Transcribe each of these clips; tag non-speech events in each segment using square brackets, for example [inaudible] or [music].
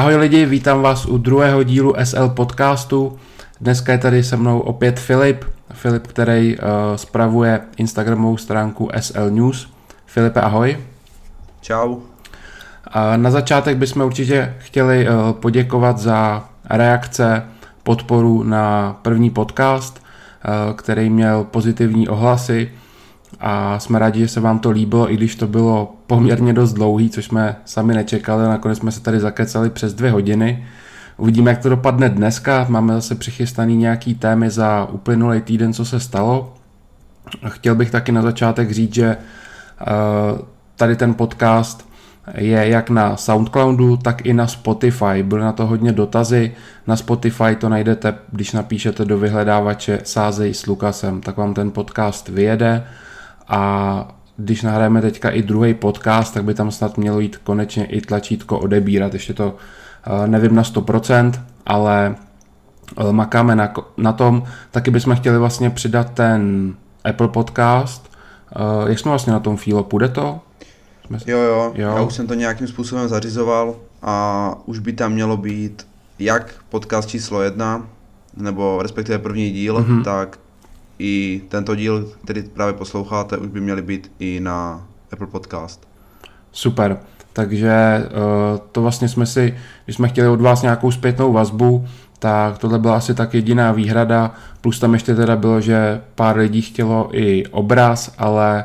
Ahoj lidi, vítám vás u druhého dílu SL podcastu. Dneska je tady se mnou opět Filip. Filip, který uh, spravuje Instagramovou stránku SL News. Filipe, ahoj. Čau. A na začátek bychom určitě chtěli uh, poděkovat za reakce, podporu na první podcast, uh, který měl pozitivní ohlasy a jsme rádi, že se vám to líbilo, i když to bylo poměrně dost dlouhý, což jsme sami nečekali, nakonec jsme se tady zakecali přes dvě hodiny. Uvidíme, jak to dopadne dneska, máme zase přichystaný nějaký témy za uplynulý týden, co se stalo. Chtěl bych taky na začátek říct, že eh, tady ten podcast je jak na Soundcloudu, tak i na Spotify. Byly na to hodně dotazy. Na Spotify to najdete, když napíšete do vyhledávače Sázej s Lukasem, tak vám ten podcast vyjede a když nahrajeme teďka i druhý podcast, tak by tam snad mělo jít konečně i tlačítko odebírat. Ještě to eh, nevím na 100%, ale eh, makáme na, na tom. Taky bychom chtěli vlastně přidat ten Apple podcast. Eh, jak jsme vlastně na tom Filo? Půjde to? Jsme... Jo, jo, jo, já už jsem to nějakým způsobem zařizoval a už by tam mělo být jak podcast číslo jedna, nebo respektive první díl, mm-hmm. tak i tento díl, který právě posloucháte, už by měly být i na Apple Podcast. Super, takže uh, to vlastně jsme si, když jsme chtěli od vás nějakou zpětnou vazbu, tak tohle byla asi tak jediná výhrada, plus tam ještě teda bylo, že pár lidí chtělo i obraz, ale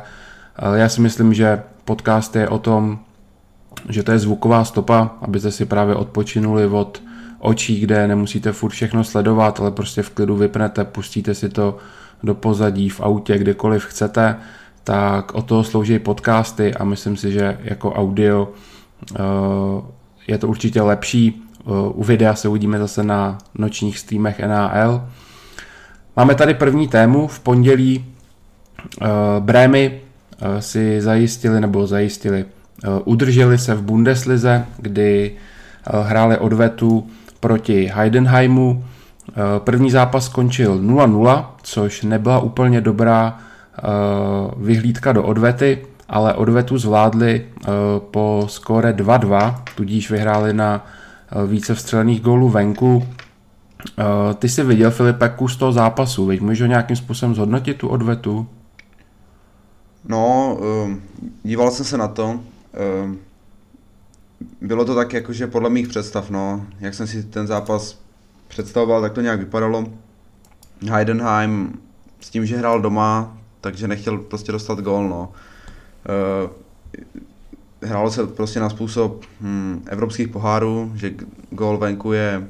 já si myslím, že podcast je o tom, že to je zvuková stopa, abyste si právě odpočinuli od očí, kde nemusíte furt všechno sledovat, ale prostě v klidu vypnete, pustíte si to do pozadí, v autě, kdekoliv chcete, tak o toho slouží podcasty a myslím si, že jako audio eh, je to určitě lepší. Eh, u videa se uvidíme zase na nočních streamech NAL. Máme tady první tému. V pondělí eh, Brémy si zajistili nebo zajistili, udrželi se v Bundeslize, kdy hráli odvetu proti Heidenheimu. Eh, první zápas skončil 0-0, což nebyla úplně dobrá eh, vyhlídka do odvety, ale odvetu zvládli eh, po skóre 2-2, tudíž vyhráli na více vstřelených gólů venku. Ty jsi viděl, Filipe, kus toho zápasu, veď můžeš ho nějakým způsobem zhodnotit tu odvetu? No, díval jsem se na to. Bylo to tak jakože podle mých představ, no. Jak jsem si ten zápas představoval, tak to nějak vypadalo. Heidenheim s tím, že hrál doma, takže nechtěl prostě dostat gól, no. Uh, hrálo se prostě na způsob hm, evropských pohárů, že gól venku je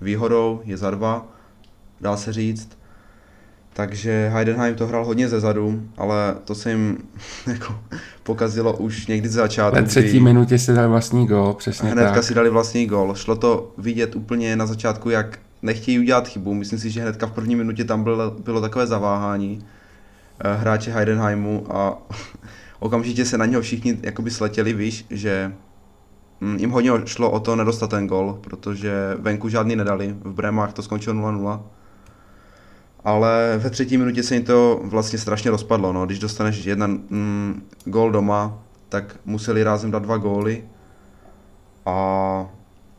výhodou, je za dva, dá se říct. Takže Heidenheim to hrál hodně ze zadu, ale to se jim [laughs] jako pokazilo už někdy z začátku. Ve třetí minutě si dali vlastní gol, přesně hnedka tak. si dali vlastní gol. Šlo to vidět úplně na začátku, jak nechtějí udělat chybu. Myslím si, že hnedka v první minutě tam bylo, bylo takové zaváhání eh, hráče Heidenheimu a [laughs] okamžitě se na něho všichni jakoby sletěli, víš, že hm, jim hodně šlo o to nedostat ten gol, protože venku žádný nedali, v Brémách to skončilo 0-0 ale ve třetí minutě se jim to vlastně strašně rozpadlo. No. Když dostaneš jeden mm, gól doma, tak museli rázem dát dva góly a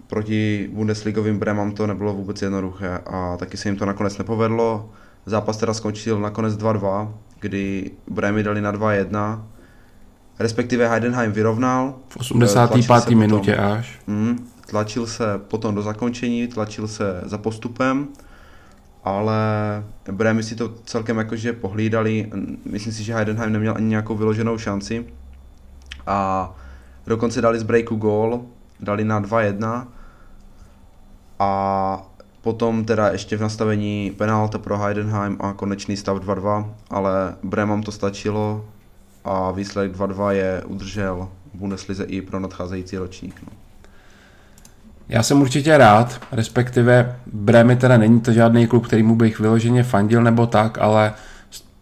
proti Bundesligovým Bremám to nebylo vůbec jednoduché a taky se jim to nakonec nepovedlo. Zápas teda skončil nakonec 2-2, kdy Bremy dali na 2-1, respektive Heidenheim vyrovnal. V 85. minutě potom, až. Mm, tlačil se potom do zakončení, tlačil se za postupem ale Bremy si to celkem jakože pohlídali, myslím si, že Heidenheim neměl ani nějakou vyloženou šanci a dokonce dali z breaku gól, dali na 2-1 a potom teda ještě v nastavení penalta pro Heidenheim a konečný stav 2-2, ale Bremám to stačilo a výsledek 2-2 je udržel v Bundeslize i pro nadcházející ročník. No. Já jsem určitě rád, respektive Bremy teda není to žádný klub, kterýmu bych vyloženě fandil nebo tak, ale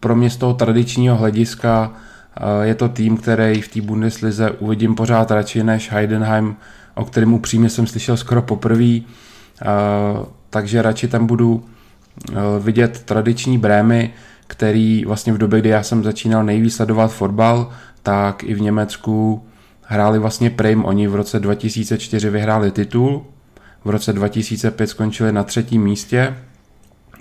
pro mě z toho tradičního hlediska eh, je to tým, který v té Bundeslize uvidím pořád radši než Heidenheim, o kterém upřímně jsem slyšel skoro poprvé, eh, takže radši tam budu eh, vidět tradiční Brémy, který vlastně v době, kdy já jsem začínal nejvíc sledovat fotbal, tak i v Německu hráli vlastně Prime, oni v roce 2004 vyhráli titul v roce 2005 skončili na třetím místě,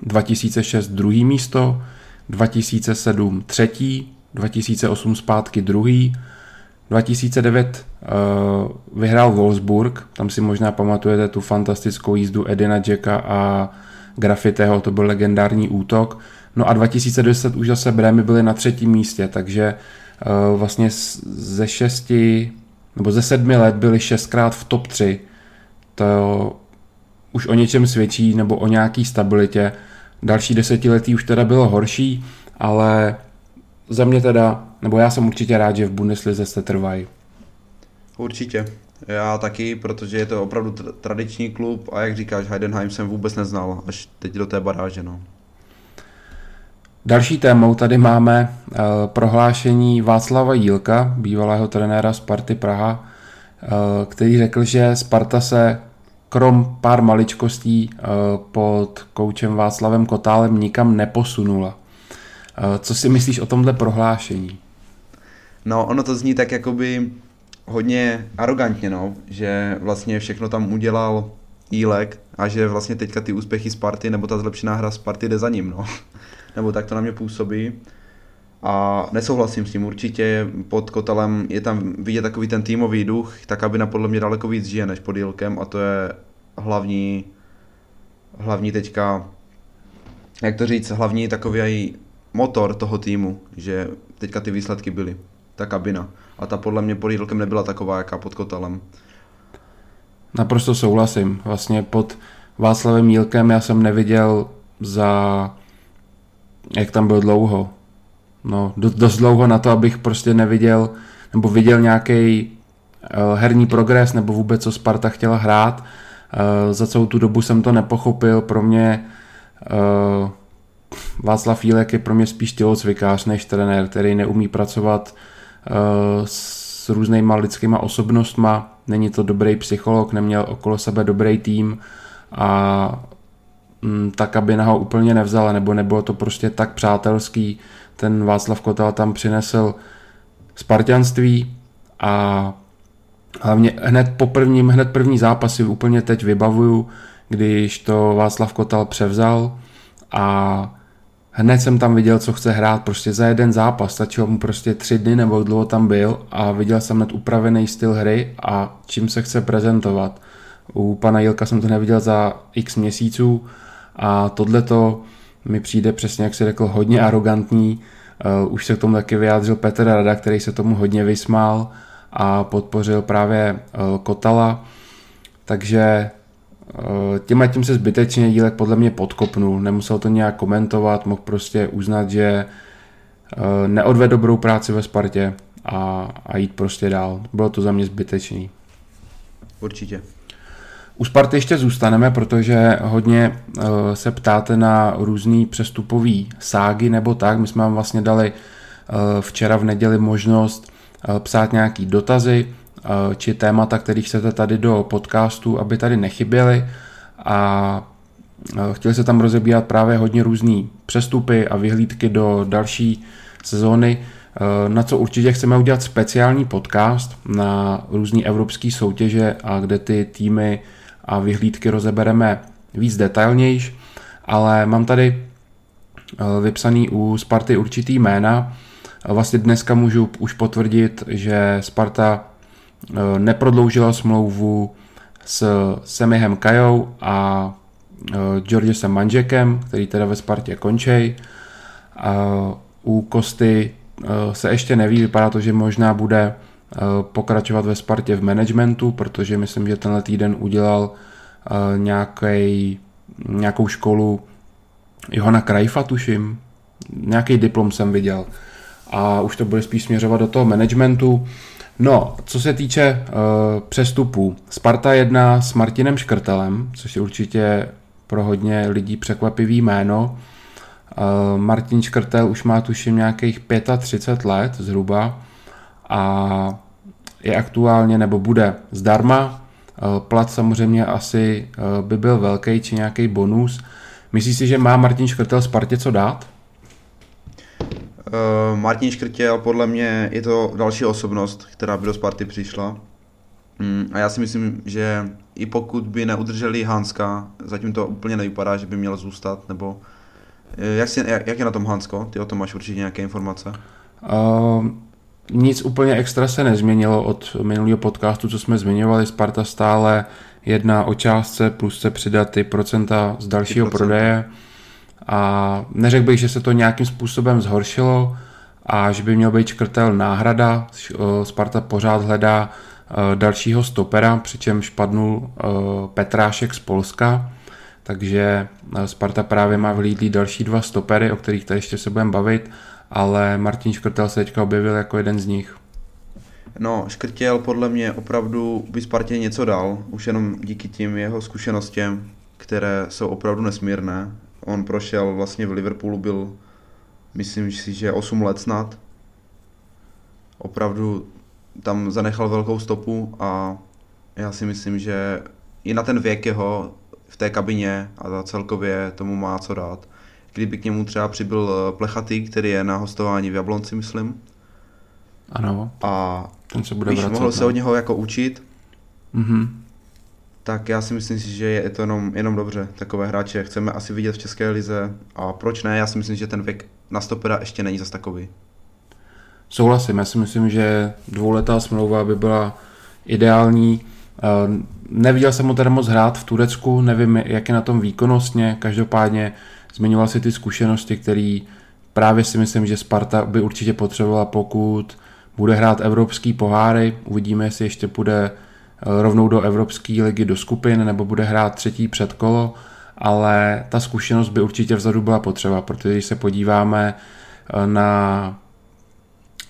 2006 druhý místo, 2007 třetí, 2008 zpátky druhý, 2009 uh, vyhrál Wolfsburg, tam si možná pamatujete tu fantastickou jízdu Edina Jacka a Grafiteho, to byl legendární útok. No a 2010 už zase Brémy byly na třetím místě, takže vlastně ze šesti nebo ze sedmi let byli šestkrát v top 3. To už o něčem svědčí nebo o nějaký stabilitě. Další desetiletí už teda bylo horší, ale za mě teda, nebo já jsem určitě rád, že v Bundeslize se trvají. Určitě. Já taky, protože je to opravdu tradiční klub a jak říkáš, Heidenheim jsem vůbec neznal, až teď do té baráže. No. Další témou tady máme uh, prohlášení Václava Jílka, bývalého trenéra Sparty Praha, uh, který řekl, že Sparta se krom pár maličkostí uh, pod koučem Václavem Kotálem nikam neposunula. Co si myslíš o tomhle prohlášení? No, ono to zní tak jakoby hodně arrogantně, no, že vlastně všechno tam udělal Jílek a že vlastně teďka ty úspěchy Sparty nebo ta zlepšená hra Sparty jde za ním, no. Nebo tak to na mě působí. A nesouhlasím s tím určitě, pod Kotalem je tam vidět takový ten týmový duch, tak aby na podle mě daleko víc žije než pod Jílkem a to je hlavní, hlavní teďka, jak to říct, hlavní takový motor toho týmu, že teďka ty výsledky byly, ta kabina. A ta podle mě pod Jílkem nebyla taková, jaká pod Kotalem. Naprosto souhlasím. Vlastně pod Václavem Jílkem já jsem neviděl za jak tam byl dlouho. No, dost dlouho na to, abych prostě neviděl, nebo viděl nějaký uh, herní progres, nebo vůbec co Sparta chtěla hrát. Uh, za celou tu dobu jsem to nepochopil, pro mě uh, Václav Jílek je pro mě spíš tělocvikář než trenér, který neumí pracovat s různýma lidskýma osobnostma, není to dobrý psycholog, neměl okolo sebe dobrý tým a ta kabina ho úplně nevzala, nebo nebylo to prostě tak přátelský. Ten Václav Kotal tam přinesl spartianství a hlavně hned po prvním, hned první zápas si úplně teď vybavuju, když to Václav Kotal převzal a hned jsem tam viděl, co chce hrát, prostě za jeden zápas, stačilo mu prostě tři dny nebo dlouho tam byl a viděl jsem hned upravený styl hry a čím se chce prezentovat. U pana Jilka jsem to neviděl za x měsíců, a tohle to mi přijde přesně, jak si řekl, hodně arrogantní. Uh, už se k tomu taky vyjádřil Petr Rada, který se tomu hodně vysmál a podpořil právě uh, Kotala. Takže uh, tím tím se zbytečně dílek podle mě podkopnul. Nemusel to nějak komentovat, mohl prostě uznat, že neodved dobrou práci ve Spartě a, a jít prostě dál. Bylo to za mě zbytečný. Určitě. U Sparty ještě zůstaneme, protože hodně uh, se ptáte na různý přestupový ságy nebo tak. My jsme vám vlastně dali uh, včera v neděli možnost uh, psát nějaký dotazy či témata, které chcete tady do podcastu, aby tady nechyběly a chtěli se tam rozebírat právě hodně různý přestupy a vyhlídky do další sezóny, na co určitě chceme udělat speciální podcast na různé evropské soutěže a kde ty týmy a vyhlídky rozebereme víc detailnějš, ale mám tady eh, vypsaný u Sparty určitý jména. Vlastně dneska můžu už potvrdit, že Sparta eh, neprodloužila smlouvu s Semihem Kajou a eh, Georgesem Manžekem, který teda ve Spartě končí. U Kosty se ještě neví, vypadá to, že možná bude pokračovat ve Spartě v managementu, protože myslím, že tenhle týden udělal eh, nějaký, nějakou školu Johana Krajfa, tuším. Nějaký diplom jsem viděl. A už to bude spíš směřovat do toho managementu. No, co se týče uh, přestupů. Sparta jedná s Martinem Škrtelem, což je určitě pro hodně lidí překvapivý jméno. Uh, Martin Škrtel už má tuším nějakých 35 let zhruba a je aktuálně nebo bude zdarma. Eh, plat samozřejmě asi eh, by byl velký, či nějaký bonus. Myslíš si, že má Martin Škrtel Spartě co dát? Uh, Martin Škrtěl, podle mě je to další osobnost, která by do Sparty přišla. Mm, a já si myslím, že i pokud by neudrželi Hanska, zatím to úplně nevypadá, že by měl zůstat, nebo jak, si, jak, jak je na tom Hansko? Ty o tom máš určitě nějaké informace. Uh, nic úplně extra se nezměnilo od minulého podcastu, co jsme zmiňovali. Sparta stále jedná o částce plus se přidat ty procenta z dalšího prodeje. A neřekl bych, že se to nějakým způsobem zhoršilo a že by měl být škrtel náhrada. Sparta pořád hledá dalšího stopera, přičemž padnul Petrášek z Polska, takže Sparta právě má vlídlý další dva stopery, o kterých tady ještě se budeme bavit, ale Martin Škrtel se teďka objevil jako jeden z nich. No, Škrtěl podle mě opravdu by Spartě něco dal, už jenom díky tím jeho zkušenostem, které jsou opravdu nesmírné. On prošel vlastně v Liverpoolu, byl myslím si, že 8 let snad. Opravdu tam zanechal velkou stopu a já si myslím, že i na ten věk jeho v té kabině a celkově tomu má co dát. Kdyby k němu třeba přibyl eh, Plechatý, který je na hostování v Jablonci, myslím. Ano. A ten se bude víš, vracet, mohl se od něho jako učit. Mm-hmm. Tak já si myslím, že je to jenom, jenom dobře, takové hráče. Chceme asi vidět v České lize a proč ne? Já si myslím, že ten věk na stopera ještě není zas takový. Souhlasím, já si myslím, že dvouletá smlouva by byla ideální. Eh, neviděl jsem mu teda moc hrát v Turecku, nevím, jak je na tom výkonnostně, každopádně zmiňoval si ty zkušenosti, které právě si myslím, že Sparta by určitě potřebovala, pokud bude hrát evropský poháry, uvidíme, jestli ještě půjde eh, rovnou do Evropské ligy do skupin, nebo bude hrát třetí předkolo, ale ta zkušenost by určitě vzadu byla potřeba, protože když se podíváme eh, na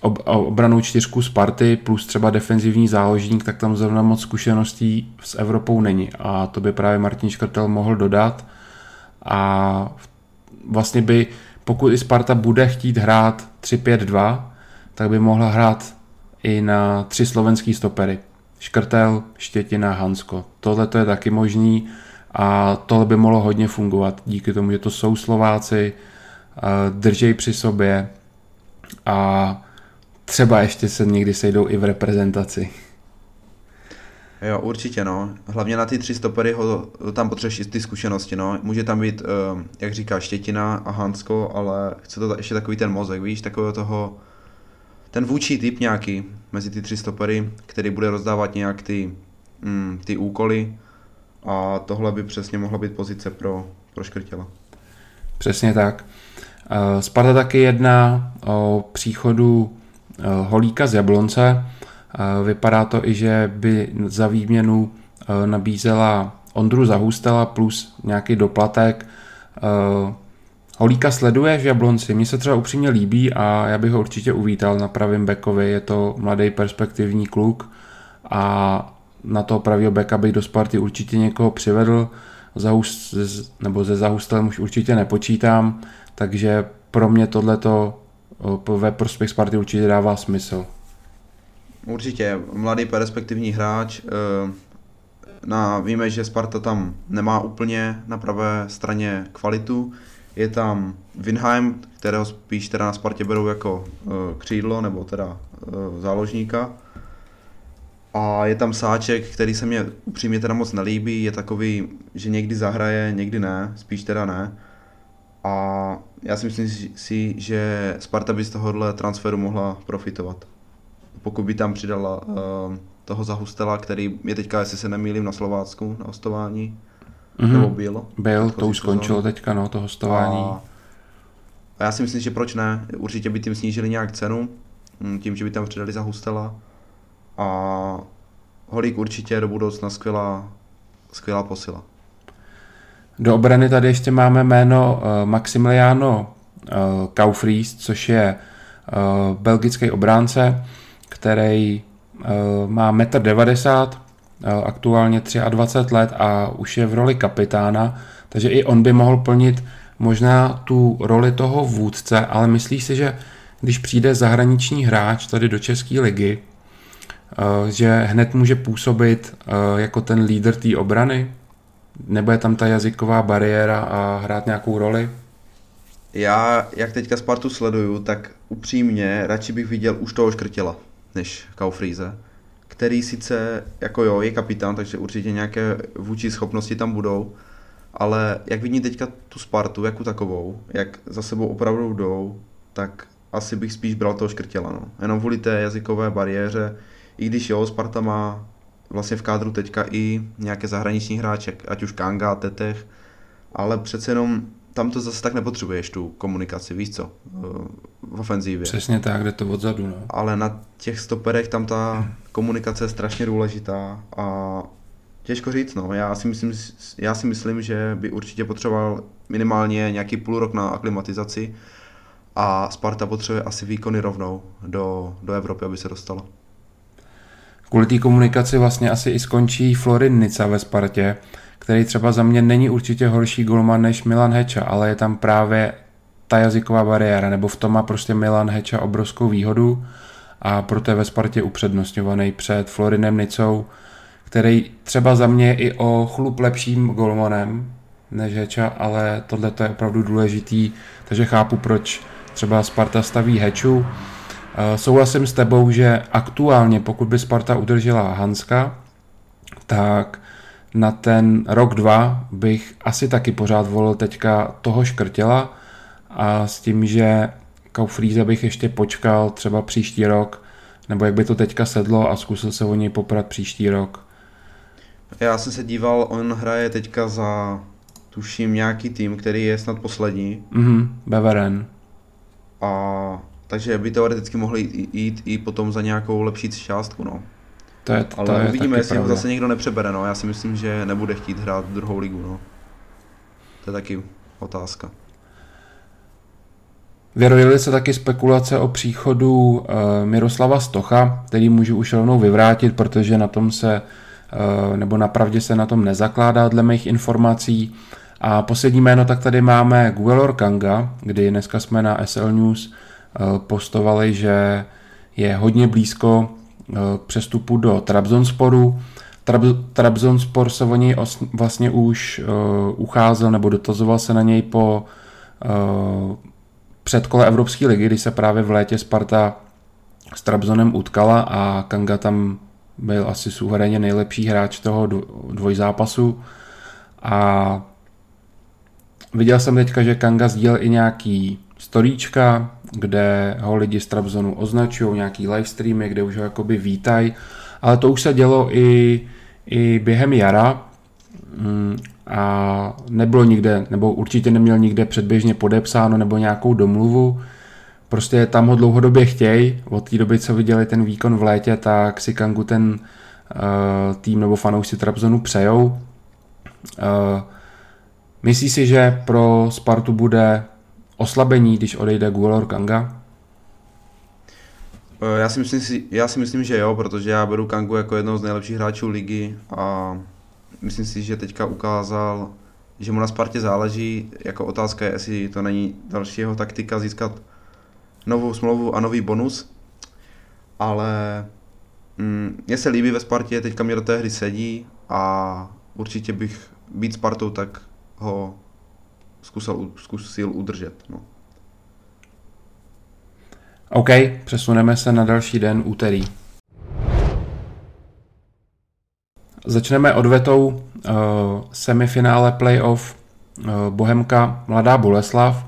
ob, obranou čtyřku Sparty plus třeba defenzivní záložník, tak tam zrovna moc zkušeností s Evropou není. A to by právě Martin Škrtel mohl dodat. A vlastně by, pokud i Sparta bude chtít hrát 3-5-2, tak by mohla hrát i na tři slovenský stopery. Škrtel, Štětina, Hansko. Tohle to je taky možný a tohle by mohlo hodně fungovat díky tomu, že to jsou Slováci, držej při sobě a třeba ještě se někdy sejdou i v reprezentaci. Jo, určitě no. Hlavně na ty tři stopery ho, tam potřebuješ ty zkušenosti, no. Může tam být, uh, jak říká, Štětina a Hansko, ale chce to ještě takový ten mozek, víš, takového toho, ten vůči typ nějaký mezi ty tři stopery, který bude rozdávat nějak ty, mm, ty úkoly a tohle by přesně mohla být pozice pro, pro Škrtěla. Přesně tak. Uh, Sparta taky jedná o příchodu Eh, Holíka z Jablonce. Eh, vypadá to i, že by za výměnu eh, nabízela Ondru Zahustela plus nějaký doplatek. Holíka sleduje v Jablonci, mně se třeba upřímně líbí a já bych ho určitě uvítal na pravém bekovi, je to mladý perspektivní kluk a na toho pravého beka bych do Sparty určitě někoho přivedl, Zahust, nebo ze Zahustelem už určitě nepočítám, takže pro mě tohleto ve prospěch Sparty určitě dává smysl. Určitě, mladý perspektivní hráč. Eh, na, víme, že Sparta tam nemá úplně na pravé straně kvalitu. Je tam Winheim, kterého spíš teda na Spartě berou jako eh, křídlo nebo teda eh, záložníka. A je tam Sáček, který se mě upřímně teda moc nelíbí, je takový, že někdy zahraje, někdy ne, spíš teda ne. A já si myslím si, že Sparta by z tohohle transferu mohla profitovat. Pokud by tam přidala uh, toho Zahustela, který je teďka, jestli se nemýlím, na Slovácku na hostování. Mm-hmm. Nebo byl. Byl, to už skončilo teďka, no, to hostování. A, a já si myslím, že proč ne. Určitě by tím snížili nějak cenu, hm, tím, že by tam přidali Zahustela. A Holík určitě do budoucna skvělá, skvělá posila. Do obrany tady ještě máme jméno uh, Maximiliano uh, Kaufries, což je uh, belgický obránce, který uh, má 1,90 m, uh, aktuálně 23 let a už je v roli kapitána, takže i on by mohl plnit možná tu roli toho vůdce, ale myslíš si, že když přijde zahraniční hráč tady do České ligy, že hned může působit jako ten lídr té obrany? Nebude tam ta jazyková bariéra a hrát nějakou roli? Já, jak teďka Spartu sleduju, tak upřímně radši bych viděl už toho Škrtěla, než Kaufríze. který sice jako jo, je kapitán, takže určitě nějaké vůči schopnosti tam budou, ale jak vidím teďka tu Spartu jako takovou, jak za sebou opravdu jdou, tak asi bych spíš bral toho škrtěla. No. Jenom kvůli té jazykové bariéře, i když jo, Sparta má vlastně v kádru teďka i nějaké zahraniční hráče, ať už Kanga, Tetech, ale přece jenom tam to zase tak nepotřebuješ tu komunikaci, víš co, v ofenzívě. Přesně tak, jde to odzadu. No. Ale na těch stoperech tam ta komunikace je strašně důležitá a těžko říct, no. Já si myslím, já si myslím že by určitě potřeboval minimálně nějaký půl rok na aklimatizaci a Sparta potřebuje asi výkony rovnou do, do Evropy, aby se dostala. Kvůli té komunikaci vlastně asi i skončí Florin Nica ve Spartě, který třeba za mě není určitě horší golman než Milan Heča, ale je tam právě ta jazyková bariéra, nebo v tom má prostě Milan Heča obrovskou výhodu a proto je ve Spartě upřednostňovaný před Florinem Nicou, který třeba za mě je i o chlup lepším golmanem než Heča, ale tohle je opravdu důležitý, takže chápu, proč třeba Sparta staví Heču. Eh, souhlasím s tebou, že aktuálně, pokud by Sparta udržela Hanska, tak na ten rok, dva bych asi taky pořád volil teďka toho škrtěla a s tím, že Kaufríze bych ještě počkal třeba příští rok, nebo jak by to teďka sedlo a zkusil se o něj poprat příští rok. Já jsem se díval, on hraje teďka za, tuším, nějaký tým, který je snad poslední. Mhm, Beveren. A takže by teoreticky mohli jít, i potom za nějakou lepší částku, no. To je, to Ale je uvidíme, jestli pravda. ho zase někdo nepřebere, no. Já si myslím, že nebude chtít hrát druhou ligu, no. To je taky otázka. Vyrojily se taky spekulace o příchodu uh, Miroslava Stocha, který můžu už rovnou vyvrátit, protože na tom se, uh, nebo napravdě se na tom nezakládá dle mých informací. A poslední jméno tak tady máme Guelor Kanga, kdy dneska jsme na SL News uh, postovali, že je hodně blízko uh, přestupu do Trabzonsporu. Trab- Trabzonspor se o něj os- vlastně už uh, ucházel nebo dotazoval se na něj po uh, předkole Evropské ligy, kdy se právě v létě Sparta s Trabzonem utkala a Kanga tam byl asi suverénně nejlepší hráč toho dvojzápasu a viděl jsem teďka, že Kanga sdílel i nějaký storíčka, kde ho lidi z Trabzonu označují, nějaký livestreamy, kde už ho jakoby vítají, ale to už se dělo i, i během jara, a nebylo nikde, nebo určitě neměl nikde předběžně podepsáno nebo nějakou domluvu. Prostě tam ho dlouhodobě chtějí. Od té doby, co viděli ten výkon v létě, tak si Kangu ten uh, tým nebo fanoušci Trabzonu přejou. Uh, myslí si, že pro Spartu bude oslabení, když odejde Guolor Kanga? Já si, myslím, já si myslím, že jo, protože já beru Kangu jako jednoho z nejlepších hráčů ligy a myslím si, že teďka ukázal, že mu na Spartě záleží. Jako otázka je, jestli to není další jeho taktika získat novou smlouvu a nový bonus. Ale mm, mně se líbí ve Spartě, teďka mě do té hry sedí a určitě bych být Spartou, tak ho zkusil, zkusil udržet. No. OK, přesuneme se na další den, úterý. Začneme odvetou uh, semifinále playoff uh, Bohemka Mladá Boleslav.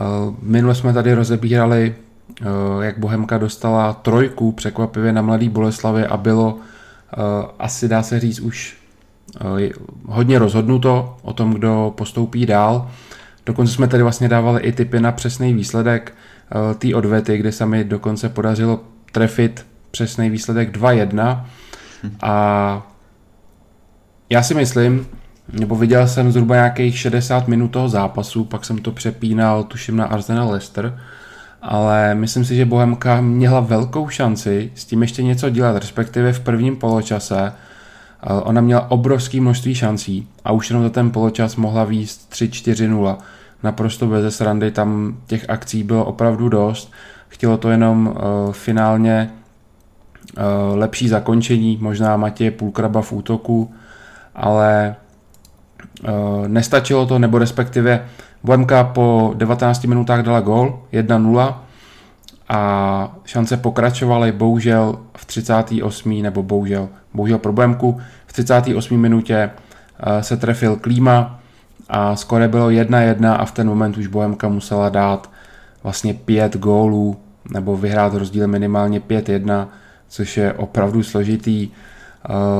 Uh, minule jsme tady rozebírali, uh, jak Bohemka dostala trojku překvapivě na Mladý Boleslavě a bylo uh, asi dá se říct už hodně rozhodnuto o tom, kdo postoupí dál. Dokonce jsme tady vlastně dávali i typy na přesný výsledek uh, té odvety, kde se mi dokonce podařilo trefit přesný výsledek 2-1 a já si myslím, nebo viděl jsem zhruba nějakých 60 minut toho zápasu, pak jsem to přepínal, tuším na Arsenal Leicester, ale myslím si, že Bohemka měla velkou šanci s tím ještě něco dělat, respektive v prvním poločase ona měla obrovské množství šancí a už jenom za ten poločas mohla výjist 3-4-0. Naprosto bez srandy, tam těch akcí bylo opravdu dost. Chtělo to jenom uh, finálně uh, lepší zakončení, možná Matěje Půlkraba v útoku, ale uh, nestačilo to, nebo respektive Bohemka po 19 minutách dala gol 1-0 a šance pokračovaly, bohužel v 38. nebo bohužel, bohužel pro Bohemku, v 38. minutě eh, se trefil Klíma a skore bylo 1-1 a v ten moment už Bohemka musela dát vlastně pět gólů nebo vyhrát rozdíl minimálně 5-1, což je opravdu složitý.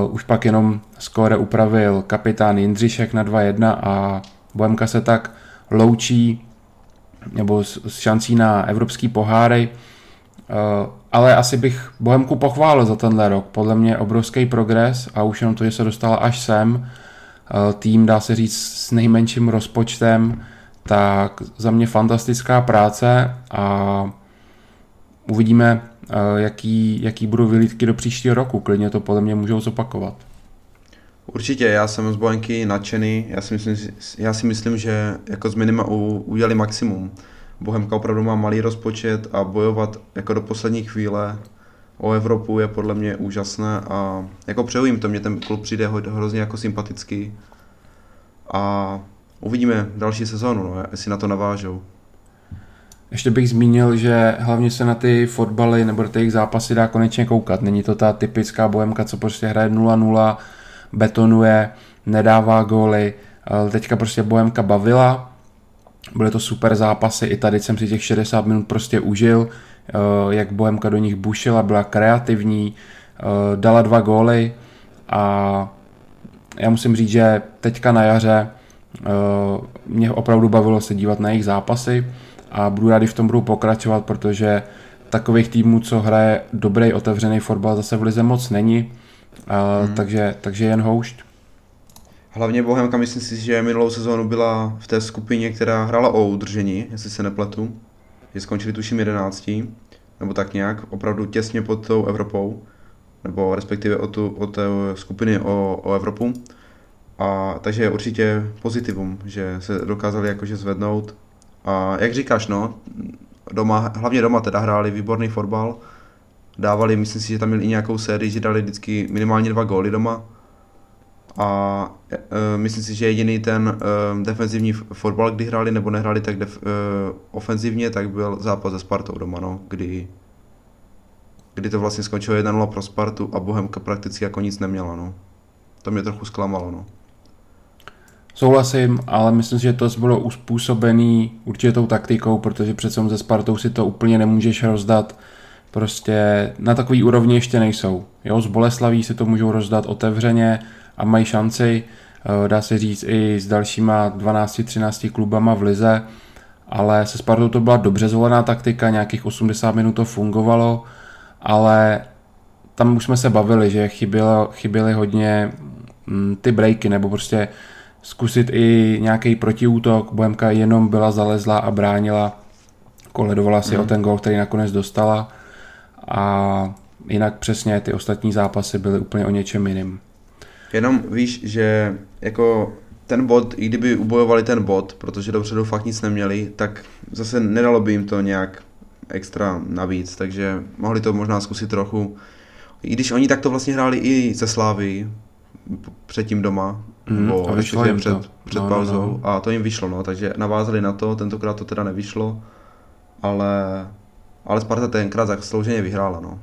Uh, už pak jenom skóre upravil kapitán Jindřišek na 2-1 a Bohemka se tak loučí nebo s, s šancí na evropský poháry. Uh, ale asi bych Bohemku pochválil za tenhle rok. Podle mě obrovský progres a už jenom to, že se dostala až sem. Uh, tým, dá se říct, s nejmenším rozpočtem, tak za mě fantastická práce a uvidíme, eh, jaký, jaký budou vyhlídky do příštího roku. Klidně to podle mě můžou zopakovat. Určitě, já jsem z Bojenky nadšený, já si myslím, já si myslím že jako z minima udělali maximum. Bohemka opravdu má malý rozpočet a bojovat jako do poslední chvíle o Evropu je podle mě úžasné a jako přeju jim to, mě ten klub přijde hrozně jako sympatický a uvidíme další sezónu, no, jestli na to navážou. Ještě bych zmínil, že hlavně se na ty fotbaly nebo ty zápasy dá konečně koukat. Není to ta typická bohemka, co prostě hraje 0-0, betonuje, nedává góly. Teďka prostě bohemka bavila, byly to super zápasy, i tady jsem si těch 60 minut prostě užil, eh, jak bohemka do nich bušila, byla kreativní, eh, dala dva góly a já musím říct, že teďka na jaře eh, mě opravdu bavilo se dívat na jejich zápasy a budu rádi v tom budu pokračovat, protože takových týmů, co hraje dobrý otevřený fotbal, zase v lize moc není, hmm. takže, takže jen houšť. Hlavně Bohemka, myslím si, že minulou sezónu byla v té skupině, která hrála o udržení, jestli se nepletu. Že skončili tuším 11, nebo tak nějak, opravdu těsně pod tou Evropou, nebo respektive o, tu, o té skupiny o, o Evropu. A, takže je určitě pozitivum, že se dokázali jakože zvednout a jak říkáš, no, doma, hlavně doma teda hráli výborný fotbal, dávali, myslím si, že tam měli i nějakou sérii, že dali vždycky minimálně dva góly doma. A e, myslím si, že jediný ten e, defenzivní fotbal, kdy hráli nebo nehráli tak def, e, ofenzivně, tak byl zápas se Spartou doma, no, kdy, kdy to vlastně skončilo 1-0 pro Spartu a Bohemka prakticky jako nic neměla. No. To mě trochu zklamalo. No. Souhlasím, ale myslím si, že to bylo uspůsobený určitou taktikou, protože přece ze Spartou si to úplně nemůžeš rozdat. Prostě na takový úrovni ještě nejsou. Jo, z Boleslaví si to můžou rozdat otevřeně a mají šanci, eh, dá se říct i s dalšíma 12-13 klubama v lize, ale se Spartou to byla dobře zvolená taktika, nějakých 80 minut to fungovalo, ale tam už jsme se bavili, že chybělo, chyběly hodně mm, ty breaky, nebo prostě zkusit i nějaký protiútok. Bohemka jenom byla zalezla a bránila, koledovala si mm. o ten gol, který nakonec dostala a jinak přesně ty ostatní zápasy byly úplně o něčem jiným. Jenom víš, že jako ten bod, i kdyby ubojovali ten bod, protože dopředu fakt nic neměli, tak zase nedalo by jim to nějak extra navíc, takže mohli to možná zkusit trochu. I když oni takto vlastně hráli i ze Slávy předtím doma, Mm, nebo a vyšlo jim před, to. před no, pauzou no, no. a to jim vyšlo, no, takže navázali na to, tentokrát to teda nevyšlo, ale, ale Sparta tenkrát zaslouženě vyhrála, no.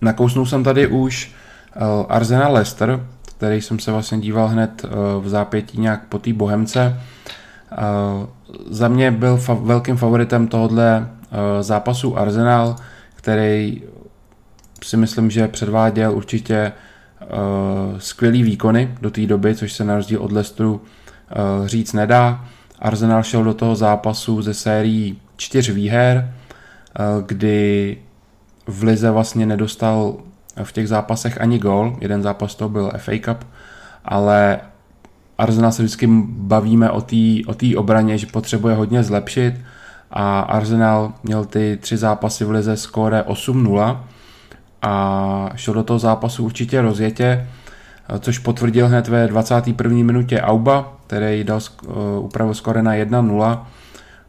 Nakousnul jsem tady už Arsenal Leicester, který jsem se vlastně díval hned uh, v zápětí nějak po té Bohemce. Uh, za mě byl fa- velkým favoritem tohohle zápasu Arsenal, který si myslím, že předváděl určitě skvělý výkony do té doby, což se na rozdíl od Leicesteru říct nedá. Arsenal šel do toho zápasu ze sérií čtyř výher, kdy v Lize vlastně nedostal v těch zápasech ani gol, jeden zápas to byl FA Cup, ale Arsenal se vždycky bavíme o té o obraně, že potřebuje hodně zlepšit a Arsenal měl ty tři zápasy v lize skóre 8-0 a šel do toho zápasu určitě rozjetě, což potvrdil hned ve 21. minutě Auba, který dal uh, upravil skore na 1-0.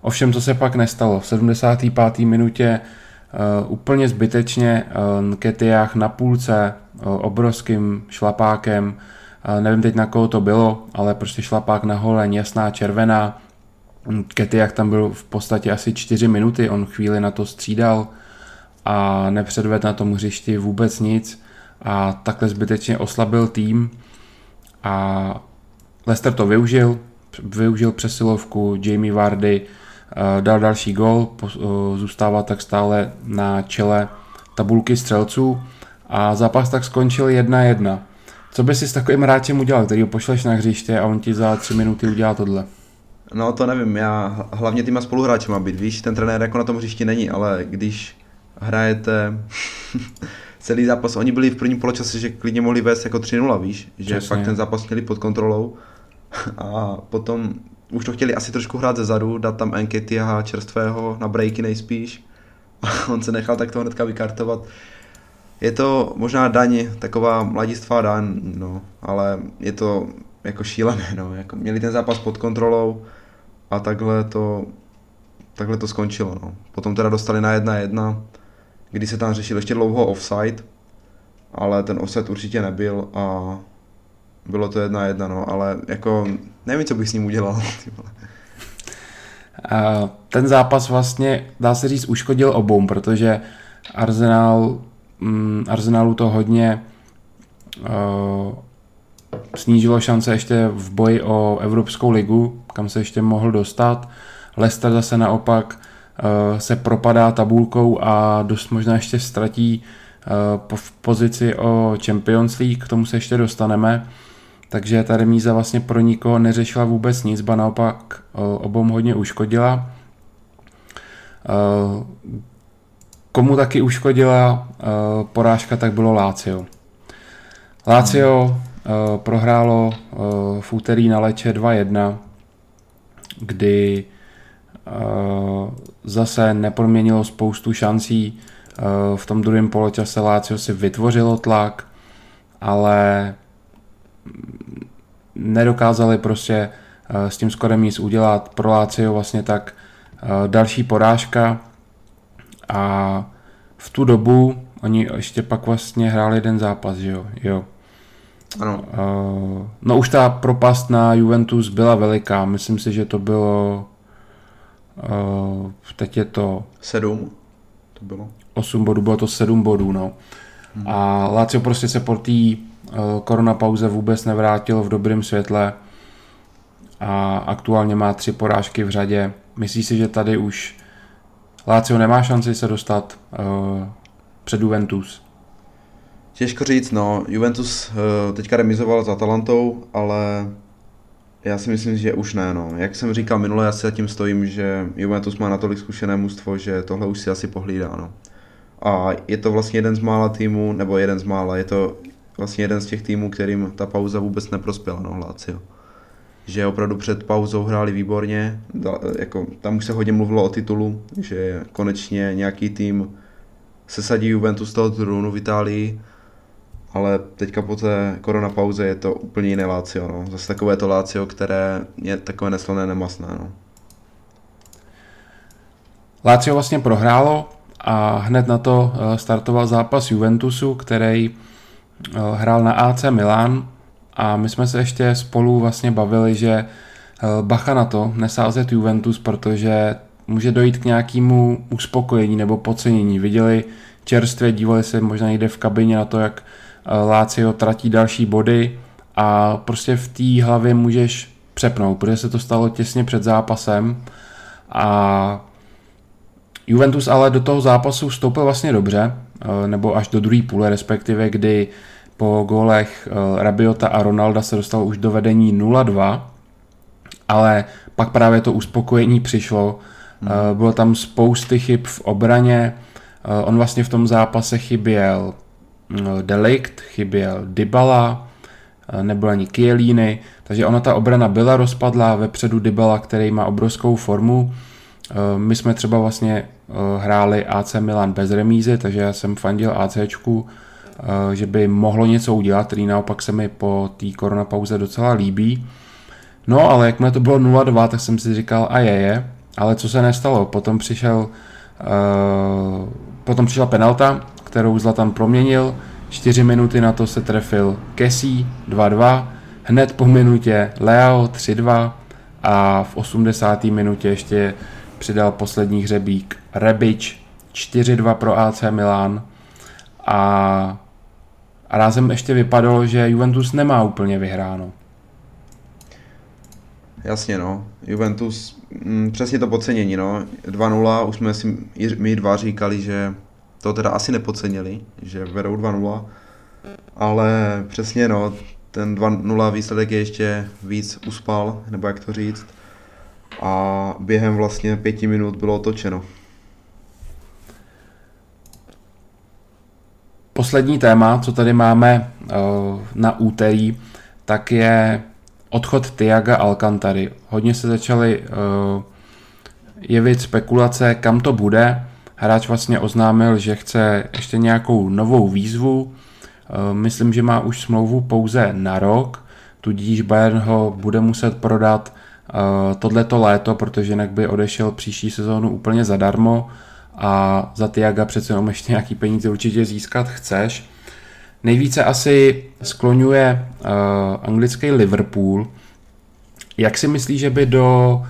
Ovšem, co se pak nestalo, v 75. minutě úplně zbytečně Nketiah na půlce uh, obrovským šlapákem, nevím teď na koho to bylo, ale prostě šlapák na holeň, jasná červená, Kety, jak tam byl v podstatě asi 4 minuty, on chvíli na to střídal a nepředvedl na tom hřišti vůbec nic a takhle zbytečně oslabil tým. A Leicester to využil, využil přesilovku, Jamie Vardy eh, dal další gol, eh, zůstává tak stále na čele tabulky střelců a zápas tak skončil 1-1. Co by si s takovým hráčem udělal, který ho pošleš na hřiště a on ti za tři minuty udělá tohle? No to nevím, já hlavně týma spoluhráči má být, víš, ten trenér jako na tom hřišti není, ale když hrajete [laughs] celý zápas, oni byli v prvním poločase, že klidně mohli vést jako 3-0, víš, že Přesně. fakt ten zápas měli pod kontrolou [laughs] a potom už to chtěli asi trošku hrát ze zadu, dát tam a čerstvého na breaky nejspíš [laughs] a on se nechal tak to hnedka vykartovat. Je to možná daň, taková mladistvá daň, no, ale je to jako šílené, no, jako měli ten zápas pod kontrolou a takhle to, takhle to skončilo, no. Potom teda dostali na jedna jedna, kdy se tam řešil ještě dlouho offside, ale ten offside určitě nebyl a bylo to jedna jedna, no, ale jako nevím, co bych s ním udělal. [laughs] ten zápas vlastně, dá se říct, uškodil obou, protože Arsenal, mm, Arsenalu to hodně uh, snížilo šance ještě v boji o Evropskou ligu, kam se ještě mohl dostat. Leicester zase naopak uh, se propadá tabulkou a dost možná ještě ztratí uh, v pozici o Champions League, k tomu se ještě dostaneme. Takže ta remíza vlastně pro nikoho neřešila vůbec nic, ba naopak obou hodně uškodila. Komu taky uškodila porážka, tak bylo Lácio. Lácio prohrálo v úterý na leče 2-1, kdy zase neproměnilo spoustu šancí. V tom druhém poločase Lácio si vytvořilo tlak, ale nedokázali prostě eh, s tím skorem nic udělat. Pro Lácio vlastně tak eh, další porážka a v tu dobu oni ještě pak vlastně hráli jeden zápas, že jo? jo. Ano. Uh, no už ta propast na Juventus byla veliká, myslím si, že to bylo teď je to... Sedm to bylo. Osm bodů, bylo to sedm bodů, no. Hmm. A Lazio prostě se po té Eh, korona pauze vůbec nevrátil v dobrém světle a aktuálně má tři porážky v řadě. Myslíš si, že tady už Lazio nemá šanci se dostat uh, před Juventus? Těžko říct, no. Juventus uh, teďka remizoval s Atalantou, ale já si myslím, že už ne, no. Jak jsem říkal minule, já si zatím stojím, že Juventus má natolik zkušené mužstvo, že tohle už si asi pohlídá, no. A je to vlastně jeden z mála týmů, nebo jeden z mála, je to vlastně jeden z těch týmů, kterým ta pauza vůbec neprospěla, no Lazio. Že opravdu před pauzou hráli výborně, da, jako, tam už se hodně mluvilo o titulu, že konečně nějaký tým sesadí Juventus z toho trůnu v Itálii, ale teďka po té korona pauze je to úplně jiné Lazio, no. Zase takové to Lazio, které je takové neslané, nemasné, no. Lazio vlastně prohrálo a hned na to eh, startoval zápas Juventusu, který hrál na AC Milan a my jsme se ještě spolu vlastně bavili, že eh, bacha na to nesázet Juventus, protože může dojít k nějakému uspokojení nebo podcenění. Viděli čerstvě, dívali se možná někde v kabině na to, jak eh, Lácio tratí další body a prostě v té hlavě můžeš přepnout, protože se to stalo těsně před zápasem a Juventus ale do toho zápasu vstoupil vlastně dobře, nebo až do druhé půle respektive, kdy po gólech eh, Rabiota a Ronalda se dostal už do vedení 0-2, ale pak právě to uspokojení přišlo. Hmm. Eh, bylo tam spousty chyb v obraně. Eh, on vlastně v tom zápase chyběl Delikt, chyběl Dybala, nebyl ani Kielíny, takže ona ta obrana byla rozpadlá, vepředu Dybala, který má obrovskou formu. My jsme třeba vlastně hráli AC Milan bez remízy, takže já jsem fandil ACčku, Eh, že by mohlo něco udělat, který naopak se mi po té koronapauze docela líbí. No, ale jakmile to bylo 0-2, tak jsem si říkal, a je, je, ale co se nestalo, potom přišel uh, potom přišla penalta, kterou Zlatan proměnil, 4 minuty na to se trefil Kessie 2-2, hned po minutě Leo 3-2 a v 80. minutě ještě přidal poslední hřebík Rebič 4-2 pro AC Milan a rázem ještě vypadalo, že Juventus nemá úplně vyhráno. Jasně, no. Juventus, mm, přesně to podcenění, no. 2-0, už jsme si my dva říkali, že to teda asi nepodcenili, že vedou 2-0, ale přesně, no, ten 2-0 výsledek je ještě víc uspal, nebo jak to říct. A během vlastně pěti minut bylo otočeno. Poslední téma, co tady máme uh, na úterý, tak je odchod Tiaga Alcantary. Hodně se začaly uh, jevit spekulace, kam to bude. Hráč vlastně oznámil, že chce ještě nějakou novou výzvu. Uh, myslím, že má už smlouvu pouze na rok, tudíž Bayern ho bude muset prodat tohleto léto, protože jinak by odešel příští sezónu úplně zadarmo a za Tiaga přece jenom ještě nějaký peníze určitě získat chceš. Nejvíce asi skloňuje uh, anglický Liverpool. Jak si myslíš, že by do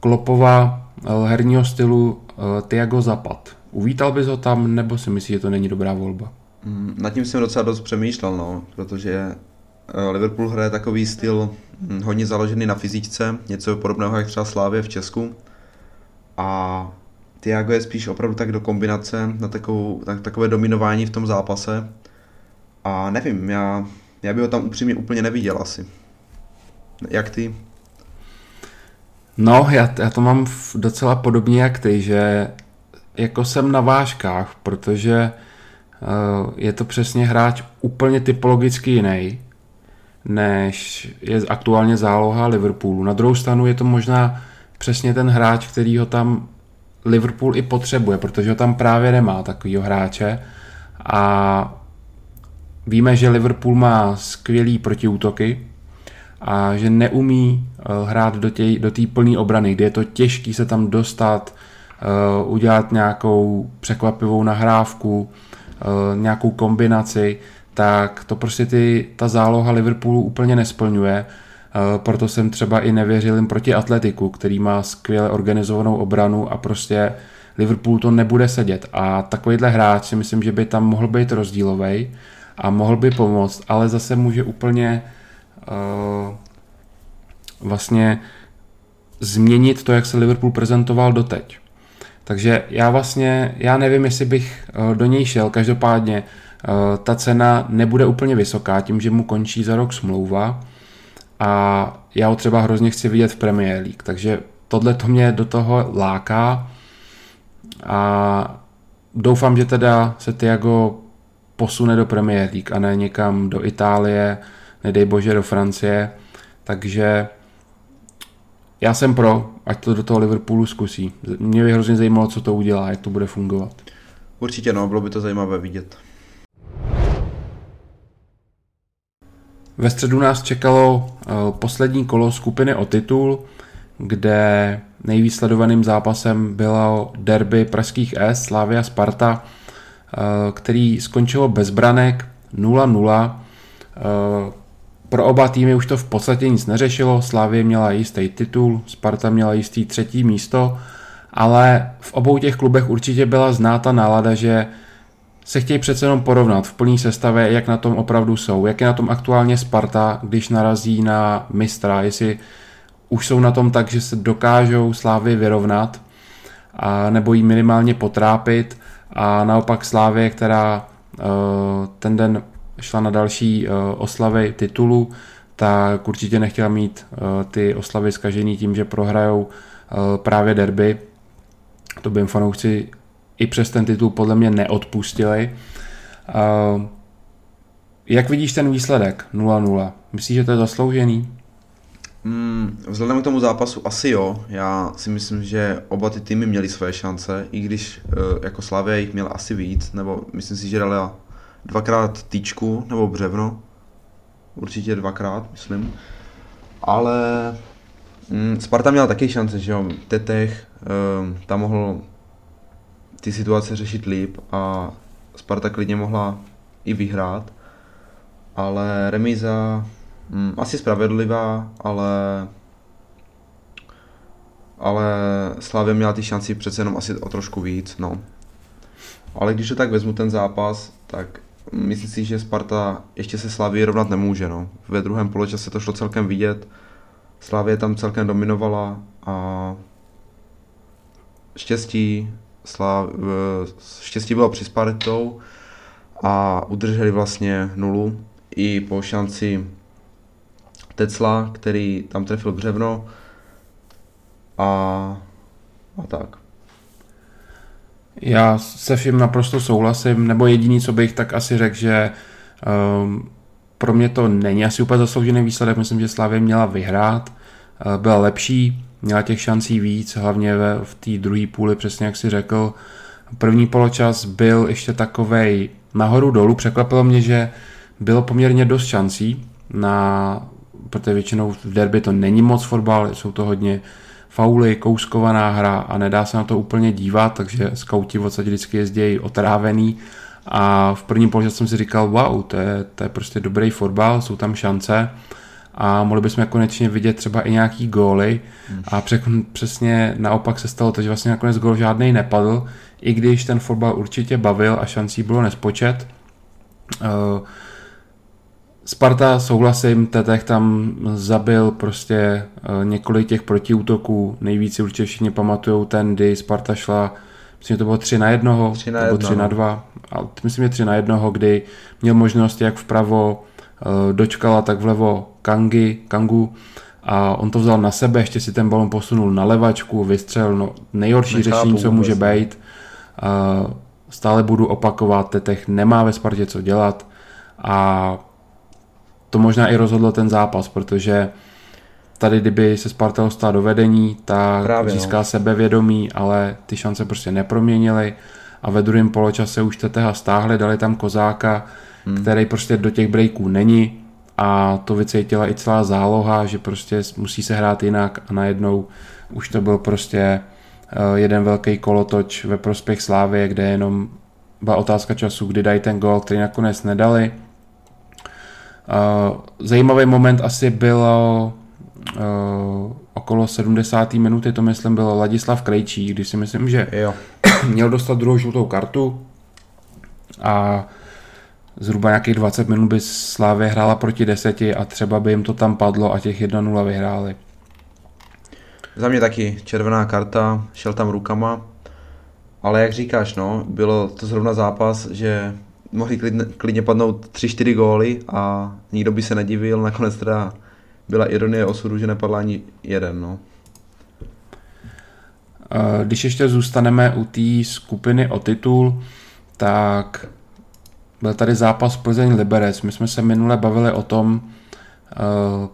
Klopova uh, herního stylu uh, Tiago zapad? Uvítal bys ho tam, nebo si myslíš, že to není dobrá volba? Mm, nad tím jsem docela dost přemýšlel, no, protože Liverpool hraje takový styl hm, hodně založený na fyzičce, něco podobného jak třeba Slávě v Česku. A Tiago je spíš opravdu tak do kombinace, na, takovou, na takové dominování v tom zápase. A nevím, já, já bych ho tam upřímně úplně neviděl asi. Jak ty? No, já, já to mám docela podobně jak ty, že jako jsem na vážkách, protože uh, je to přesně hráč úplně typologicky jiný, než je aktuálně záloha Liverpoolu. Na druhou stranu je to možná přesně ten hráč, který ho tam Liverpool i potřebuje, protože ho tam právě nemá takovýho hráče a víme, že Liverpool má skvělý protiútoky a že neumí eh, hrát do té do plné obrany, kde je to těžké se tam dostat, uh, udělat nějakou překvapivou nahrávku, uh, nějakou kombinaci, tak to prostě ty, ta záloha Liverpoolu úplně nesplňuje. Uh, proto jsem třeba i nevěřil jim proti Atletiku, který má skvěle organizovanou obranu a prostě Liverpool to nebude sedět. A takovýhle hráč si myslím, že by tam mohl být rozdílový a mohl by pomoct, ale zase může úplně uh, vlastně změnit to, jak se Liverpool prezentoval doteď. Takže já vlastně, já nevím, jestli bych uh, do něj šel, každopádně uh, ta cena nebude úplně vysoká, tím, že mu končí za rok smlouva a já ho třeba hrozně chci vidět v Premier League, takže tohle to mě do toho láká a doufám, že teda se Tiago posune do Premier League a ne někam do Itálie, nedej bože do Francie, takže já jsem pro, ať to do toho Liverpoolu zkusí. Mě by hrozně zajímalo, co to udělá, jak to bude fungovat. Určitě no, bylo by to zajímavé vidět. Ve středu nás čekalo eh, poslední kolo skupiny o titul, kde nejvíc sledovaným zápasem bylo derby pražských S, Slavia Sparta, Eh, který skončilo bez branek 0-0. Eh, pro oba týmy už to v podstatě nic neřešilo, Slávě měla jistý titul, Sparta měla jistý třetí místo, ale v obou těch klubech určitě byla znáta nálada, že se chtějí přece jenom porovnat v plný sestavě, jak na tom opravdu jsou, jak je na tom aktuálně Sparta, když narazí na mistra, jestli už jsou na tom tak, že se dokážou Slávy vyrovnat, a nebo jí minimálně potrápit, a naopak Slávě, která eh, ten den šla na další eh, oslavy titulu, tak určitě nechtěla mít eh, ty oslavy zkažený tím, že prohrajou právě derby. To by jim fanoušci i přes ten titul podle mě neodpustili. Jak vidíš ten výsledek 0-0? Myslíš, že to je zasloužený? Hmm, vzhledem k tomu zápasu asi jo. Já si myslím, že oba ty týmy měly své šance, i když uh, jako Slavia jich měl asi víc, nebo myslím si, že dali dvakrát týčku nebo břevno. Určitě dvakrát, myslím. Ale hmm, Sparta měla taky šance, že jo. Tetech uh, tam mohl ty situace řešit líp a Sparta klidně mohla i vyhrát. Ale remíza Hmm, asi spravedlivá, ale ale Slavě měla ty šanci přece jenom asi o trošku víc, no. Ale když to tak vezmu ten zápas, tak myslím si, že Sparta ještě se Slavě rovnat nemůže, no. Ve druhém poločase to šlo celkem vidět, Slavě tam celkem dominovala a štěstí, Slav, štěstí bylo při Spartou a udrželi vlastně nulu i po šanci Tecla, který tam trefil břevno a, a tak. Já se vším naprosto souhlasím, nebo jediný, co bych tak asi řekl, že um, pro mě to není asi úplně zasloužený výsledek, myslím, že Slavě měla vyhrát, uh, byla lepší, měla těch šancí víc, hlavně ve, v té druhé půli, přesně jak si řekl. První poločas byl ještě takovej nahoru dolů, překvapilo mě, že bylo poměrně dost šancí, na, protože většinou v derby to není moc fotbal, jsou to hodně fauly, kouskovaná hra a nedá se na to úplně dívat, takže skauti v podstatě vždycky jezdí otrávený. A v prvním poločase jsem si říkal, wow, to je, to je prostě dobrý fotbal, jsou tam šance a mohli bychom konečně vidět třeba i nějaký góly. A přesně naopak se stalo to, že vlastně nakonec gól žádný nepadl, i když ten fotbal určitě bavil a šancí bylo nespočet. Uh, Sparta, souhlasím, Tetech tam zabil prostě uh, několik těch protiútoků, nejvíce určitě všichni pamatují ten, kdy Sparta šla, myslím, že to bylo 3 na 1, 3 na 1, 3 na 2, ale myslím, že 3 na 1, kdy měl možnost jak vpravo dočkala, tak vlevo Kangi, Kangu a on to vzal na sebe, ještě si ten balon posunul na levačku, vystřel, no nejhorší Nechápu řešení, co může být. Uh, stále budu opakovat, Tetech nemá ve Spartě co dělat a to možná i rozhodlo ten zápas, protože tady kdyby se Sparta dostala do vedení, tak Právě, získá no. sebevědomí, ale ty šance prostě neproměnily a ve druhém poločase už Teteha stáhli, dali tam Kozáka, hmm. který prostě do těch breaků není a to vycítila i celá záloha, že prostě musí se hrát jinak a najednou už to byl prostě eh, jeden velký kolotoč ve prospěch Slávy, kde jenom byla otázka času, kdy dají ten gol, který nakonec nedali. Eh, zajímavý moment asi bylo uh, okolo 70. minuty, to myslím byl Ladislav Krejčí, když si myslím, že jo. měl dostat druhou žlutou kartu a zhruba nějakých 20 minut by Slávě hrála proti deseti a třeba by jim to tam padlo a těch 1-0 vyhráli. Za mě taky červená karta, šel tam rukama, ale jak říkáš, no, bylo to zrovna zápas, že mohli klidně, klidně padnout 3-4 góly a nikdo by se nedivil, nakonec teda byla ironie osudu, že nepadla ani jeden, no. Když ještě zůstaneme u té skupiny o titul, tak byl tady zápas Plzeň Liberec. My jsme se minule bavili o tom,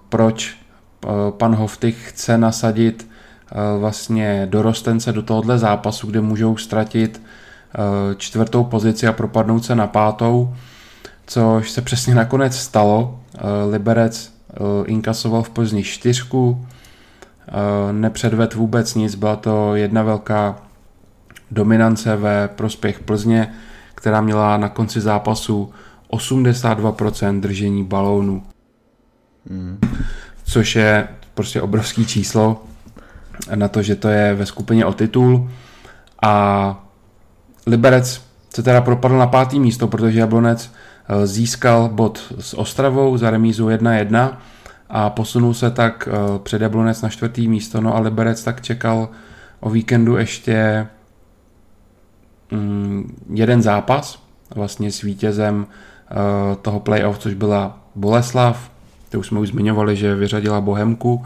proč pan Hoftych chce nasadit vlastně dorostence do tohohle zápasu, kde můžou ztratit Eh, čtvrtou pozici a propadnout se na pátou, což se přesně nakonec stalo. Eh, Liberec eh, inkasoval v Plzni čtyřku, nepředved vůbec nic, byla to jedna velká dominance ve prospěch Plzně, která měla na konci zápasu 82% držení balónu. Mm. Což je prostě obrovský číslo na to, že to je ve skupině o titul a Liberec se teda propadl na pátý místo, protože Jablonec eh, získal bod s Ostravou za remízu 1-1 a posunul se tak eh, před Jablonec na čtvrtý místo, no a Liberec tak čekal o víkendu ještě jeden zápas vlastně s vítězem eh, toho playoff, což byla Boleslav, to už jsme už zmiňovali, že vyřadila Bohemku.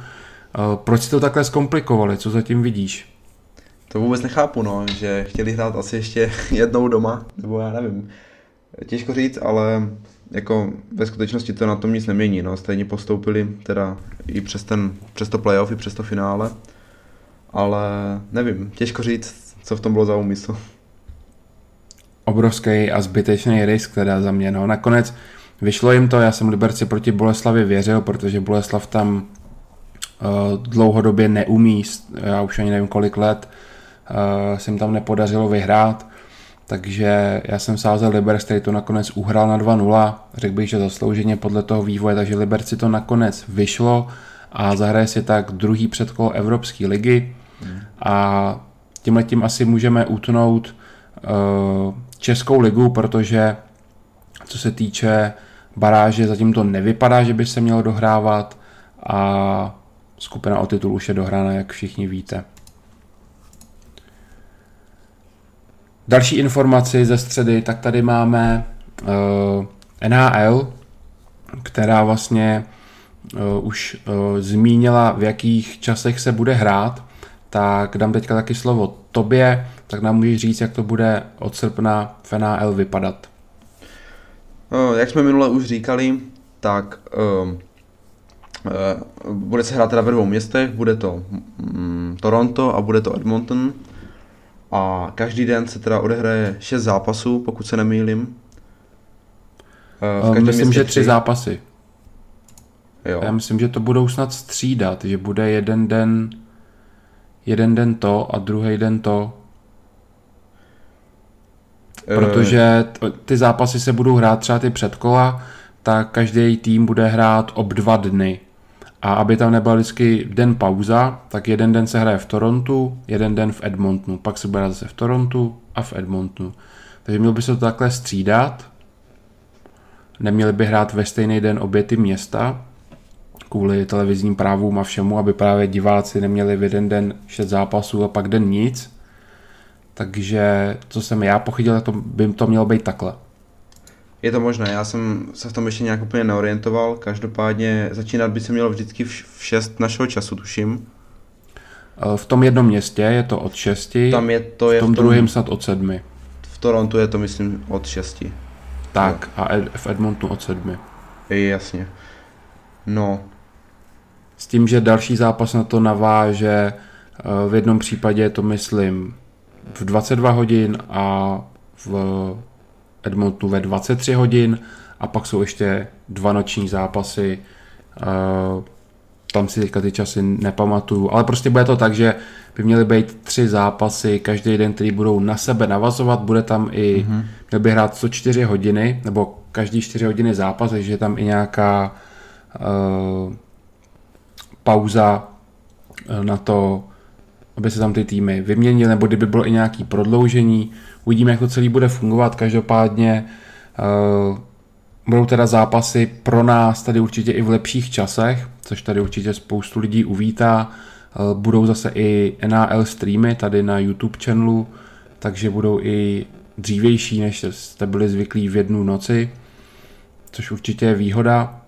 Proč si to takhle zkomplikovali? Co zatím vidíš? To vůbec nechápu, no, že chtěli hrát asi ještě [laughs] jednou doma, nebo já nevím. Těžko říct, ale jako ve skutečnosti to na tom nic nemění, no. Stejně postoupili teda i přes, ten, přes to playoff, i přes to finále. Ale nevím, těžko říct, co v tom bylo za úmysl. Obrovský a zbytečný risk teda za mě, no. Nakonec vyšlo jim to, já jsem Liberci proti Boleslavi věřil, protože Boleslav tam uh, dlouhodobě neumí, já už ani nevím kolik let, uh, se jim tam nepodařilo vyhrát, takže já jsem sázel Liberec, který to nakonec uhrál na 2-0, řekl bych, že zaslouženě podle toho vývoje, takže Liberci to nakonec vyšlo a zahraje si tak druhý předkolo Evropské ligy. Hmm. A tímhle tím asi můžeme utnout uh, Českou ligu, protože co se týče baráže, zatím to nevypadá, že by se mělo dohrávat a skupina o titul už je dohrána, jak všichni víte. Další informaci ze středy, tak tady máme uh, NHL, která vlastně uh, už uh, zmínila, v jakých časech se bude hrát, tak dám teďka taky slovo tobě, tak nám můžeš říct, jak to bude od srpna v NHL vypadat. Uh, jak jsme minule už říkali, tak uh, uh, bude se hrát teda ve dvou městech, bude to um, Toronto a bude to Edmonton. A každý den se teda odehraje 6 zápasů, pokud se nemýlím. Uh, v myslím, že tři zápasy. Jo. Já myslím, že to budou snad střídat, že bude jeden den jeden den to a druhý den to. Protože ty zápasy se budou hrát třeba ty předkola, tak každý tým bude hrát ob dva dny. A aby tam nebyla vždycky den pauza, tak jeden den se hraje v Torontu, jeden den v Edmontonu, pak se bude hrát zase v Torontu a v Edmontonu. Takže mělo by se to takhle střídat. Neměli by hrát ve stejný den obě ty města, kvůli televizním právům a všemu, aby právě diváci neměli v jeden den šest zápasů a pak den nic. Takže co jsem já pochytil, to by to mělo být takhle. Je to možné, já jsem se v tom ještě nějak úplně neorientoval, každopádně začínat by se mělo vždycky v 6 našeho času, tuším. Eh, v tom jednom městě je to od 6, Tam je to je v tom, v tom druhém snad od 7. V Torontu je to myslím od 6. Tak no. a Ed, v Edmontonu od 7. Je, jasně. No. S tím, že další zápas na to naváže, eh, v jednom případě je to myslím v 22 hodin a v Edmontonu ve 23 hodin a pak jsou ještě dva noční zápasy. Eh, tam si teďka ty časy nepamatuju, ale prostě bude to tak, že by měly být tři zápasy každý den, který budou na sebe navazovat, bude tam i, mm-hmm. měl by hrát co čtyři hodiny, nebo každý čtyři hodiny zápas, takže je tam i nějaká uh, pauza eh, na to, aby se tam ty týmy vyměnily, nebo kdyby bylo i nějaké prodloužení. Uvidíme, jak to celý bude fungovat. Každopádně uh, budou teda zápasy pro nás tady určitě i v lepších časech, což tady určitě spoustu lidí uvítá. Uh, budou zase i NAL streamy tady na YouTube channelu, takže budou i dřívější, než jste byli zvyklí v jednu noci, což určitě je výhoda.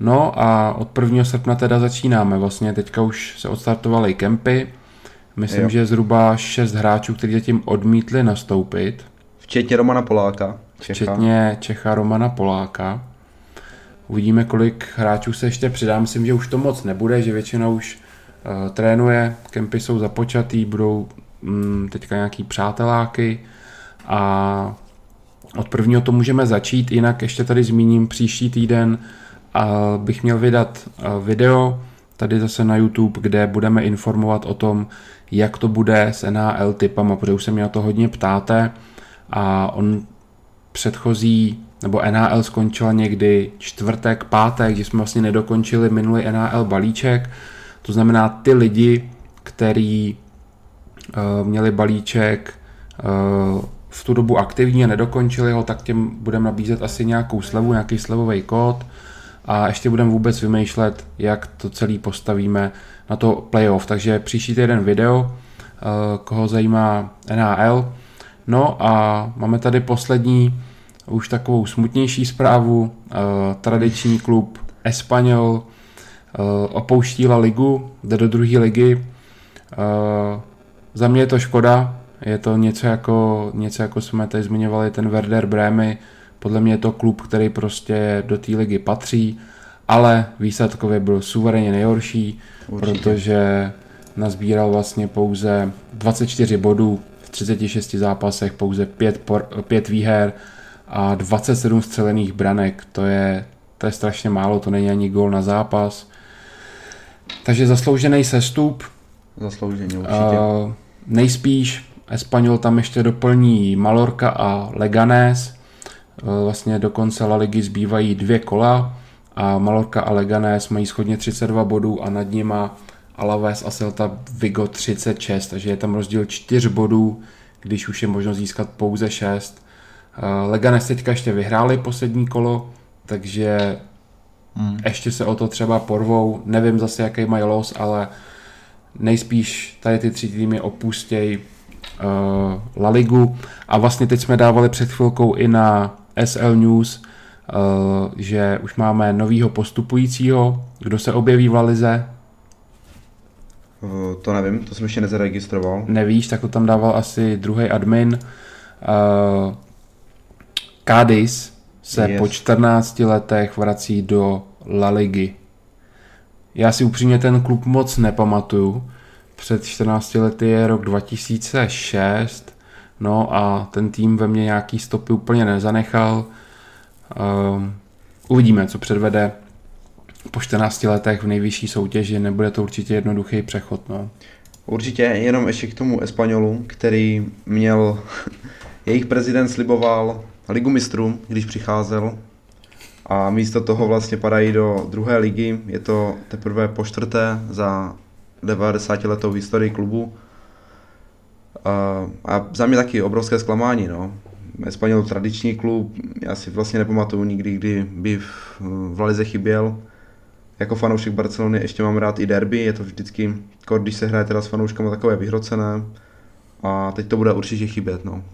No a od 1. srpna teda začínáme. Vlastně teďka už se odstartovaly kempy. Myslím, jo. že zhruba 6 hráčů, kteří zatím odmítli nastoupit. Včetně Romana Poláka. Čecha. Včetně Čecha Romana Poláka. Uvidíme, kolik hráčů se ještě přidá. Myslím, že už to moc nebude, že většina už uh, trénuje, kempy jsou započatý, budou um, teďka nějaký přáteláky a od prvního to můžeme začít, jinak ještě tady zmíním příští týden a bych měl vydat video tady zase na YouTube, kde budeme informovat o tom, jak to bude s NHL typama, protože už se mě na to hodně ptáte a on předchozí, nebo NHL skončila někdy čtvrtek, pátek, že jsme vlastně nedokončili minulý NHL balíček, to znamená ty lidi, kteří uh, měli balíček uh, v tu dobu aktivní a nedokončili ho, tak těm budeme nabízet asi nějakou slevu, nějaký slevový kód, a ještě budeme vůbec vymýšlet, jak to celý postavíme na to playoff. Takže příští týden video, eh, koho zajímá NHL. No a máme tady poslední, už takovou smutnější zprávu. Eh, tradiční klub Espanyol eh, opouští La Ligu, jde do druhé ligy. Za mě je to škoda, je to něco jako, něco jako jsme tady zmiňovali, ten Werder Brémy, podle mě je to klub, který prostě do té ligy patří, ale výsledkově byl suverénně nejhorší, Určitě. protože nazbíral vlastně pouze 24 bodů v 36 zápasech, pouze 5, por, 5 výher a 27 střelených branek. To je, to je strašně málo, to není ani gol na zápas. Takže zasloužený sestup. Zasloužený určitě. Uh, nejspíš Espanol tam ještě doplní Malorka a Leganés. Vlastně do konce La Ligy zbývají dvě kola a Malorka a Leganés mají schodně 32 bodů a nad nima Alaves a Celta Vigo 36, takže je tam rozdíl 4 bodů, když už je možno získat pouze 6. Uh, Leganes teďka ještě vyhráli poslední kolo, takže hmm. ještě se o to třeba porvou. Nevím zase, jaký mají los, ale nejspíš tady ty tři týmy opustějí uh, La Ligu. A vlastně teď jsme dávali před chvilkou i na SL News, uh, že už máme novýho postupujícího, kdo se objeví v La Lize. Uh, to nevím, to jsem ještě nezaregistroval. Nevíš, tak to tam dával asi druhý admin. Uh, Cádiz se yes. po 14 letech vrací do La Ligy. Já si upřímně ten klub moc nepamatuju. Před 14 lety je rok 2006, no a ten tým ve mně nějaký stopy úplně nezanechal. Um, uvidíme, co předvede po 14 letech v nejvyšší soutěži, nebude to určitě jednoduchý přechod. No. Určitě, jenom ještě k tomu Espanolu, který měl, [laughs] jejich prezident sliboval ligu mistrů, když přicházel a místo toho vlastně padají do druhé ligy. Je to teprve po čtvrté za 90 letou historii klubu. A za mě taky obrovské zklamání. No. Espanol tradiční klub, já si vlastně nepamatuju nikdy, kdy by v, v Lalize chyběl. Jako fanoušek Barcelony ještě mám rád i derby, je to vždycky, když se hraje teda s fanouškama takové vyhrocené. A teď to bude určitě chybět. No.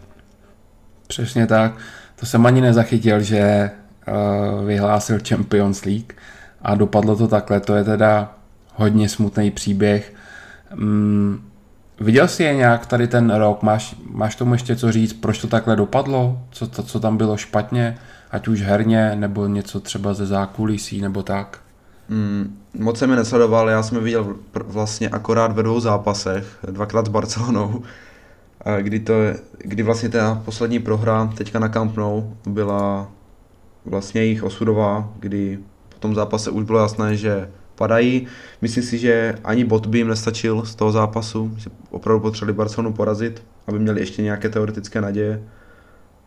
Přesně tak. To jsem ani nezachytil, že uh, vyhlásil Champions League a dopadlo to takhle. To je teda hodně smutný příběh. Um, viděl jsi je nějak tady ten rok? Máš, máš tomu ještě co říct? Proč to takhle dopadlo? Co, to, co tam bylo špatně? Ať už herně, nebo něco třeba ze zákulisí, nebo tak? Mm, moc jsem je nesledoval, já jsem je viděl vlastně akorát ve dvou zápasech, dvakrát s Barcelonou kdy, to, kdy vlastně ta poslední prohra teďka na Camp Nou byla vlastně jejich osudová, kdy po tom zápase už bylo jasné, že padají. Myslím si, že ani bot by jim nestačil z toho zápasu, že opravdu potřebovali Barcelonu porazit, aby měli ještě nějaké teoretické naděje.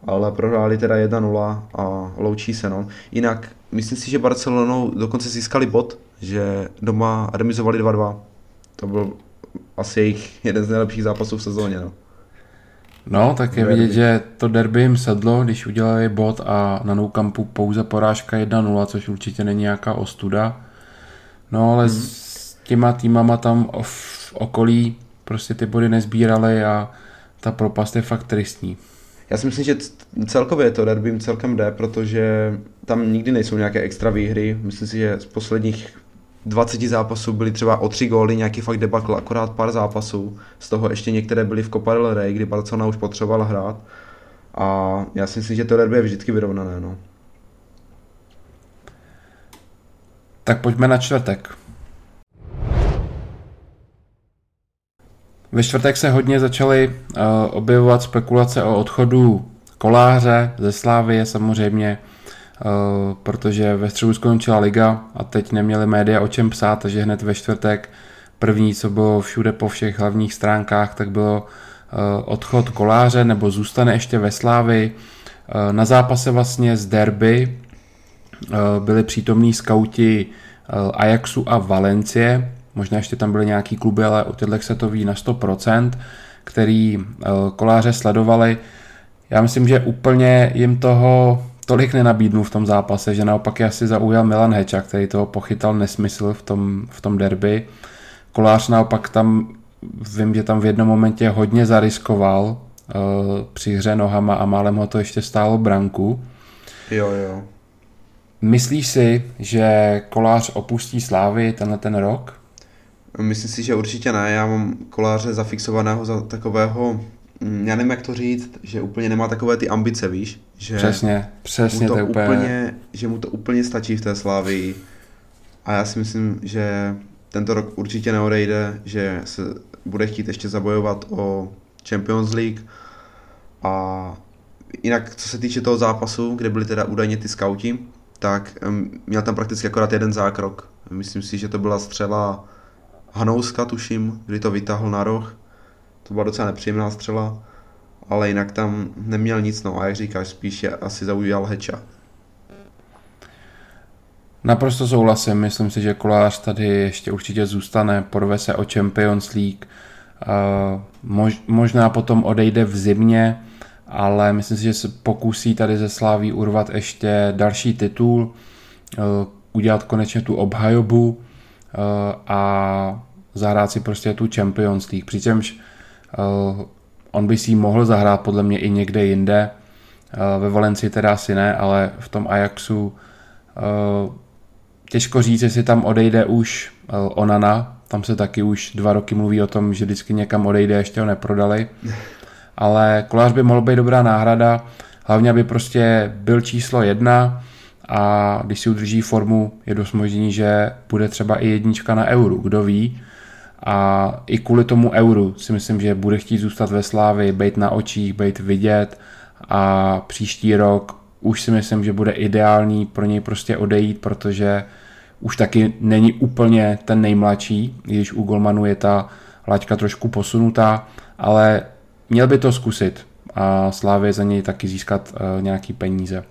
Ale prohráli teda 1-0 a loučí se. No. Jinak myslím si, že Barcelonou dokonce získali bod, že doma remizovali 2-2. To byl asi jejich jeden z nejlepších zápasů v sezóně. No. No, tak je vidět, že to derby jim sedlo, když udělali bod a na Nou Campu pouze porážka 1-0, což určitě není nějaká ostuda. No, ale hmm. s těma týmama tam v okolí prostě ty body nezbírali a ta propast je fakt tristní. Já si myslím, že celkově to derby jim celkem jde, protože tam nikdy nejsou nějaké extra výhry. Myslím si, že z posledních 20 zápasů byly třeba o tři góly, nějaký fakt debakl, akorát pár zápasů. Z toho ještě některé byly v Copa del Rey, kdy Barcelona už potřebovala hrát. A já si myslím, že to derby je vždycky vyrovnané. No. Tak pojďme na čtvrtek. Ve čtvrtek se hodně začaly uh, objevovat spekulace o odchodu koláře ze Slávy, samozřejmě Eh, protože ve středu skončila liga a teď neměli média o čem psát, takže hned ve čtvrtek první, co bylo všude po všech hlavních stránkách, tak bylo eh, odchod koláře nebo zůstane ještě ve Slávy. Eh, na zápase vlastně z derby byli přítomní skauti Ajaxu a Valencie, možná ještě tam byly nějaký kluby, ale o těchto se to ví na 100%, který koláře sledovali. Já myslím, že úplně jim toho tolik nenabídnul v tom zápase, že naopak je asi zaujal Milan Heča, který toho pochytal nesmysl v tom, v tom derby. Kolář naopak tam, vím, že tam v jednom momentě hodně zariskoval uh, při hře nohama a málem ho to ještě stálo branku. Jo, jo. Myslíš si, že Kolář opustí Slávy tenhle ten rok? Myslím si, že určitě ne. Já mám Koláře zafixovaného za takového Mm, já nevím, jak to říct, že úplně nemá takové ty ambice, víš? Že přesně, přesně mu to, to úplně... úplně... Že mu to úplně stačí v té Slávii. A já si myslím, že tento rok určitě neodejde, že se bude chtít ještě zabojovat o Champions League. A jinak, co se týče toho zápasu, kde byli teda údajně ty skauti, tak měl tam prakticky akorát jeden zákrok. Myslím si, že to byla střela Hanouska, tuším, kdy to vytáhl na roh to byla docela nepříjemná střela, ale jinak tam neměl nic, no a jak říkáš, spíš je asi zaujal Heča. Naprosto souhlasím, myslím si, že Kolář tady ještě určitě zůstane, porve se o Champions League, mož, možná potom odejde v zimě, ale myslím si, že se pokusí tady ze Sláví urvat ještě další titul, udělat konečně tu obhajobu a zahrát si prostě tu Champions League, přičemž on by si mohl zahrát podle mě i někde jinde, ve Valencii teda asi ne, ale v tom Ajaxu. Těžko říct, jestli tam odejde už eh, Onana, tam se taky už dva roky mluví o tom, že vždycky někam odejde, ještě ho neprodali. [laughs] Ale kolář by mohl být dobrá náhrada, hlavně aby prostě byl číslo jedna a když si udrží formu, je dost možný, že bude třeba i jednička na euru, kdo ví. A i kvůli tomu euru si myslím, že bude chtít zůstat ve slávy, být na očích, být vidět a příští rok už si myslím, že bude ideální pro něj prostě odejít, protože už taky není úplně ten nejmladší, když u Golmanu je ta laťka trošku posunutá, ale měl by to zkusit a Slávě za něj taky získat uh, nějaký peníze.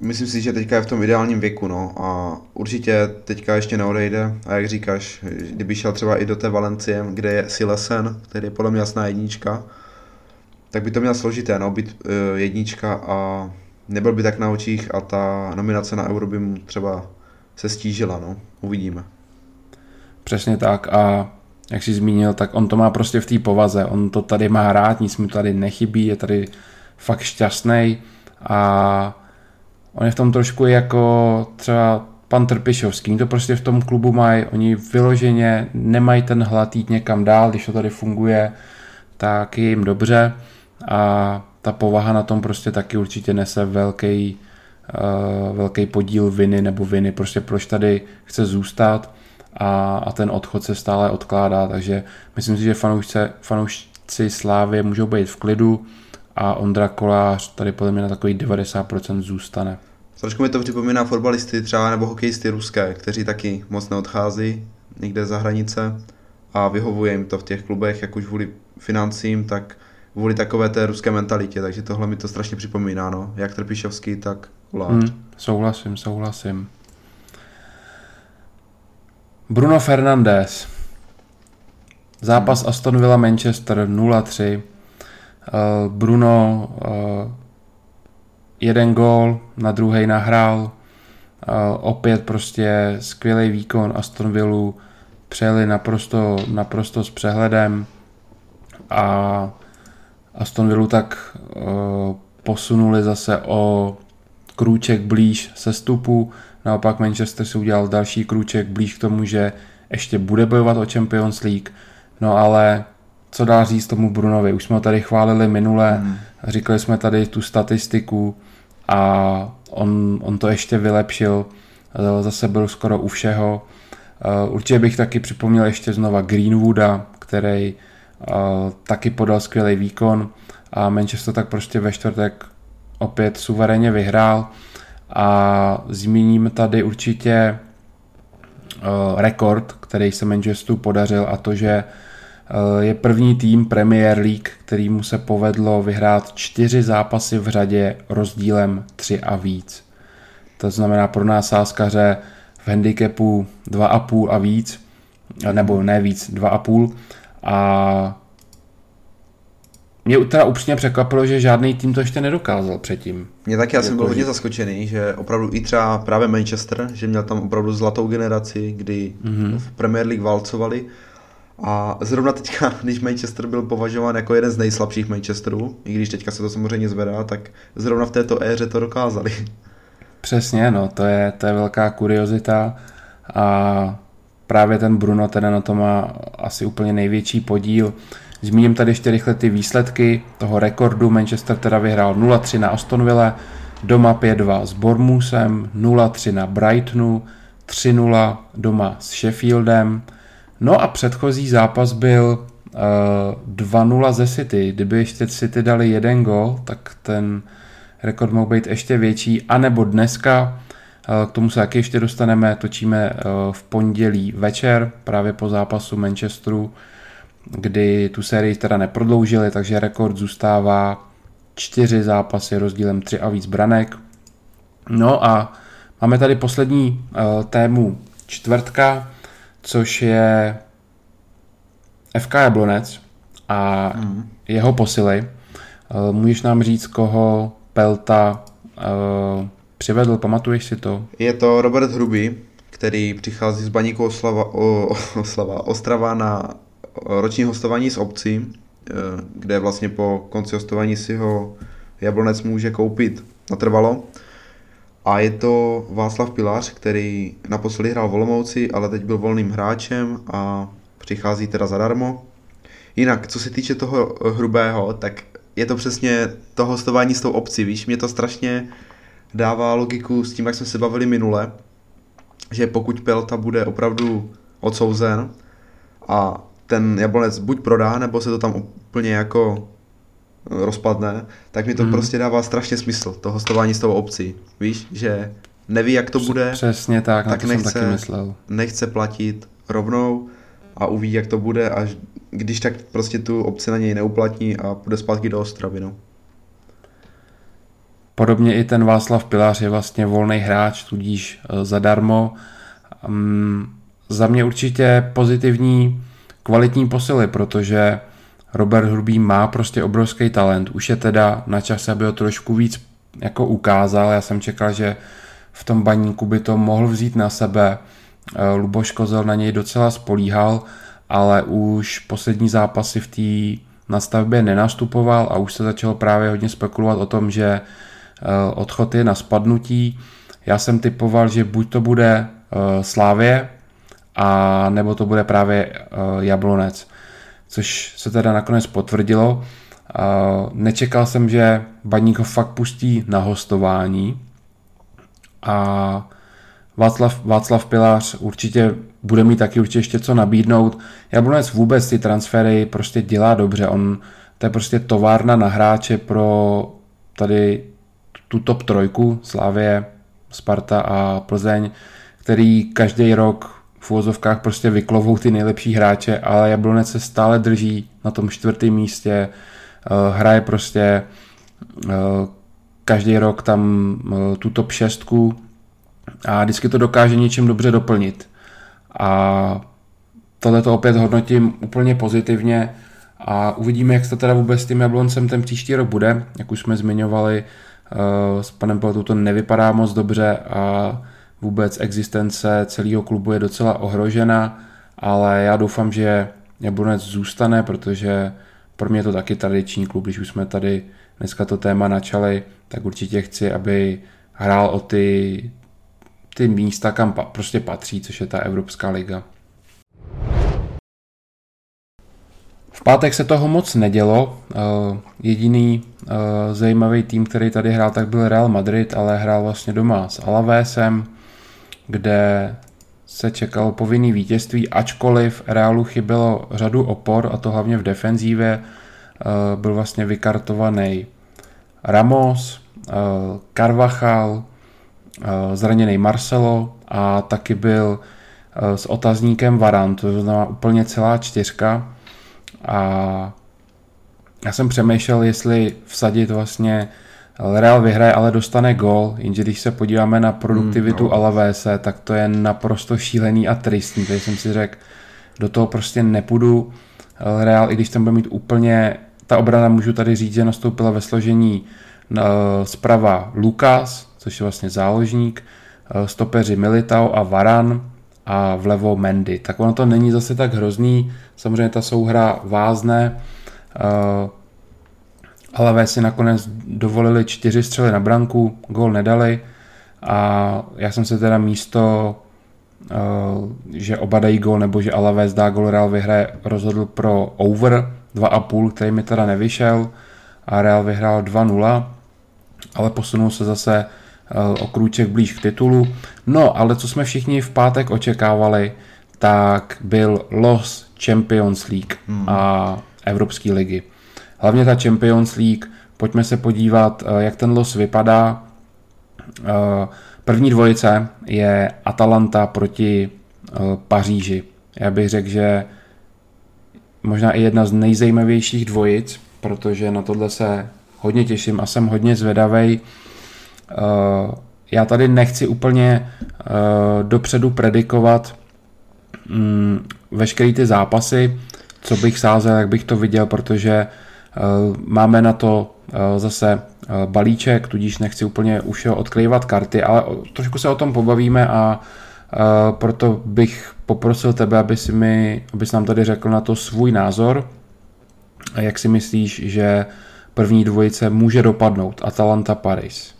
Myslím si, že teďka je v tom ideálním věku, no a určitě teďka ještě neodejde a jak říkáš, kdyby šel třeba i do té Valencie, kde je Silesen, který je podle mě jasná jednička, tak by to měl složité, no, být uh, jednička a nebyl by tak na očích a ta nominace na Euro by mu třeba se stížila, no. Uvidíme. Přesně tak a jak jsi zmínil, tak on to má prostě v té povaze. On to tady má rád, nic mu tady nechybí, je tady fakt šťastný. A on je v tom trošku jako třeba pan Trpišovský, to prostě v tom klubu mají, oni vyloženě nemají ten hlad jít někam dál, když to tady funguje, tak je jim dobře. A ta povaha na tom prostě taky určitě nese velký, uh, velký podíl viny nebo viny, prostě proč tady chce zůstat a, a ten odchod se stále odkládá, takže myslím si, že fanoušce, fanoušci Slávy můžou být v klidu a Ondra Kolář tady podle mě na takový 90% zůstane. Trošku mi to připomíná fotbalisty třeba nebo hokejisty ruské, kteří taky moc neodchází někde za hranice a vyhovuje jim to v těch klubech, jak už kvůli financím, tak kvůli takové té ruské mentalitě, takže tohle mi to strašně připomíná, no. Jak Trpišovský, tak Kolář. Hmm, souhlasím, souhlasím. Bruno Fernandes. Zápas. Aston Villa Manchester 0-3. Uh, eh, Bruno uh, jeden gól, na druhý nahrál. Uh, opět prostě skvělý výkon Aston Villa přejeli naprosto, naprosto s přehledem a Aston Villa tak posunuli zase o krůček blíž se stupu, naopak Manchester si udělal další krůček blíž k tomu, že ještě bude bojovat o Champions League, no ale co dál říct tomu Brunovi, už jsme ho tady chválili minule, hmm. říkali jsme tady tu statistiku a on, on to ještě vylepšil, eh, zase byl skoro u všeho. Eh, určitě bych taky připomněl ještě znova Greenwooda, který taky podal skvělý výkon a Manchester tak prostě ve čtvrtek opět suverénně vyhrál a zmíním tady určitě rekord, který se Manchesteru podařil a to, že je první tým Premier League, který mu se povedlo vyhrát čtyři zápasy v řadě rozdílem 3 a víc. To znamená pro nás sáskaře v handicapu 2,5 a víc, nebo ne víc, 2,5 a mě teda upřímně překvapilo, že žádný tým to ještě nedokázal předtím. Mě taky, já jsem byl jako, hodně zaskočený, že opravdu i třeba právě Manchester, že měl tam opravdu zlatou generaci, kdy mm-hmm. v Premier League válcovali. A zrovna teďka, [laughs] když Manchester byl považován jako jeden z nejslabších Manchesterů, i když teďka se to samozřejmě zvedá, tak zrovna v této éře to dokázali. Přesně, no, to je, to je velká kuriozita a právě ten Bruno teda na to má asi úplně největší podíl. Zmíním tady ještě rychle ty výsledky toho rekordu. Manchester teda vyhrál 0-3 na Aston Villa, doma 5-2 s Bournemouthem, 0-3 na Brightonu, 3-0 doma s Sheffieldem. No a předchozí zápas byl uh, 2-0 ze City. Kdyby ještě City dali jeden gol, tak ten rekord mohl být ještě větší. A nebo dneska k tomu se taky ještě dostaneme, točíme v pondělí večer, právě po zápasu Manchesteru, kdy tu sérii teda neprodloužili, takže rekord zůstává čtyři zápasy rozdílem tři a víc branek. No a máme tady poslední uh, tému čtvrtka, což je FK Jablonec a mm. jeho posily. Uh, můžeš nám říct, koho Pelta uh, přivedl, pamatuješ si to? Je to Robert Hrubý, který přichází z Baníku Oslava, o, [laughs] Oslava, Ostrava na roční hostování s obcí, eh, kde vlastně po konci hostování si ho Jablonec může koupit natrvalo. A je to Václav Pilář, který naposledy hrál v Olomouci, ale teď byl volným hráčem a přichází teda zadarmo. Jinak, co se týče toho hrubého, tak je to přesně to hostování s tou obcí, víš, mě to strašně dává logiku s tím, jak jsme se bavili minule, že pokud Pelta bude opravdu odsouzen a ten Jablonec buď prodá, nebo se to tam úplně jako eh, rozpadne, tak mi to hmm. prostě dává strašně smysl, to hostování s tou obcí. Víš, že neví, jak to bude. Přesně tak, tak na to nechce, jsem taky myslel. Nechce platit rovnou a uvidí, jak to bude, až když tak prostě tu obci na něj neuplatní a půjde zpátky do Ostravy. No. Podobně i ten Václav Pilář je vlastně volný hráč, tudíž eh, zadarmo. Um, za mě určitě pozitivní kvalitní posily, protože Robert Hrubý má prostě obrovský talent. Už je teda na čase, aby ho trošku víc jako ukázal. Já jsem čekal, že v tom baníku by to mohl vzít na sebe. Eh, Luboš Kozel na něj docela spolíhal, ale už poslední zápasy v té nastavbě nenastupoval a už se začalo právě hodně spekulovat o tom, že eh, odchod je na spadnutí. Já jsem typoval, že buď to bude eh, Slávě, a nebo to bude právě Jablonec, což se teda nakonec potvrdilo. Nečekal jsem, že Baník ho fakt pustí na hostování a Václav, Václav Pilář určitě bude mít taky určitě ještě co nabídnout. Jablonec vůbec ty transfery prostě dělá dobře. On, to je prostě továrna na hráče pro tady tu top trojku, Slávě, Sparta a Plzeň, který každý rok v úvozovkách prostě vyklovou ty nejlepší hráče, ale Jablonec se stále drží na tom čtvrtém místě, eh, hraje prostě eh, každý rok tam eh, tu top šestku, a vždycky to dokáže něčím dobře doplnit. A tohle to opět hodnotím úplně pozitivně a uvidíme, jak to teda vůbec s tím Jabloncem ten příští rok bude. Jak už jsme zmiňovali, s panem Peltou to nevypadá moc dobře a vůbec existence celého klubu je docela ohrožena, ale já doufám, že Jablonec zůstane, protože pro mě je to taky tradiční klub, když už jsme tady dneska to téma načali, tak určitě chci, aby hrál o ty ty místa, kam pa, prostě patří, což je ta Evropská liga. V pátek se toho moc nedělo. Eh, jediný eh, zajímavý tým, který tady hrál, tak byl Real Madrid, ale hrál vlastně doma s Alavésem, kde se čekalo povinný vítězství, ačkoliv Realu chybělo řadu opor, a to hlavně v defenzívě. Eh, byl vlastně vykartovaný Ramos, Carvajal, Eh, zraněný Marcelo a taky byl eh, s otazníkem Varan, to znamená úplně celá čtyřka a já jsem přemýšlel, jestli vsadit vlastně Real vyhraje, ale dostane gol, jenže když se podíváme na produktivitu mm, no. Alavese, tak to je naprosto šílený a tristní, takže jsem si řekl, do toho prostě nepůjdu. Eh, Real, i když tam bude mít úplně, ta obrana můžu tady říct, že nastoupila ve složení zprava Lukas, což je vlastně záložník, eh, stopeři Militao a Varan a vlevo Mendy. Tak ono to není zase tak hrozný, samozřejmě ta souhra vázne, eh, ale si nakonec dovolili čtyři střely na branku, gol nedali a já jsem se teda místo eh, že oba dají gol nebo že Alaves dá gol, Real vyhraje, rozhodl pro over 2,5, který mi teda nevyšel a Real vyhrál 2-0, ale posunul se zase o krůček blíž k titulu. No, ale co jsme všichni v pátek očekávali, tak byl los Champions League hmm. a Evropské ligy. Hlavně ta Champions League, pojďme se podívat, eh, jak ten los vypadá. Eh, první dvojice je Atalanta proti eh, Paříži. Já bych řekl, že možná i jedna z nejzajímavějších dvojic, protože na tohle se hodně těším a jsem hodně zvedavý. Eh, já tady nechci úplně dopředu predikovat um, veškeré ty zápasy, co bych sázel, jak bych to viděl, protože máme na to uh, zase uh, balíček, tudíž nechci úplně už odkryvat karty, ale trošku se o tom pobavíme a proto bych poprosil tebe, aby si mi, abys nám tady řekl na to svůj názor. Jak si myslíš, že první dvojice může dopadnout Atalanta Paris?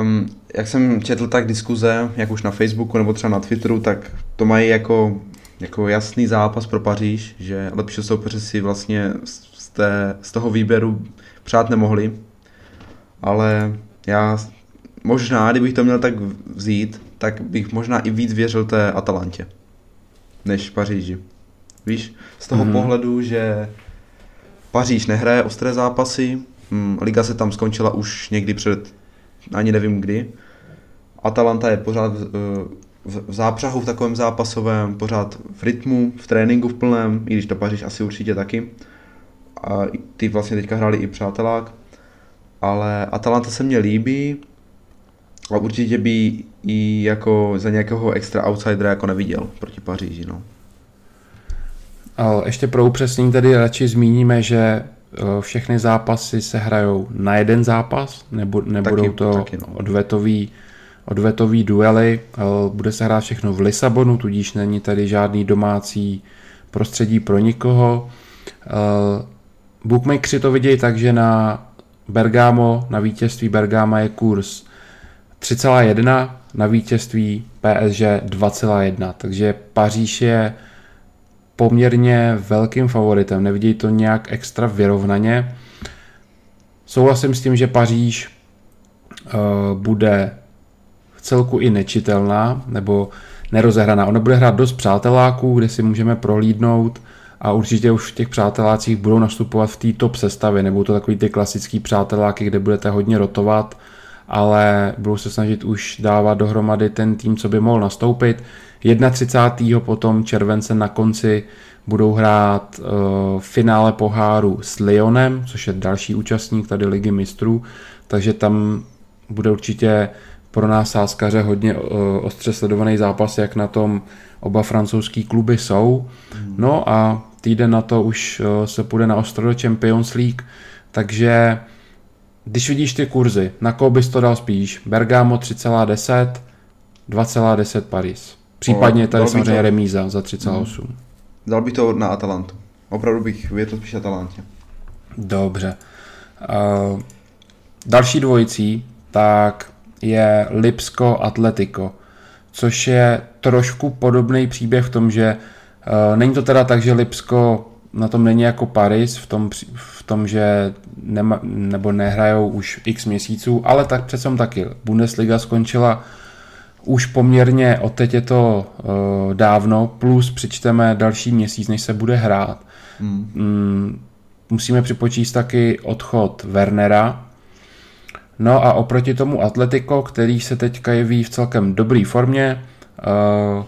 Um, jak jsem četl tak diskuze, jak už na Facebooku nebo třeba na Twitteru, tak to mají jako, jako jasný zápas pro Paříž, že lepší soupeře si vlastně té, z toho výběru přát nemohli. Ale já možná, kdybych to měl tak vzít, tak bych možná i víc věřil té Atalantě než Paříži. Víš, z toho mm. pohledu, že Paříž nehraje ostré zápasy, hm, liga se tam skončila už někdy před, ani nevím kdy. Atalanta je pořád v, v, v zápřahu v takovém zápasovém, pořád v rytmu, v tréninku v plném, i když to Paříž asi určitě taky. A ty vlastně teďka hráli i přátelák. Ale Atalanta se mně líbí a určitě by i jako za nějakého extra outsidera jako neviděl proti Paříži. No. Ještě pro upřesnění tady radši zmíníme, že e, všechny zápasy se hrajou na jeden zápas, nebo, nebudou taky, to taky no. odvetový, odvetový duely. E, bude se hrát všechno v Lisabonu, tudíž není tady žádný domácí prostředí pro nikoho. Bookmakeri to vidějí tak, že na Bergamo, na vítězství Bergama je kurz 3,1, na vítězství PSG 2,1, takže Paříž je poměrně velkým favoritem, nevidí to nějak extra vyrovnaně. Souhlasím s tím, že Paříž uh, bude v celku i nečitelná, nebo nerozehraná. Ona bude hrát dost přáteláků, kde si můžeme prohlídnout a určitě už v těch přátelácích budou nastupovat v té top sestavě, nebo to takový ty klasický přáteláky, kde budete hodně rotovat, ale budou se snažit už dávat dohromady ten tým, co by mohl nastoupit. 31. potom července na konci budou hrát uh, finále poháru s Lyonem, což je další účastník tady ligy mistrů, takže tam bude určitě pro nás sáskaře hodně uh, ostře sledovaný zápas, jak na tom oba francouzský kluby jsou. No a týden na to už uh, se půjde na ostro do Champions League, takže když vidíš ty kurzy, na koho bys to dal spíš? Bergamo 3,10, 2,10 Paris. Případně tady samozřejmě to... remíza za 3,8. Hmm. Dal bych to na Atalantu. Opravdu bych věděl spíš Atalantě. Dobře. Uh, další dvojicí tak je Lipsko Atletico, což je trošku podobný příběh v tom, že uh, není to teda tak, že Lipsko na tom není jako Paris v tom, v tom že nema, nebo nehrajou už x měsíců, ale tak přece taky. Bundesliga skončila už poměrně, od teď je to uh, dávno, plus přičteme další měsíc, než se bude hrát. Hmm. Mm, musíme připočíst taky odchod Wernera, No a oproti tomu Atletico, který se teďka jeví v celkem dobré formě, uh,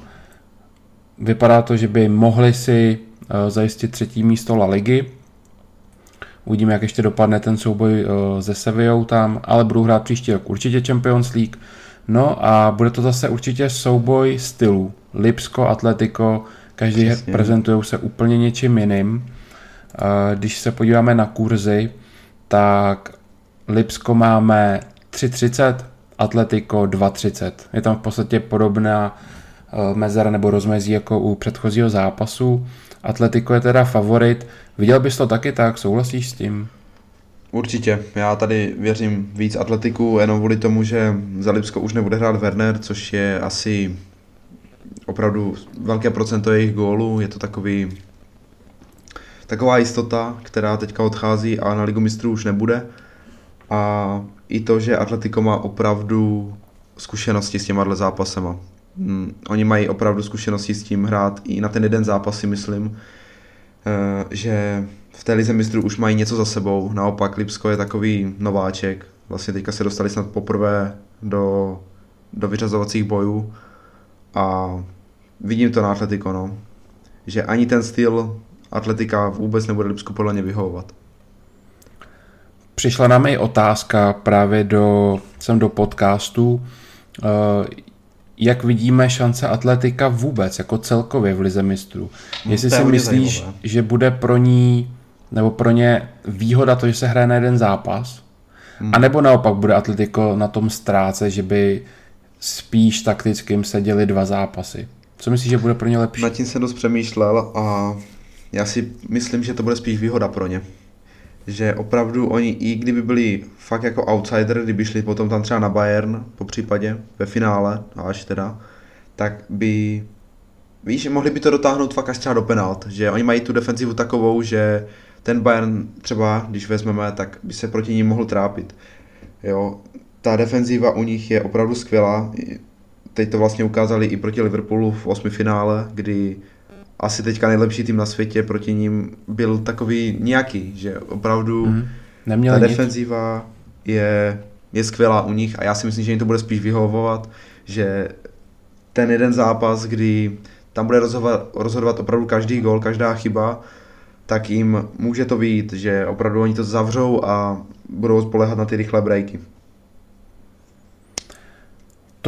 vypadá to, že by mohli si uh, zajistit třetí místo La Ligy. Uvidíme, jak ještě dopadne ten souboj uh, se Sevillou tam, ale budou hrát příští rok určitě Champions League. No a bude to zase určitě souboj stylů. Lipsko, Atletico, každý prezentují se úplně něčím jiným. Když se podíváme na kurzy, tak Lipsko máme 3.30, Atletico 2.30. Je tam v podstatě podobná e, mezera nebo rozmezí jako u předchozího zápasu. Atletico je teda favorit. Viděl bys to taky tak? Souhlasíš s tím? Určitě. Já tady věřím víc atletiku, jenom kvůli tomu, že za Lipsko už nebude hrát Werner, což je asi opravdu velké procento jejich gólů. Je to takový taková jistota, která teďka odchází a na Ligu mistrů už nebude. A i to, že Atletico má opravdu zkušenosti s těma zápasema. Hmm, oni mají opravdu zkušenosti s tím hrát i na ten jeden zápas si myslím, eh, že v té lize mistrů už mají něco za sebou, naopak Lipsko je takový nováček, vlastně teďka se dostali snad poprvé do, do vyřazovacích bojů a vidím to na Atletico, no. že ani ten styl atletika vůbec nebude Lipsku podle mě vyhovovat. Přišla nám i otázka právě do, sem do podcastu, jak vidíme šance atletika vůbec, jako celkově v Lize mistrů. No, Jestli si myslíš, zajímavé. že bude pro ní, nebo pro ně výhoda to, že se hraje na jeden zápas, hmm. a nebo naopak bude atletiko na tom ztráce, že by spíš taktickým seděli dva zápasy. Co myslíš, že bude pro ně lepší? Nad tím jsem dost přemýšlel a já si myslím, že to bude spíš výhoda pro ně. Že opravdu oni, i kdyby byli fakt jako outsider, kdyby šli potom tam třeba na Bayern, po případě, ve finále, až teda, tak by, víš, mohli by to dotáhnout fakt až třeba do penalt, že oni mají tu defenzivu takovou, že ten Bayern třeba, když vezmeme, tak by se proti ním mohl trápit. Jo, ta defenziva u nich je opravdu skvělá. Teď to vlastně ukázali i proti Liverpoolu v osmi finále, kdy asi teďka nejlepší tým na světě proti ním byl takový nějaký, že opravdu mm, ta nic. defenziva je, je skvělá u nich a já si myslím, že jim to bude spíš vyhovovat, že ten jeden zápas, kdy tam bude rozhodovat, rozhodovat opravdu každý gol, každá chyba, tak jim může to být, že opravdu oni to zavřou a budou spolehat na ty rychlé breaky.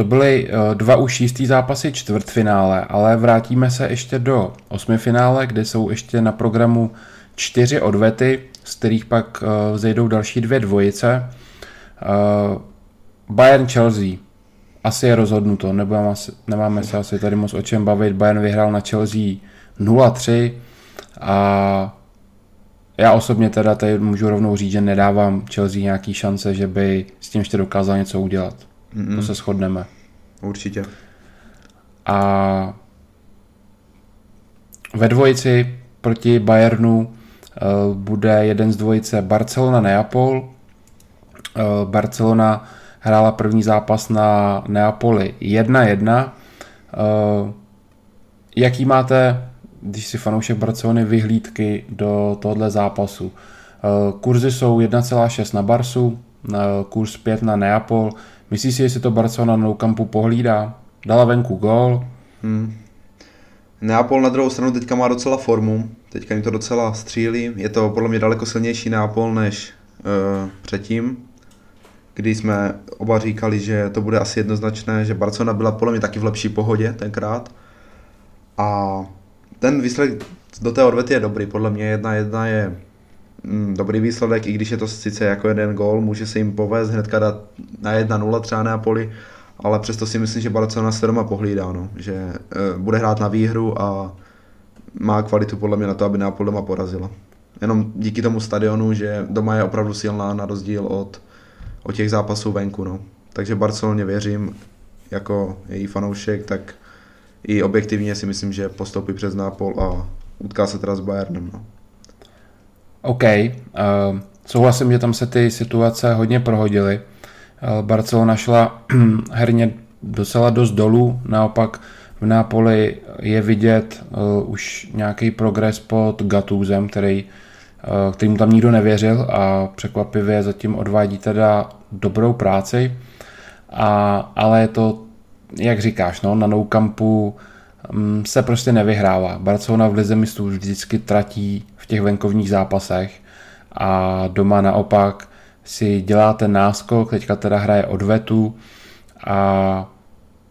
To byly eh, dva už jistý zápasy čtvrtfinále, ale vrátíme se ještě do osmifinále, kde jsou ještě na programu čtyři odvety, z kterých pak eh, vzejdou další dvě dvojice. Eh, Bayern Chelsea. Asi je rozhodnuto, asi, nemáme se asi tady moc o čem bavit. Bayern vyhrál na Chelsea 0-3 a já osobně teda tady můžu rovnou říct, že nedávám Chelsea nějaký šance, že by s tím ještě dokázal něco udělat. Mm-mm. To se shodneme. Určitě. A ve dvojici proti Bayernu uh, bude jeden z dvojice Barcelona-Neapol. Uh, Barcelona hrála první zápas na Neapoli 1-1. Uh, jaký máte, když si fanoušek Barcelony, vyhlídky do tohohle zápasu? Kurzy jsou 1,6 na Barsu, kurz 5 na Neapol. Myslíš si, jestli to Barcelona na kampu pohlídá? Dala venku gól. Hmm. Neapol na druhou stranu teďka má docela formu, teďka jim to docela střílí, je to podle mě daleko silnější Neapol než uh, předtím, kdy jsme oba říkali, že to bude asi jednoznačné, že Barcelona byla podle mě taky v lepší pohodě tenkrát a ten výsledek do té odvety je dobrý, podle mě jedna jedna je dobrý výsledek, i když je to sice jako jeden gól, může se jim povést hnedka dát na 1-0 třeba Neapoli, ale přesto si myslím, že Barcelona se doma pohlídá, no. že e, bude hrát na výhru a má kvalitu podle mě na to, aby Neapol doma porazila. Jenom díky tomu stadionu, že doma je opravdu silná na rozdíl od, od těch zápasů venku. No. Takže Barceloně věřím jako její fanoušek, tak i objektivně si myslím, že postoupí přes Nápol a utká se teda s Bayernem. No. OK, uh, souhlasím, že tam se ty situace hodně prohodily. Uh, Barcelona šla [clears throat] herně docela dost dolů, naopak v Nápoli je vidět uh, už nějaký progres pod Gatuzem, který, uh, kterým tam nikdo nevěřil a překvapivě zatím odvádí teda dobrou práci. A, ale je to, jak říkáš, no, na nou kampu um, se prostě nevyhrává. Barcelona v lize mistrů vždycky tratí těch venkovních zápasech a doma naopak si dělá ten náskok, teďka teda hraje odvetu a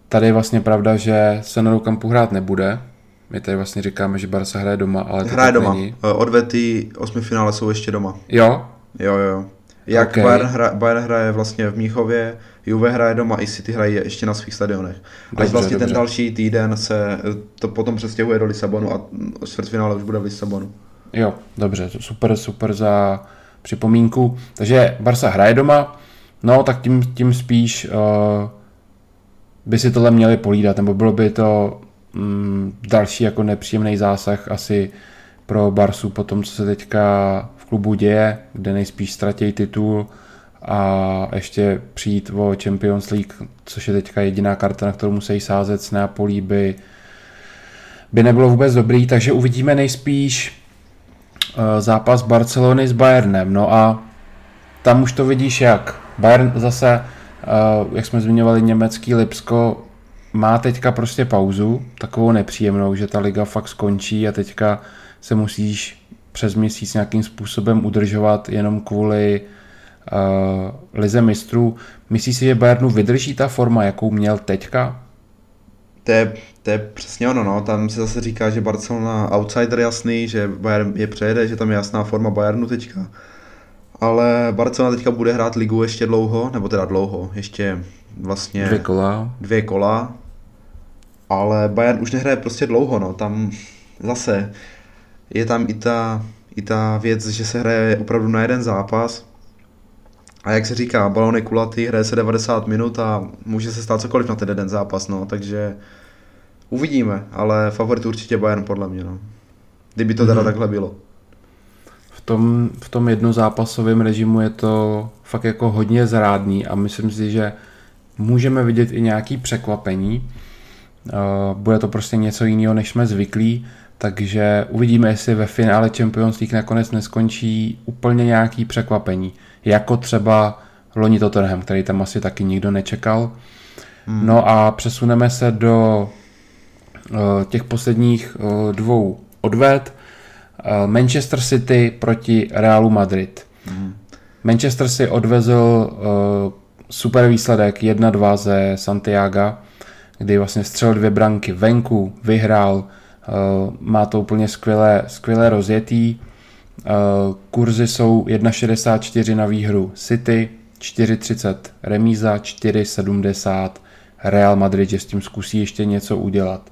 tady je vlastně pravda, že se na kampu hrát nebude. My tady vlastně říkáme, že Barca hraje doma, ale to hraje doma. Není. Odvety osmi finále jsou ještě doma. Jo? Jo, jo. Jak okay. Bayern, hra, Bayern hraje vlastně v Míchově, Juve hraje doma, i City hraje ještě na svých stadionech. Dobře, Až vlastně dobře. ten další týden se to potom přestěhuje do Lisabonu a čtvrtfinále už bude v Lisabonu. Jo, dobře, super, super za připomínku. Takže Barca hraje doma, no tak tím, tím spíš uh, by si tohle měli polídat, nebo bylo by to um, další jako nepříjemný zásah asi pro Barsu po tom, co se teďka v klubu děje, kde nejspíš ztratí titul a ještě přijít o Champions League, což je teďka jediná karta, na kterou musí sázet s Neapolí, by, by nebylo vůbec dobrý, takže uvidíme nejspíš zápas Barcelony s Bayernem. No a tam už to vidíš jak. Bayern zase, eh, jak jsme zmiňovali, německý Lipsko má teďka prostě pauzu, takovou nepříjemnou, že ta liga fakt skončí a teďka se musíš přes měsíc nějakým způsobem udržovat jenom kvůli lize mistrů. Myslíš si, že Bayernu vydrží ta forma, jakou měl teďka? To je, to je přesně ono, no. tam se zase říká, že Barcelona outsider jasný, že Bayern je přejede, že tam je jasná forma Bayernu teďka. Ale Barcelona teďka bude hrát ligu ještě dlouho, nebo teda dlouho, ještě vlastně... Dvě kola. Dvě kola. Ale Bayern už nehraje prostě dlouho, no. Tam zase je tam i ta, i ta věc, že se hraje opravdu na jeden zápas. A jak se říká, balon je kulatý, hraje se 90 minut a může se stát cokoliv na ten jeden zápas, no. Takže uvidíme, ale favorit určitě Bayern podle mě, no. Kdyby to teda mm-hmm. takhle bylo v tom, v tom jednozápasovém režimu je to fakt jako hodně zrádný a myslím si, že můžeme vidět i nějaký překvapení. Eh, bude to prostě něco jiného, než jsme zvyklí, takže uvidíme, jestli ve finále Champions League nakonec neskončí úplně nějaký překvapení, jako třeba loni Tottenham, který tam asi taky nikdo nečekal. Hmm. No a přesuneme se do eh, těch posledních eh, dvou odved. Eh, Manchester City proti Realu Madrid. Mm. Manchester si odvezl uh, super výsledek 1-2 ze Santiago, kdy vlastně střelil dvě branky venku, vyhrál, uh, má to úplně skvěle, skvěle rozjetý. Uh, kurzy jsou 1,64 na výhru City, 4,30 remíza, 4,70 Real Madrid, že s tím zkusí ještě něco udělat.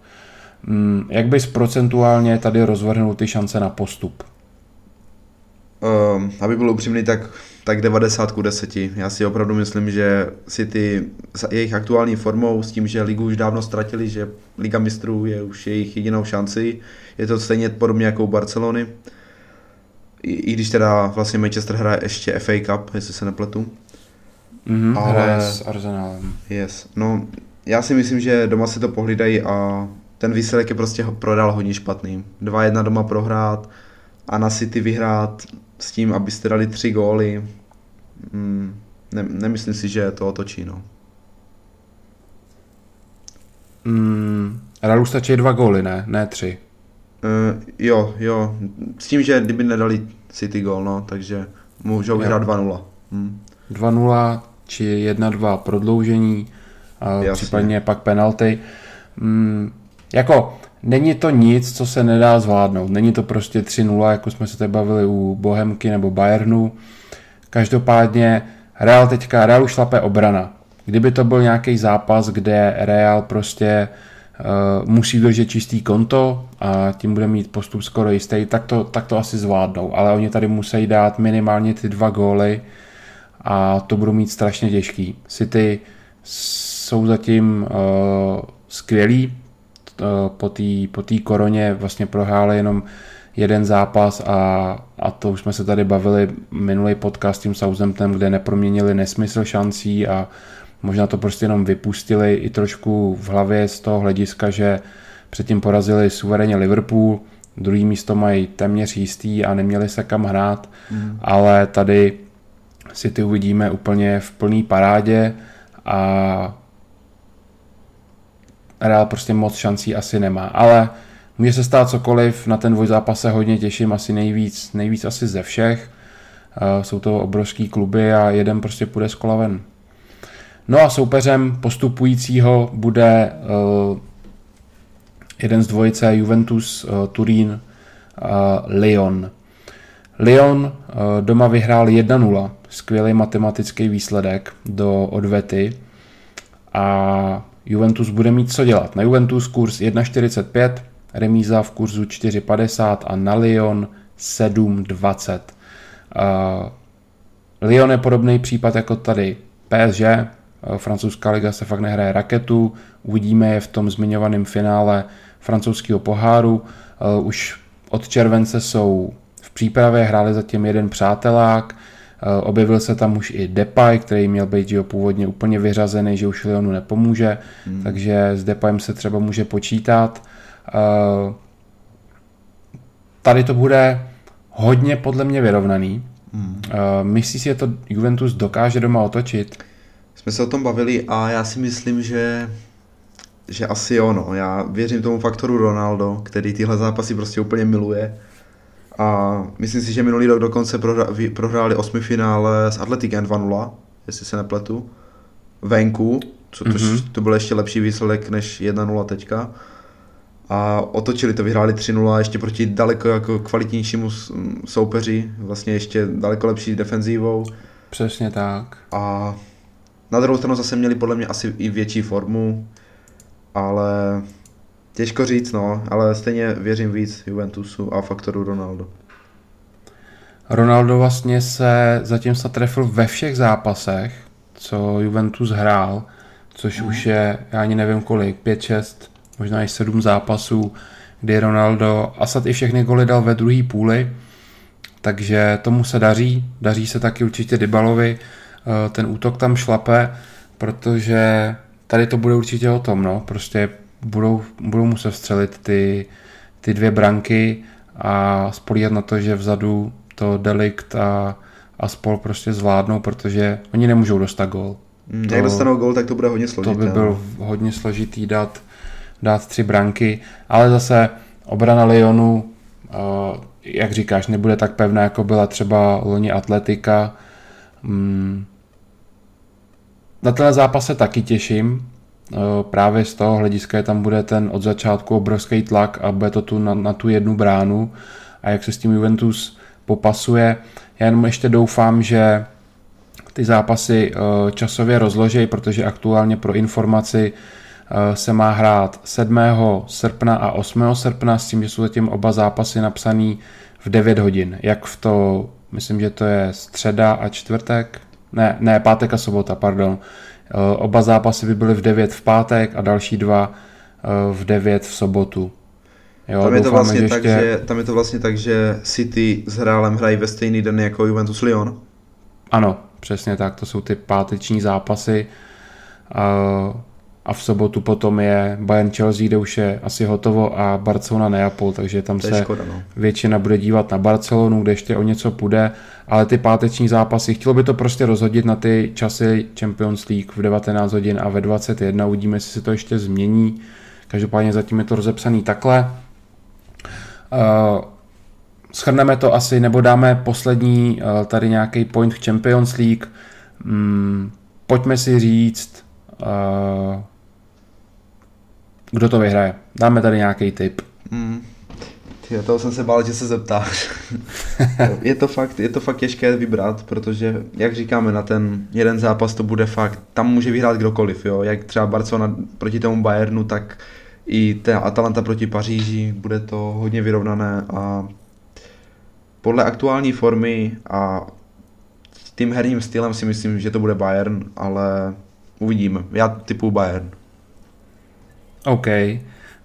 Mm, jak bys procentuálně tady rozvrhnul ty šance na postup? Um, aby byl upřímný, tak, tak 90 ku 10. Já si opravdu myslím, že City s jejich aktuální formou, s tím, že ligu už dávno ztratili, že Liga mistrů je už jejich jedinou šanci, je to stejně podobně jako u Barcelony. I, I když teda vlastně Manchester hraje ještě FA Cup, jestli se nepletu. Mm-hmm, Ale... hraje s Arsenalem. Yes. No, já si myslím, že doma si to pohlídají a ten výsledek je prostě prodal hodně špatný. 2-1 doma prohrát a na City vyhrát s tím, abyste dali tři góly, mm, ne, nemyslím si, že to otočí. No. Mm, Realu stačí dva góly, ne? Ne tři. Uh, jo, jo. S tím, že kdyby nedali City gól, no, takže můžou vyhrát 2-0. Hmm. 2-0 či 1-2 prodloužení, a případně pak penalty. Mm, jako, není to nic, co se nedá zvládnout. Není to prostě 3-0, jako jsme se tady bavili u Bohemky nebo Bayernu. Každopádně Real teďka, Real už šlape obrana. Kdyby to byl nějaký zápas, kde Real prostě uh, musí držet čistý konto a tím bude mít postup skoro jistý, tak to, tak to asi zvládnou. Ale oni tady musí dát minimálně ty dva góly a to budou mít strašně těžký. City jsou zatím uh, skvělí, Eh, po té po tý koroně vlastně prohráli jenom jeden zápas a, a to už jsme se tady bavili minulý podcast s tím Southamptonem, kde neproměnili nesmysl šancí a možná to prostě jenom vypustili i trošku v hlavě z toho hlediska, že předtím porazili suverénně Liverpool, druhý místo mají téměř jistý a neměli se kam hrát, mm. ale tady si ty uvidíme úplně v plný parádě a Real prostě moc šancí asi nemá, ale může se stát cokoliv, na ten dvojzápas se hodně těším, asi nejvíc, nejvíc asi ze všech. Uh, jsou to obrovský kluby a jeden prostě půjde z kola ven. No a soupeřem postupujícího bude uh, jeden z dvojice Juventus uh, Turín Lyon. Lyon doma vyhrál 1-0, skvělý matematický výsledek do odvety a Juventus bude mít co dělat. Na Juventus kurz 1,45, remíza v kurzu 4,50 a na Lyon 7,20. Uh, Lyon je podobný případ jako tady PSG, francouzská liga se fakt nehraje raketu, uvidíme je v tom zmiňovaném finále francouzského poháru, uh, už od července jsou v přípravě, hráli zatím jeden přátelák, objevil se tam už i Depay, který měl být že původně úplně vyřazený, že už Lyonu nepomůže, hmm. takže s Depayem se třeba může počítat. Eh, tady to bude hodně podle mě vyrovnaný. Hmm. Eh, myslíš si, že to Juventus dokáže doma otočit? Jsme se o tom bavili a já si myslím, že že asi ono. Já věřím tomu faktoru Ronaldo, který tyhle zápasy prostě úplně miluje A myslím si, že minulý rok dokonce prohra- prohráli osmi finále s Atletikem 2-0, jestli se nepletu, venku, co to, mm-hmm. to byl ještě lepší výsledek než 1-0 teďka. A otočili to, vyhráli 3-0 ještě proti daleko jako kvalitnějšímu soupeři, vlastně ještě daleko lepší defenzívou. Přesně tak. A na druhou stranu zase měli podle mě asi i větší formu, ale těžko říct, no, ale stejně věřím víc Juventusu a faktoru Ronaldo. Ronaldo vlastně se zatím se trefil ve všech zápasech, co Juventus hrál, což mm. už je, já ani nevím kolik, 5, 6, možná i 7 zápasů, kdy Ronaldo Asad i všechny goly dal ve druhé půli, takže tomu se daří, daří se taky určitě Dybalovi, eh, ten útok tam šlape, protože tady to bude určitě o tom, no, prostě budou, budou muset střelit ty, ty dvě branky a spolíhat na to, že vzadu to Delikt a, a spol prostě zvládnou, protože oni nemůžou dostat gol. Mm, to, jak dostanou gol, tak to bude hodně složité. To by byl hodně složitý dát, dát tři branky, ale zase obrana Lyonu, uh, jak říkáš, nebude tak pevná, jako byla třeba loni Atletika. Mm. Na ten zápas se taky těším, uh, právě z toho hlediska, tam bude ten od začátku obrovský tlak a bude to tu na, na tu jednu bránu a jak se s tím Juventus popasuje. Já jenom ještě doufám, že ty zápasy uh, časově rozložej, protože aktuálně pro informaci se má hrát 7. srpna a 8. srpna s tím, že jsou zatím oba zápasy napsaný v 9 hodin. Jak v to, myslím, že to je středa a čtvrtek, ne, ne, pátek a sobota, pardon. Uh, oba zápasy by byly v 9 v pátek a další dva v 9 v sobotu. Jo, tam, je to vlastně že tak, ještě... že, tam je to vlastně tak, že City s Hrálem hrají ve stejný den jako Juventus Lyon. Ano, přesně tak, to jsou ty páteční zápasy. A v sobotu potom je Bayern Chelsea, kde už je asi hotovo a Barcelona Neapol, takže tam se škoda, no. většina bude dívat na Barcelonu, kde ještě o něco půjde, ale ty páteční zápasy, chtělo by to prostě rozhodit na ty časy Champions League v 19 hodin a ve 21, uvidíme, jestli se to ještě změní. Každopádně zatím je to rozepsaný takhle. Uh, schrneme to asi, nebo dáme poslední uh, tady nějaký point v Champions League. Um, pojďme si říct, uh, kdo to vyhraje. Dáme tady nějaký tip. Mm. Tyjo, toho jsem se bál, že se zeptáš. [laughs] je, to fakt, je to fakt těžké vybrat, protože, jak říkáme, na ten jeden zápas to bude fakt, tam může vyhrát kdokoliv, jo. Jak třeba Barcelona proti tomu Bayernu, tak i ta Atalanta proti Paříži, bude to hodně vyrovnané a podle aktuální formy a tím herním stylem si myslím, že to bude Bayern, ale uvidíme. Já typu Bayern. OK,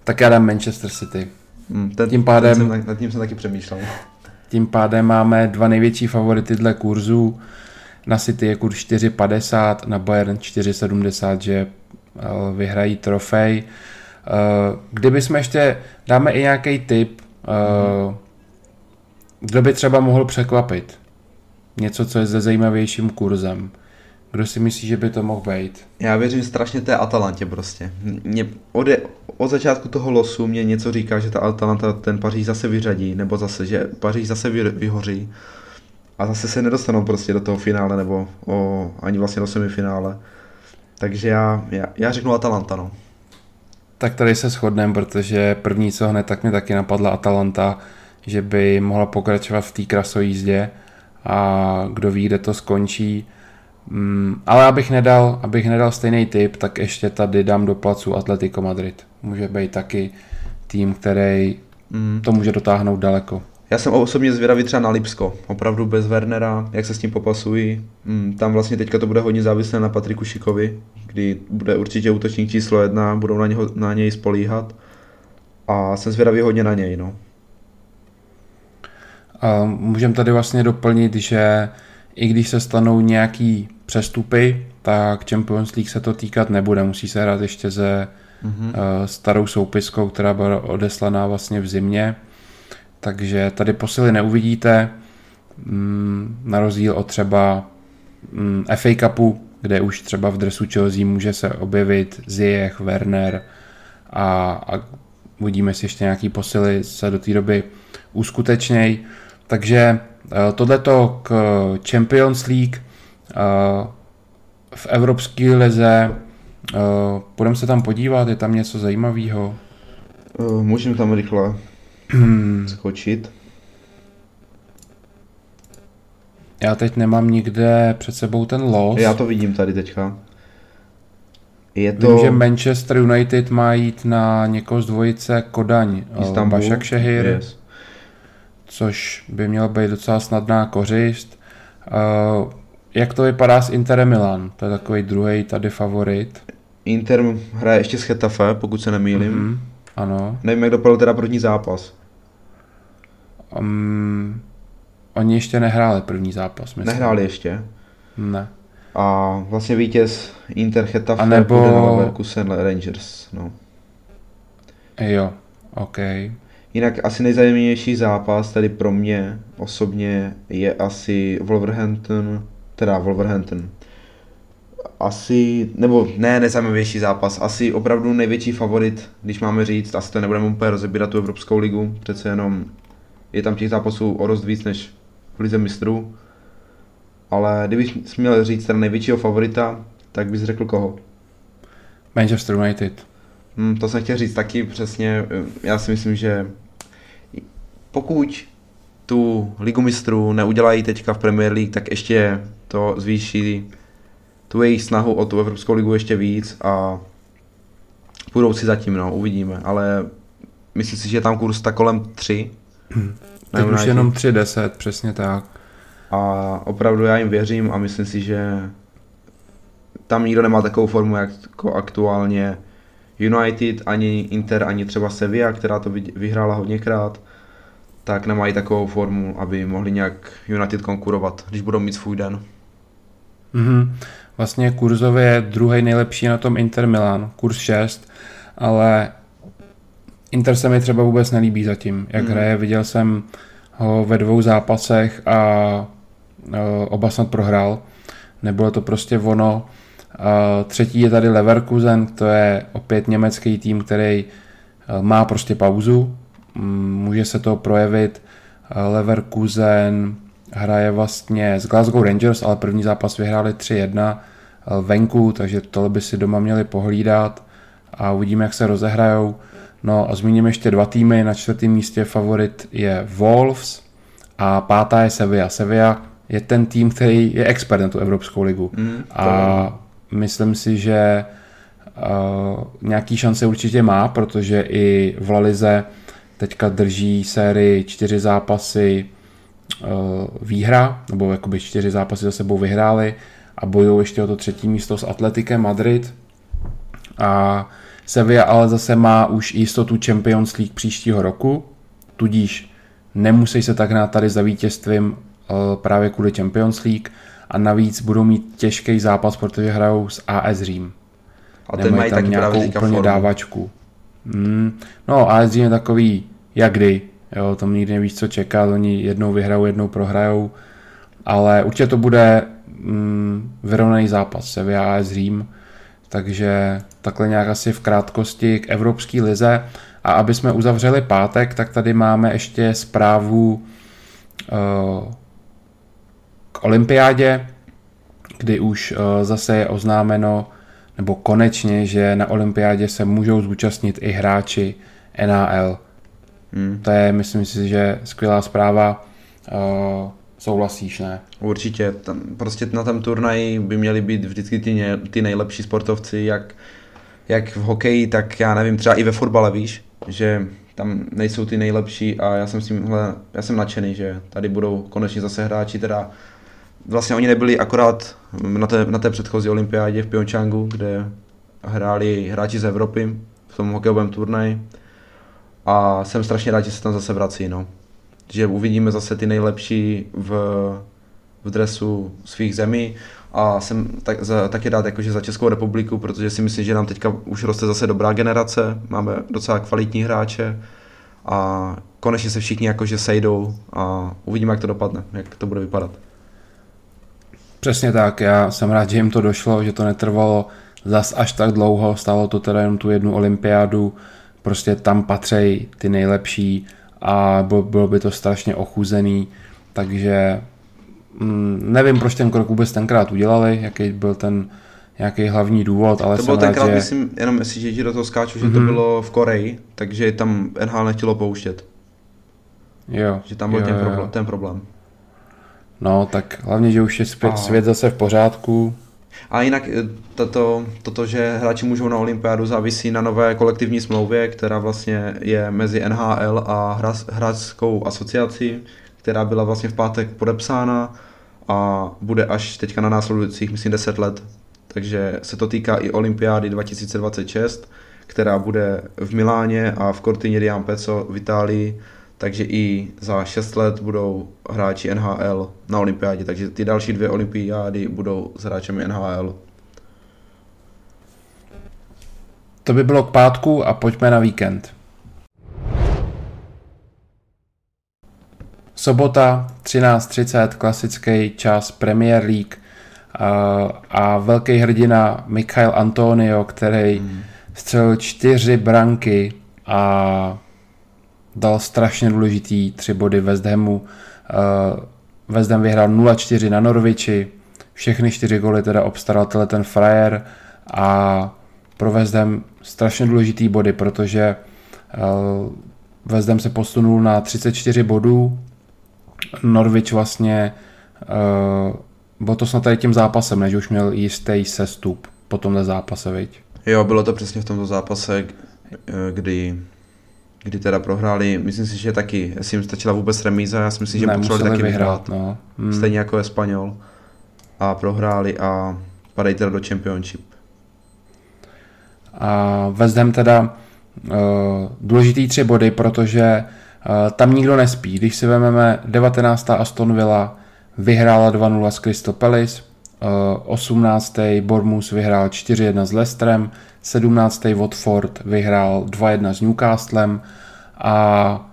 tak já dám Manchester City. Hmm, ten, tím pádem, ten jsem, nad tím jsem taky přemýšlel. [laughs] Tím pádem máme dva největší favority dle kurzu. Na City je kurz 4,50, na Bayern 4,70, že eh, vyhrají trofej. Eh, kdyby jsme ještě, dáme i nějaký tip, mm-hmm. kdo by třeba mohl překvapit? Něco, co je se zajímavějším kurzem. Kdo si myslí, že by to mohl být? Já věřím strašně té Atalantě prostě. Mě od, od začátku toho losu mě něco říká, že ta Atalanta ten Paříž zase vyřadí, nebo zase, že Paříž zase vy, vyhoří a zase se nedostanou prostě do toho finále, nebo o, ani vlastně do semifinále. Takže já, já, já řeknu Atalanta, no. Tak tady se shodneme, protože první, co hned, tak mě taky napadla Atalanta, že by mohla pokračovat v té krasojízdě a kdo ví, kde to skončí. Mm, ale abych nedal, abych nedal stejný typ, tak ještě tady dám do placu Atletico Madrid. Může být taky tým, který mm. to může dotáhnout daleko. Já jsem osobně zvědavý třeba na Lipsko, opravdu bez Wernera, jak se s tím popasují. Mm, tam vlastně teďka to bude hodně závislé na Patriku Šikovi, kdy bude určitě útočník číslo jedna, budou na, něho, na něj spolíhat. A jsem zvědavý hodně na něj, no. Můžeme tady vlastně doplnit, že i když se stanou nějaký přestupy, tak Champions League se to týkat nebude. Musí se hrát ještě se mm-hmm. starou soupiskou, která byla odeslaná vlastně v zimě. Takže tady posily neuvidíte, mm, na rozdíl od třeba mm, FA Cupu, kde už třeba v dresu Chelsea může se objevit Ziyech, Werner a, a uvidíme, jestli ještě nějaký posily se do té doby uskutečněj. takže tohleto k Champions League v Evropské lize půjdeme se tam podívat, je tam něco zajímavého? Můžeme tam rychle skočit. Já teď nemám nikde před sebou ten los. Já to vidím tady teďka. Je to... Vím, že Manchester United má jít na někoho z dvojice Kodaň eh, Istanbul. Bašak Šehir, yes. což by mělo být docela snadná kořist. Jak to vypadá s Interem Milan? To je takový druhý tady favorit. Inter hraje ještě s Chetafe, pokud se nemýlím. Mm-hmm. Ano. Nevím, jak dopadl teda první zápas. Um, oni ještě nehráli první zápas, myslím. Nehráli ještě? Ne. A vlastně vítěz Inter Getafe a nebo... bude na Leverkusen Rangers, no. Jo, OK. Jinak asi nejzajímavější zápas tady pro mě osobně je asi Wolverhampton, teda Wolverhampton. Asi, nebo ne nejzajímavější zápas, asi opravdu největší favorit, když máme říct, asi to nebudeme úplně rozebírat tu Evropskou ligu, přece jenom je tam těch zápasů o dost víc než v Lize mistrů. Ale kdybych měl říct ten největšího favorita, tak bys řekl koho? Manchester United. Hmm, to jsem chtěl říct taky přesně. Já si myslím, že pokud tu ligu mistrů neudělají teďka v Premier League, tak ještě to zvýší tu jejich snahu o tu Evropskou ligu ještě víc a půjdou si zatím, no, uvidíme, ale myslím si, že je tam kurz tak kolem 3. Hmm. [clears throat] Teď už jenom 3-10, přesně tak. A opravdu já jim věřím a myslím si, že tam nikdo nemá takovou formu jako aktuálně United, ani Inter, ani třeba Sevilla, která to vyhrála hodněkrát, tak nemají takovou formu, aby mohli nějak United konkurovat, když budou mít svůj den. Mm-hmm. Vlastně kurzově je druhý nejlepší na tom Inter Milan, kurz 6, ale Inter se mi třeba vůbec nelíbí zatím, jak mm-hmm. hraje. Viděl jsem ho ve dvou zápasech a oba snad prohrál. Nebylo to prostě ono. Třetí je tady Leverkusen, to je opět německý tým, který má prostě pauzu. Mm, může se to projevit. Leverkusen hraje vlastně s Glasgow Rangers, ale první zápas vyhráli 3-1 venku, takže tohle by si doma měli pohlídat a uvidíme, jak se rozehrajou. No a zmíním ještě dva týmy, na čtvrtém místě favorit je Wolves a pátá je Sevilla. Sevilla je ten tým, který je expert na tu Evropskou ligu. Mm, a myslím si, že uh, nějaký šance určitě má, protože i v Lalize teďka drží sérii čtyři zápasy výhra, nebo jakoby čtyři zápasy za sebou vyhráli a bojují ještě o to třetí místo s Atletikem Madrid. A Sevilla ale zase má už jistotu Champions League příštího roku, tudíž nemusí se tak hnát tady za vítězstvím eh, právě kvůli Champions League a navíc budou mít těžký zápas, protože hrajou s AS Řím. A ten mají tam nějakou úplně formu. dávačku. Hmm. No AS Řím je takový jak kdy, jo, tam nikdy nevíš, co čekat, oni jednou vyhrajou, jednou prohrajou, ale určitě to bude mm, vyrovnaný zápas, Sevilla AS Řím, takže takhle nějak asi v krátkosti k Evropské lize. A aby jsme uzavřeli pátek, tak tady máme ještě zprávu uh, k olympiádě, kdy už uh, zase je oznámeno, nebo konečně, že na olympiádě se můžou zúčastnit i hráči NAL. Hmm. To je, myslím si, že skvělá zpráva. Uh, souhlasíš, ne? Určitě. Tam, prostě na tom turnaji by měli být vždycky ty, ty nejlepší sportovci, jak, jak v hokeji, tak já nevím, třeba i ve fotbale, víš? že tam nejsou ty nejlepší a já jsem s tímhle, já jsem nadšený, že tady budou konečně zase hráči, teda vlastně oni nebyli akorát na té, na té předchozí olympiádě v Pyeongchangu, kde hráli hráči z Evropy v tom hokejovém turnaji a jsem strašně rád, že se tam zase vrací, no. Že uvidíme zase ty nejlepší v, v dresu svých zemí. A jsem tak, za, taky rád jakože za Českou republiku, protože si myslím, že nám teďka už roste zase dobrá generace, máme docela kvalitní hráče. A konečně se všichni jakože sejdou a uvidíme, jak to dopadne, jak to bude vypadat. Přesně tak, já jsem rád, že jim to došlo, že to netrvalo zas až tak dlouho, stalo to teda jenom tu jednu olympiádu, prostě tam patří ty nejlepší a bylo, bylo by to strašně ochuzený, takže mm, nevím, proč ten krok vůbec tenkrát udělali, jaký byl ten nějaký hlavní důvod, ale To bylo tenkrát, že... myslím, jenom jestli že do toho skáču, že to Mhm. bylo v Koreji, takže tam NHL nechtělo pouštět, Jo, že tam byl jo, ten, jo. problém, ten problém. No, tak hlavně, že už je A- svět zase v pořádku. A jinak eh, toto, toto, že hráči můžou na olympiádu, závisí na nové kolektivní smlouvě, která vlastně je mezi NHL a hráčskou asociací, která byla vlastně v pátek podepsána a bude až teďka na následujících, myslím, 10 let. Takže se to týká i olympiády 2026, která bude v Miláně a v Cortině di Ampezzo v Itálii, takže i za 6 let budou hráči NHL na olympiádě, takže ty další dvě olympiády budou s hráčemi NHL. To by bylo k pátku a pojďme na víkend. Sobota 13.30, klasický čas Premier League a, a velký hrdina Mikhail Antonio, který střelil čtyři branky a dal strašně důležitý tři body West Hamu. Eh, West Ham vyhrál 0-4 na Norwichi, všechny čtyři goly teda obstaral tenhle ten frajer a pro West Ham strašně důležitý body, protože eh, West Ham se posunul na 34 bodů, Norwich vlastně uh, bylo to snad tady tím zápasem, než už měl jistý sestup po tomhle zápase, viď? Jo, bylo to přesně v tomto zápase, eh, kdy, kdy teda prohráli, myslím si, že taky, jestli jim stačila vůbec remíza, já si myslím, že potřebovali Nemuseli taky vyhrát, no. Hmm. stejně jako Espanol a prohráli a padají teda do Championship. A West Ham teda uh, důležitý tři body, protože uh, tam nikdo nespí. Když si vezmeme 19. Aston Villa vyhrála 2-0 s Crystal Palace, 18. Bournemouth vyhrál 4-1 s Leicesterem, 17. Watford vyhrál 2-1 s Newcastlem a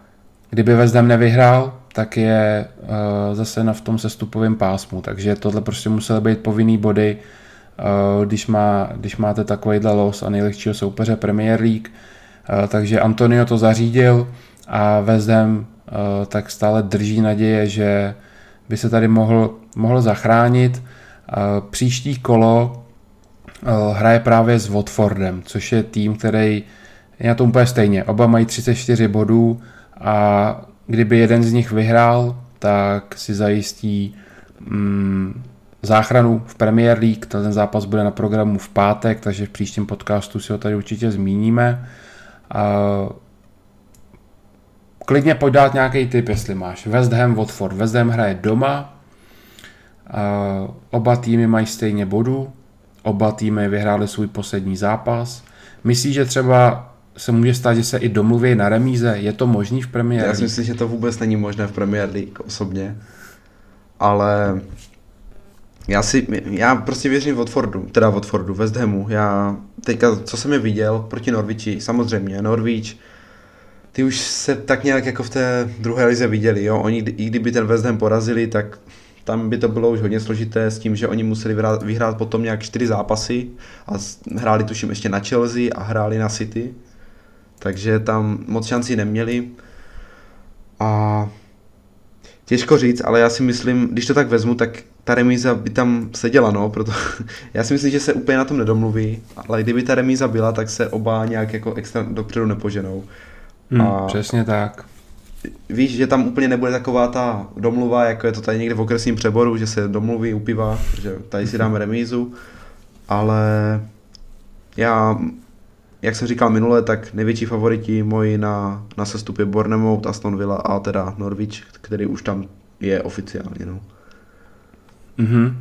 kdyby West Ham nevyhrál, tak je uh, zase na v tom sestupovém pásmu, takže tohle prostě musely být povinný body, uh, když, má, když máte takovýhle los a nejlehčího soupeře Premier League. Uh, takže Antonio to zařídil a West Ham tak stále drží naděje, že by se tady mohl, mohl zachránit. Uh, příští kolo uh, hraje právě s Watfordem, což je tým, který je na tom úplně stejně. Oba mají 34 bodů a kdyby jeden z nich vyhrál, tak si zajistí mm, záchranu v Premier League. Ten zápas bude na programu v pátek, takže v příštím podcastu si ho tady určitě zmíníme. A klidně pojď dát nějaký tip, jestli máš. West Ham, Watford. West Ham hraje doma, oba týmy mají stejně bodů, oba týmy vyhráli svůj poslední zápas. Myslíš, že třeba se může stát, že se i domluví na remíze? Je to možný v Premier Já League? si myslím, že to vůbec není možné v Premier League osobně, ale já si, já prostě věřím Watfordu, teda Watfordu, West Hamu. Já teďka, co jsem je viděl proti Norwichi, samozřejmě, Norwich, ty už se tak nějak jako v té druhé lize viděli, jo, oni, i kdyby ten West Ham porazili, tak tam by to bylo už hodně složité s tím, že oni museli vyhrát, vyhrát potom nějak čtyři zápasy a hráli tuším ještě na Chelsea a hráli na City, takže tam moc šancí neměli a těžko říct, ale já si myslím, když to tak vezmu, tak ta remíza by tam seděla, no, proto [laughs] já si myslím, že se úplně na tom nedomluví, ale kdyby ta remíza byla, tak se oba nějak jako extra dopředu nepoženou. Hmm, A- Přesně tak. Víš, že tam úplně nebude taková ta domluva, jako je to tady někde v okresním přeboru, že se domluví u piva, že tady si dáme remízu, ale já, jak jsem říkal minule, tak největší favoriti moji na, na sestup je Bournemouth, Aston Villa a teda Norwich, který už tam je oficiálně. No. Mhm.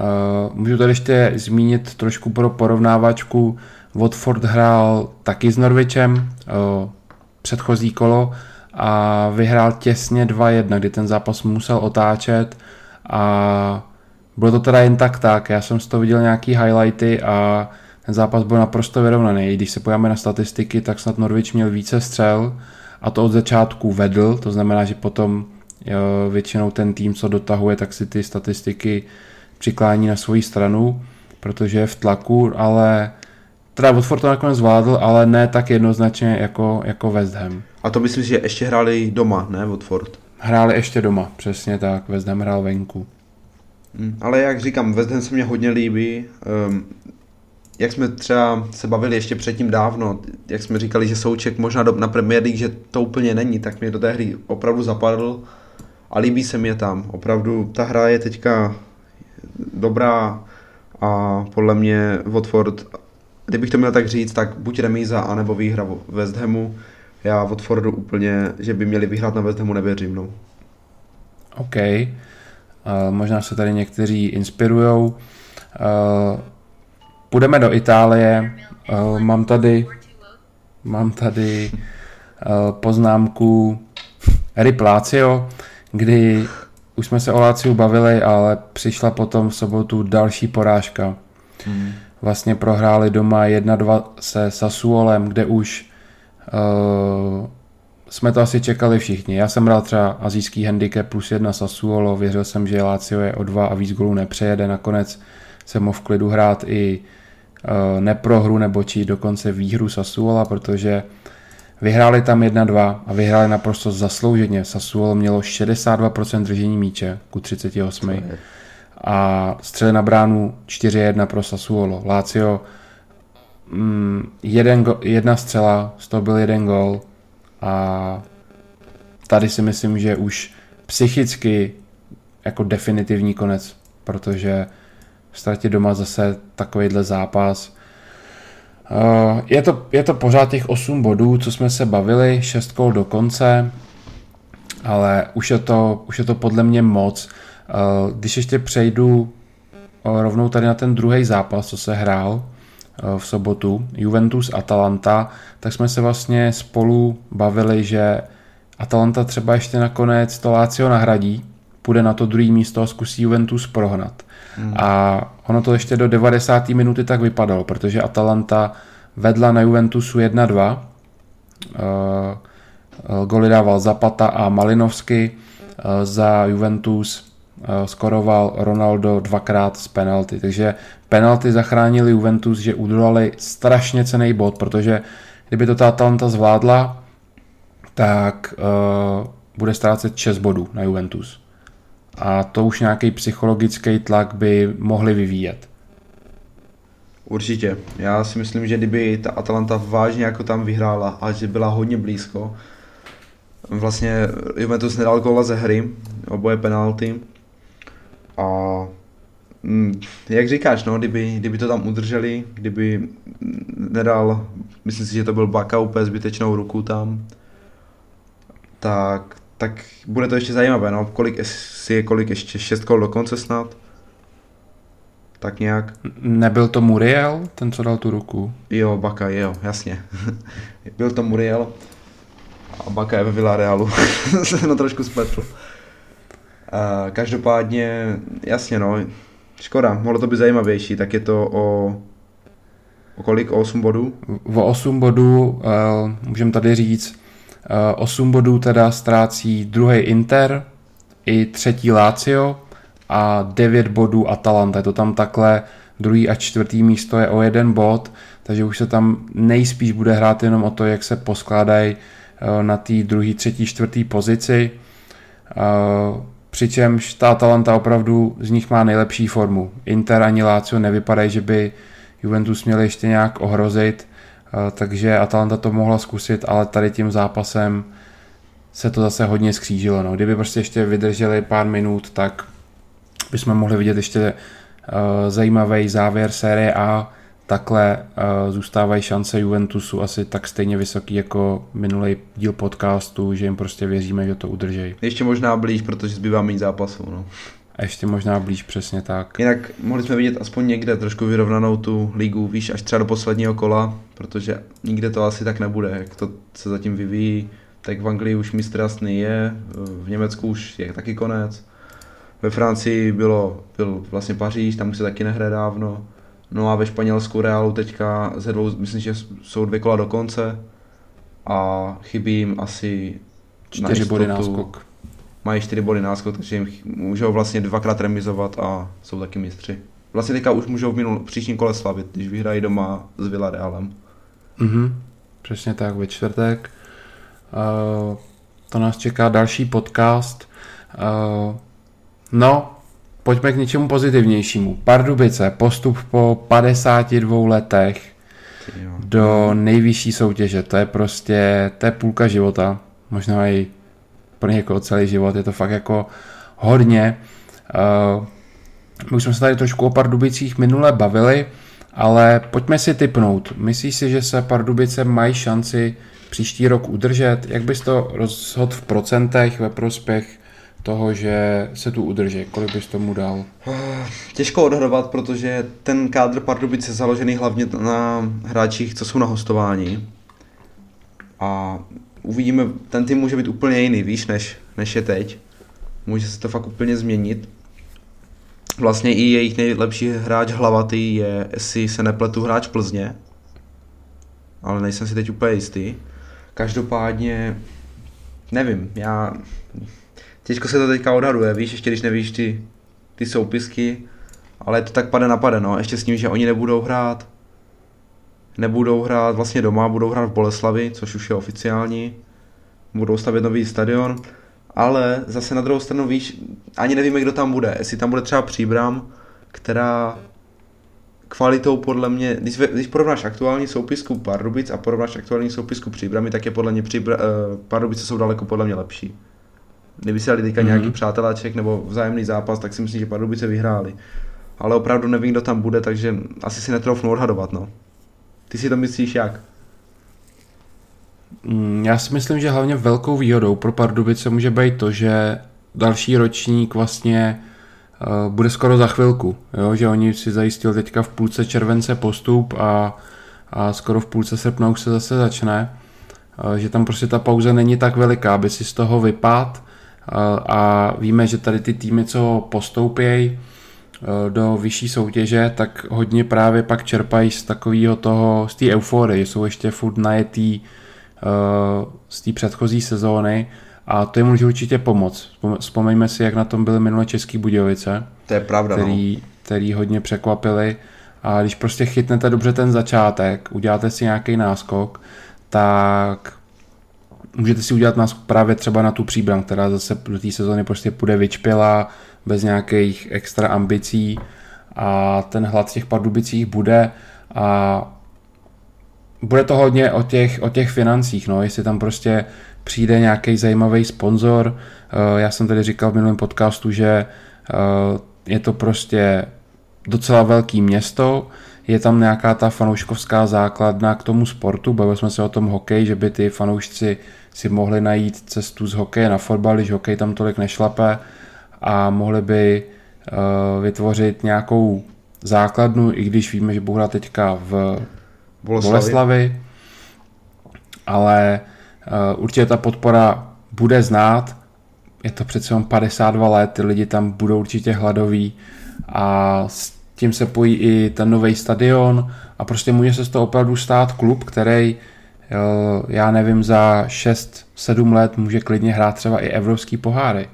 Uh, můžu tady ještě zmínit trošku pro porovnávačku. Watford hrál taky s Norwichem uh, předchozí kolo a vyhrál těsně 2-1, kdy ten zápas musel otáčet a bylo to teda jen tak tak. Já jsem z toho viděl nějaký highlighty a ten zápas byl naprosto vyrovnaný. Když se podíváme na statistiky, tak snad Norwich měl více střel a to od začátku vedl, to znamená, že potom jo, většinou ten tým, co dotahuje, tak si ty statistiky přiklání na svoji stranu, protože je v tlaku, ale teda Watford to nakonec zvládl, ale ne tak jednoznačně jako, jako West Ham. A to myslím, že ještě hráli doma, ne, Watford? Hráli ještě doma, přesně tak, West Ham hrál venku. Hmm, ale jak říkám, West Ham se mně hodně líbí. Um, jak jsme třeba se bavili ještě předtím dávno, jak jsme říkali, že Souček možná do, na Premier League, že to úplně není, tak mě do té hry opravdu zapadl a líbí se mě tam. Opravdu ta hra je teďka dobrá a podle mě Watford, kdybych to měl tak říct, tak buď remíza, anebo výhra West Hamu. Já Watfordu úplně, že by měli vyhrát na West Hamu, nevěřím. No. OK. Uh, možná se tady někteří inspirujou. Uh, půjdeme do Itálie. Uh, mám tady mám tady uh, poznámku Eri Lácio, kdy už jsme se o Láciu bavili, ale přišla potom v sobotu další porážka. Hmm. Vlastně prohráli doma 1-2 se Sassuolem, kde už uh, jsme to asi čekali všichni. Já jsem hrál třeba azijský handicap plus jedna Sassuolo, věřil jsem, že Lazio je o dva a víc gólů nepřejede. Nakonec jsem mohl v klidu hrát i uh, neprohru nebo či dokonce výhru Sassuola, protože Vyhráli tam 1-2 a vyhráli naprosto zaslouženě. Sassuolo mělo 62% držení míče ku 38. A střely na bránu 4-1 pro Sassuolo. Lazio mm, jeden go, jedna střela, z toho byl jeden gol a tady si myslím, že už psychicky jako definitivní konec, protože ztratit doma zase takovýhle zápas Eh, je to, je to pořád těch 8 bodů, co jsme se bavili, 6 kol do konce, ale už je to, už je to podle mě moc. Eh, když ještě přejdu eh, rovnou tady na ten druhý zápas, co se hrál v sobotu, Juventus Atalanta, tak jsme se vlastně spolu bavili, že Atalanta třeba ještě nakonec to Lazio nahradí, půjde na to druhé místo a zkusí Juventus prohnat. Hmm. A ono to ještě do 90. minuty tak vypadalo, protože Atalanta vedla na Juventusu 1-2. Uh, goly dával Zapata a Malinovsky. Uh, za Juventus uh, skoroval Ronaldo dvakrát z penalty. Takže penalty zachránili Juventus, že udolali strašně cený bod, protože kdyby to ta Atalanta zvládla, tak uh, bude ztrácet 6 bodů na Juventus a to už nějaký psychologický tlak by mohli vyvíjet. Určitě. Já si myslím, že kdyby ta Atalanta vážně jako tam vyhrála a že byla hodně blízko, vlastně Juventus nedal góla ze hry, oboje penalty a jak říkáš, no, kdyby, kdyby to tam udrželi, kdyby nedal, myslím si, že to byl Baka úplně zbytečnou ruku tam, tak tak bude to ještě zajímavé, no, kolik, si je kolik ještě, šest kol do konce snad? Tak nějak. Nebyl to Muriel, ten, co dal tu ruku? Jo, Baka, jo, jasně. [laughs] Byl to Muriel a Baka je ve Villarealu. se [laughs] no trošku spletl. Uh, každopádně, jasně no, škoda, mohlo to být zajímavější, tak je to o, o kolik? O 8 bodů? O 8 bodů, uh, můžeme tady říct, 8 eh, bodů teda ztrácí druhý Inter i třetí Lazio a 9 bodů Atalanta. Je to tam takhle, druhý a čtvrtý místo je o jeden bod, takže už se tam nejspíš bude hrát jenom o to, jak se poskládají eh, na té druhé, třetí, čtvrtý pozici. Eh, přičemž ta Atalanta opravdu z nich má nejlepší formu. Inter ani Lazio nevypadají, že by Juventus měl ještě nějak ohrozit. Eh, takže Atalanta to mohla zkusit, ale tady tím zápasem se to zase hodně skřížilo. No. Kdyby prostě ještě vydrželi pár minut, tak bychom mohli vidět ještě uh, zajímavý závěr série A. Takhle uh, zůstávají šance Juventusu asi tak stejně vysoký jako minulý díl podcastu, že jim prostě věříme, že to udrží. Ještě možná blíž, protože zbývá méně zápasů. No. A ještě možná blíž, přesně tak. Jinak mohli jsme vidět aspoň někde trošku vyrovnanou tu ligu, víš, až třeba do posledního kola, protože nikde to asi tak nebude, jak to se zatím vyvíjí. Tak v Anglii už mistr jasný je, v Německu už je taky konec. Ve Francii bylo, byl vlastně Paříž, tam už se taky nehraje dávno. No a ve Španělsku Realu teďka ze dvou, myslím, že jsou dvě kola do konce a chybí jim asi čtyři body náskok mají 4 body náskok, takže jim můžou vlastně dvakrát remizovat a jsou taky mistři. Vlastně teďka už můžou v minul, příštím kole slavit, když vyhrají doma s Villarealem. Mhm, přesně tak, ve čtvrtek. to nás čeká další podcast. No, pojďme k něčemu pozitivnějšímu. Pardubice, postup po 52 letech do nejvyšší soutěže. To je prostě, to je půlka života. Možná i pro někoho celý život. Je to fakt jako hodně. Uh, my už jsme se tady trošku o Pardubicích minule bavili, ale pojďme si typnout. Myslíš si, že se Pardubice mají šanci příští rok udržet? Jak bys to rozhodl v procentech ve prospěch toho, že se tu udrží? Kolik bys tomu dal? Těžko odhadovat, protože ten kádr Pardubic je založený hlavně na hráčích, co jsou na hostování. A uvidíme, ten tým může být úplně jiný, víš, než, než je teď. Může se to fakt úplně změnit. Vlastně i jejich nejlepší hráč hlavatý je, jestli se nepletu, hráč Plzně. Ale nejsem si teď úplně jistý. Každopádně, nevím, já těžko se to teďka odhaduje, víš, ještě když nevíš ty, ty soupisky, ale to tak pade na pade, no, ještě s tím, že oni nebudou hrát, nebudou hrát vlastně doma, budou hrát v Boleslavi, což už je oficiální, budou stavět nový stadion, ale zase na druhou stranu víš, ani nevíme, kdo tam bude, jestli tam bude třeba Příbram, která kvalitou podle mě, když, když porovnáš aktuální soupisku Pardubic a porovnáš aktuální soupisku Příbramy, tak je podle mě Příbra, uh, Pardubice jsou daleko podle mě lepší dali teďka mm-hmm. nějaký přáteláček nebo vzájemný zápas, tak si myslím, že Pardubice vyhráli. Ale opravdu nevím, kdo tam bude, takže asi si netroufnu odhadovat, no. Ty si to myslíš jak? Mm, já si myslím, že hlavně velkou výhodou pro Pardubice může být to, že další ročník vlastně uh, bude skoro za chvilku, jo? že oni si zajistili teďka v půlce července postup a, a skoro v půlce srpna už se zase začne, uh, že tam prostě ta pauza není tak veliká, aby si z toho vypad a víme, že tady ty týmy, co postoupějí e, do vyšší soutěže, tak hodně právě pak čerpají z takového toho, z té euforie, jsou ještě furt najetý e, z té předchozí sezóny a to jim může určitě pomoct. Vzpomeňme si, jak na tom byly minulé České Budějovice. To je pravda, který, no. který hodně překvapili a když prostě chytnete dobře ten začátek, uděláte si nějaký náskok, tak můžete si udělat nás právě třeba na tu příbram, která zase do té sezóny prostě půjde vyčpěla, bez nějakých extra ambicí. A ten hlad v těch pardubicích bude a bude to hodně o těch, o těch financích, no, jestli tam prostě přijde nějaký zajímavý sponzor. Eh, já jsem tady říkal v minulém podcastu, že eh, je to prostě docela velký město, je tam nějaká ta fanouškovská základna k tomu sportu, bavili jsme se o tom hokej, že by ty fanoušci si mohli najít cestu z hokeje na fotbal, když hokej tam tolik nešlape a mohli by uh, vytvořit nějakou základnu, i když víme, že bude teďka v Boleslavi, Boleslavi. Ale uh, určitě ta podpora bude znát, je to přece 52 let, ty lidi tam budou určitě hladoví a s tím se pojí i ten nový stadion a prostě může se z toho opravdu stát klub, který já nevím, za 6-7 let může klidně hrát třeba i evropský poháry.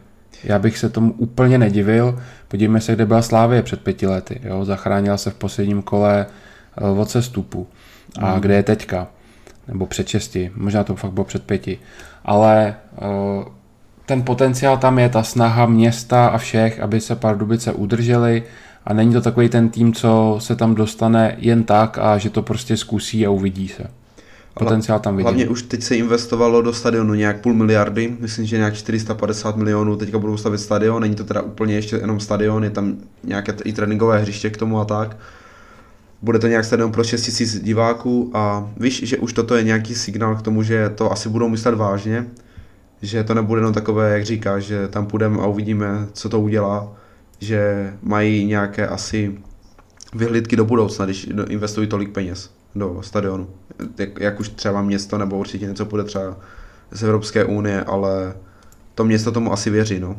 Já bych se tomu úplně nedivil. Podívejme se, kde byla Slávie před pěti lety. Jo? Zachránila se v posledním kole eh, od sestupu. A mm. kde je teďka? Nebo před šesti. Možná to fakt bylo před pěti. Ale eh, ten potenciál tam je, ta snaha města a všech, aby se Pardubice udrželi a není to takový ten tým, co se tam dostane jen tak a že to prostě zkusí a uvidí se potenciál tam vidím. Hlavně už teď se investovalo do stadionu nějak půl miliardy, myslím, že nějak 450 milionů, teďka budou stavit stadion, není to teda úplně ještě jenom stadion, je tam nějaké i tréninkové hřiště k tomu a tak. Bude to nějak stadion pro 6 000 diváků a víš, že už toto je nějaký signál k tomu, že to asi budou myslet vážně, že to nebude jenom takové, jak říkáš, že tam půjdeme a uvidíme, co to udělá, že mají nějaké asi vyhlídky do budoucna, když investují tolik peněz do stadionu. Jak, jak už třeba město, nebo určitě něco bude třeba z Evropské unie, ale to město tomu asi věří, no.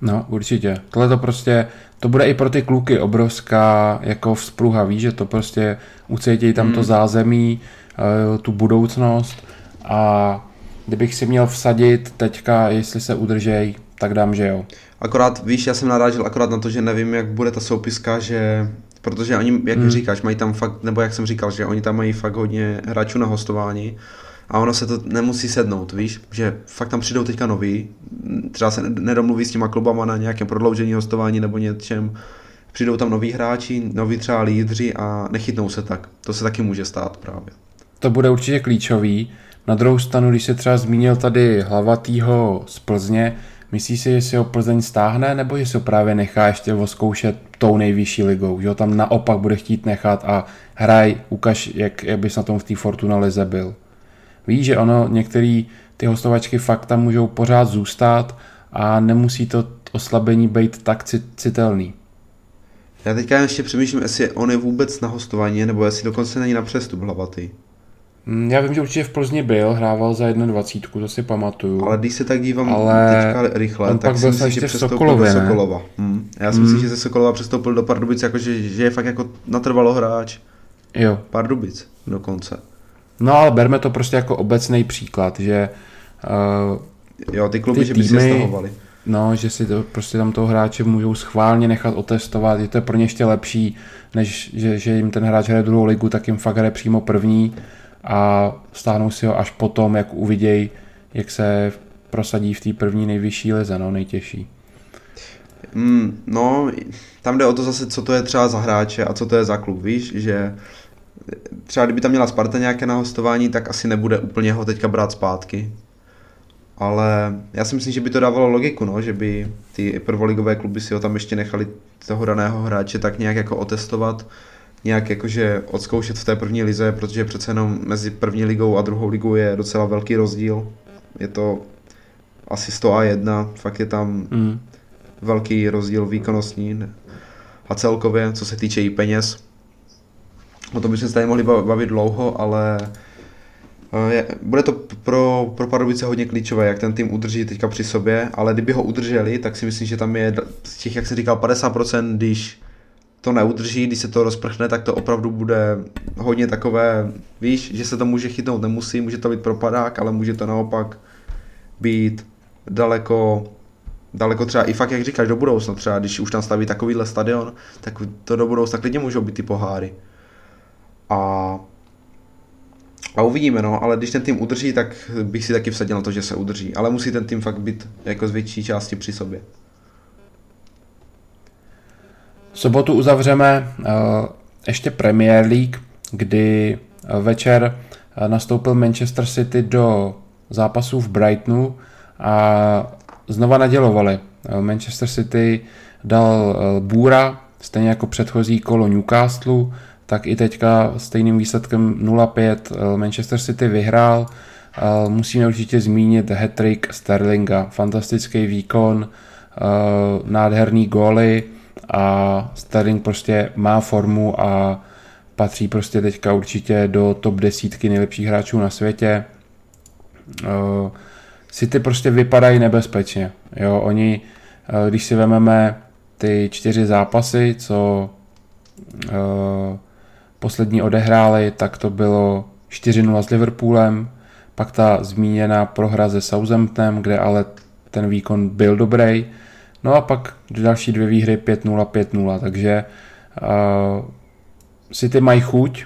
No, určitě. Tohle to prostě, to bude i pro ty kluky obrovská jako vzpruha, víš, že to prostě ucítí tam hmm. to zázemí, eh, tu budoucnost a kdybych si měl vsadit teďka, jestli se udržej, tak dám, že jo. Akorát, víš, já jsem narážel akorát na to, že nevím, jak bude ta soupiska, že Protože oni, jak hmm. říkáš, mají tam fakt, nebo jak jsem říkal, že oni tam mají fakt hodně hráčů na hostování a ono se to nemusí sednout, víš, že fakt tam přijdou teďka noví, třeba se nedomluví s těma klubama na nějakém prodloužení hostování nebo něčem, přijdou tam noví hráči, noví třeba lídři a nechytnou se tak. To se taky může stát právě. To bude určitě klíčový. Na druhou stranu, když se třeba zmínil tady hlavatýho z Plzně, myslíš si, že si ho Plzeň stáhne, nebo se ho právě nechá ještě oskoušet tou nejvyšší ligou, že ho tam naopak bude chtít nechat a hraj, ukaž, jak, jak bys na tom v té Fortuna lize byl. Víš, že ono, některé ty hostovačky fakt tam můžou pořád zůstat a nemusí to oslabení být tak citelný. Já teďka ještě přemýšlím, jestli on je vůbec na hostování, nebo jestli dokonce není na přestup hlavatý. Mm, já vím, že určitě v Plzni byl, hrával za 21, to si pamatuju. Ale když se tak dívám ale teďka rychle, on tak pak si byl myslím, že přestoupil Sokolově, do Sokolova. Hmm. Já si hmm. myslím, že ze Sokolova přestoupil do Pardubic, jakože že je fakt jako natrvalo hráč. Jo. Pardubic dokonce. No ale berme to prostě jako obecný příklad, že uh, jo, ty kluby, ty že by týmy, si stahovali. No, že si to, prostě tam toho hráče můžou schválně nechat otestovat, je to pro ně ještě lepší, než že, že jim ten hráč hraje druhou ligu, tak jim fakt hraje přímo první a stáhnou si ho až potom, jak uvidějí, jak se prosadí v té první nejvyšší lize, no, nejtěžší. Mm, no, tam jde o to zase, co to je třeba za hráče a co to je za klub, víš, že třeba kdyby tam měla Sparta nějaké na hostování, tak asi nebude úplně ho teďka brát zpátky. Ale já si myslím, že by to dávalo logiku, no, že by ty prvoligové kluby si ho tam ještě nechali toho daného hráče tak nějak jako otestovat, nějak jakože odzkoušet v té první lize, protože přece jenom mezi první ligou a druhou ligou je docela velký rozdíl. Je to asi 100 a 1, fakt je tam mm. velký rozdíl výkonnostní a celkově, co se týče i peněz. O tom bychom se tady mohli bavit dlouho, ale eh, je, bude to pro, pro Pardubice hodně klíčové, jak ten tým udrží teďka při sobě, ale kdyby ho udrželi, tak si myslím, že tam je z těch, jak jsem říkal, 50%, když to neudrží, když se to rozprchne, tak to opravdu bude hodně takové, víš, že se to může chytnout, nemusí, může to být propadák, ale může to naopak být daleko, daleko třeba i fakt, jak říkáš, do budoucna třeba, když už tam staví takovýhle stadion, tak to do budoucna klidně můžou být ty poháry. A a uvidíme, no, ale když ten tým udrží, tak bych si taky vsadil na to, že se udrží. Ale musí ten tým fakt být jako z větší části při sobě. V sobotu uzavřeme uh, ještě Premier League, kdy uh, večer uh, nastoupil Manchester City do zápasů v Brightonu a znova nadělovali. Manchester City dal bůra, stejně jako předchozí kolo Newcastle, tak i teďka stejným výsledkem 0-5 Manchester City vyhrál. Musíme určitě zmínit hat-trick Sterlinga, fantastický výkon, nádherný góly, a Sterling prostě má formu a patří prostě teďka určitě do top desítky nejlepších hráčů na světě. City prostě vypadají nebezpečně. Jo, oni, uh, když si vezmeme ty čtyři zápasy, co uh, poslední odehráli, tak to bylo 4-0 s Liverpoolem, pak ta zmíněná prohra se Southamptonem, kde ale ten výkon byl dobrý, No a pak další dvě výhry 5-0, 5-0, takže uh, City mají chuť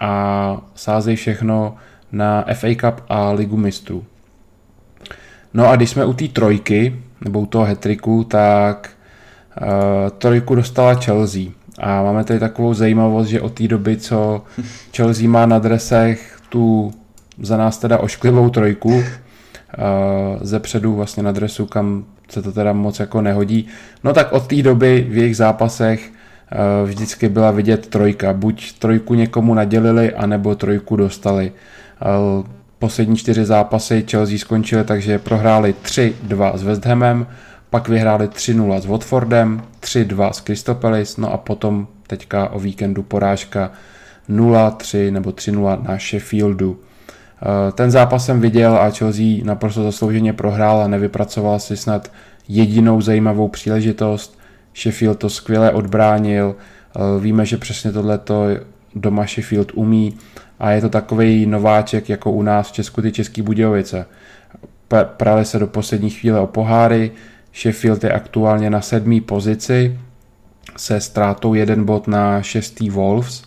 a sázejí všechno na FA Cup a Ligu mistrů. No a když jsme u té trojky, nebo u toho hetriku, tak uh, trojku dostala Chelsea. A máme tady takovou zajímavost, že od té doby, co [laughs] Chelsea má na dresech tu za nás teda ošklivou trojku, uh, ze předu vlastně na dresu, kam se to teda moc jako nehodí. No tak od té doby v jejich zápasech eh, vždycky byla vidět trojka. Buď trojku někomu nadělili, anebo trojku dostali. Eh, poslední čtyři zápasy Chelsea skončily, takže prohráli 3-2 s West Hamem, pak vyhráli 3-0 s Watfordem, 3-2 s Palace, no a potom teďka o víkendu porážka 0-3 nebo 3-0 na Sheffieldu. Eh, ten zápas jsem viděl a Chelsea naprosto zaslouženě prohrál a nevypracoval si snad jedinou zajímavou příležitost. Sheffield to skvěle odbránil, eh, víme, že přesně tohleto doma Sheffield umí a je to takový nováček jako u nás v Česku ty Český Budějovice. Prali se do poslední chvíle o poháry, Sheffield je aktuálně na sedmý pozici se ztrátou jeden bod na šestý Wolves,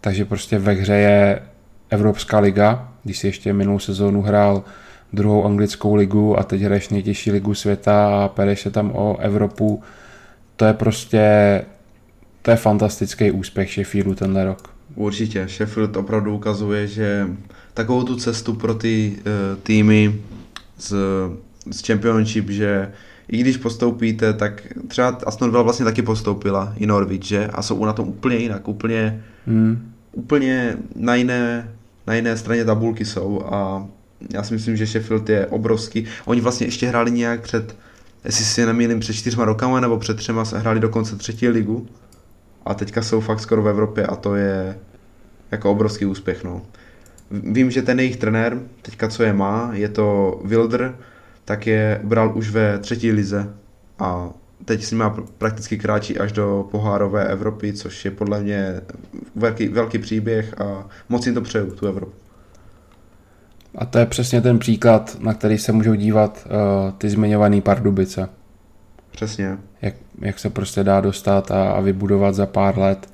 takže prostě ve hře je Evropská liga když si ještě minulou sezónu hrál druhou anglickou ligu a teď hraješ nejtěžší ligu světa a pereš se tam o Evropu, to je prostě to je fantastický úspěch Sheffieldu tenhle rok. Určitě, Sheffield opravdu ukazuje, že takovou tu cestu pro ty uh, týmy z, z Championship, že i když postoupíte, tak třeba Aston Villa vlastně taky postoupila, i Norwich, že? A jsou na tom úplně jinak, úplně, hmm. úplně na jiné, na jiné straně tabulky jsou a já si myslím, že Sheffield je obrovský. Oni vlastně ještě hráli nějak před, jestli si nemýlím, před čtyřma rokama nebo před třema se hráli dokonce třetí ligu a teďka jsou fakt skoro v Evropě a to je jako obrovský úspěch. No. Vím, že ten jejich trenér, teďka co je má, je to Wilder, tak je bral už ve třetí lize a teď s nima prakticky kráčí až do pohárové Evropy, což je podle mě velký, velký příběh a moc jim to přeju, tu Evropu. A to je přesně ten příklad, na který se můžou dívat uh, ty zmiňované Pardubice. Přesně. Jak, jak se prostě dá dostat a, a vybudovat za pár let.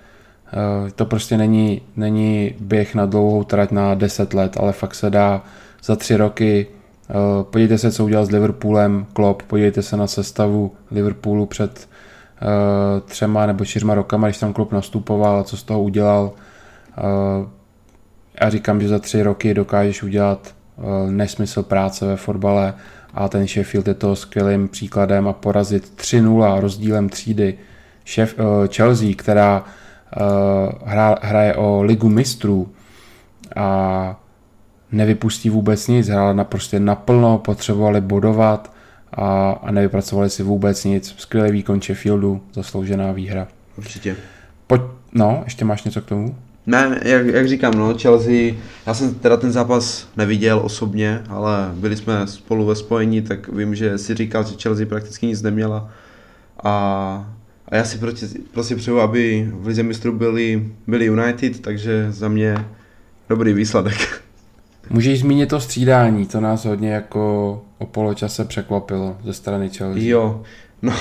Uh, to prostě není, není běh na dlouhou trať na 10 let, ale fakt se dá za tři roky podívejte se, co udělal s Liverpoolem Klopp, podívejte se na sestavu Liverpoolu před uh, třema nebo čtyřma rokama, když tam Klopp nastupoval a co z toho udělal. Uh, já říkám, že za tři roky dokážeš udělat nesmysl práce ve fotbale a ten Sheffield je to skvělým příkladem a porazit 3-0 rozdílem třídy Šef, Chelsea, která hra, hraje o ligu mistrů a nevypustí vůbec nic, hrála naprosto naplno, potřebovali bodovat a, a nevypracovali si vůbec nic. Skvělý výkon Sheffieldu, zasloužená výhra. Určitě. Pojď, no, ještě máš něco k tomu? Ne, jak, jak říkám, no, Chelsea, já jsem teda ten zápas neviděl osobně, ale byli jsme spolu ve spojení, tak vím, že si říkal, že Chelsea prakticky nic neměla a, a já si prostě, prostě přeju, aby v Lize mistrů byli, byli United, takže za mě dobrý výsledek. [laughs] Můžeš zmínit to střídání, to nás hodně jako o poločase překvapilo ze strany Chelsea. Jo, no,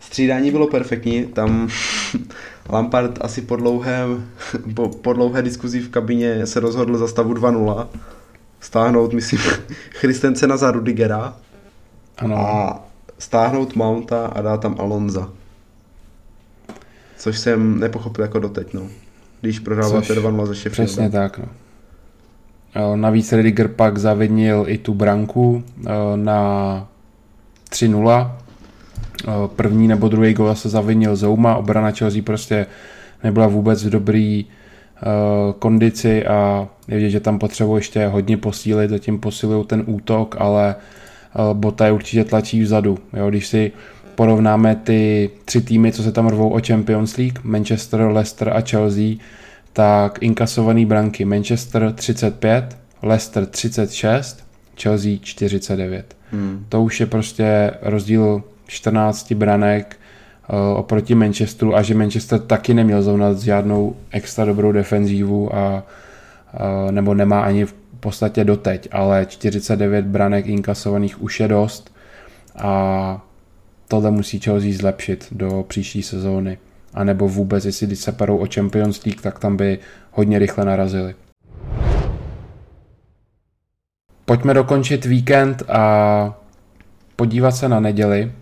střídání bylo perfektní, tam [laughs] Lampard asi po, dlouhém, po, po dlouhé diskuzi v kabině se rozhodl za stavu 2-0 stáhnout, myslím, [laughs] Christensena za Rudigera ano. a stáhnout Mounta a dát tam Alonza. Což jsem nepochopil jako doteď, no. Když prohráváte 2-0 ze Sheffieldem. Přesně tak, no. Navíc Rudiger pak zavinil i tu branku na 3-0 Eh, první nebo druhý gol se zavinil Zouma, obrana Chelsea prostě nebyla vůbec v dobrý kondici a je vidět, že tam potřebuje ještě hodně posílit, zatím posilují ten útok, ale Bota je určitě tlačí vzadu. Jo, když si porovnáme ty tři týmy, co se tam rvou o Champions League, Manchester, Leicester a Chelsea, tak inkasovaný branky Manchester 35, Leicester 36, Chelsea 49. Hmm. To už je prostě rozdíl 14 branek uh, oproti Manchesteru a že Manchester taky neměl zrovna žádnou extra dobrou defenzívu a uh, nebo nemá ani v podstatě doteď, ale 49 branek inkasovaných už je dost a tohle musí Chelsea zlepšit do příští sezóny. A nebo vůbec, jestli když se parou o Champions League, tak tam by hodně rychle narazili. Pojďme dokončit víkend a podívat se na neděli,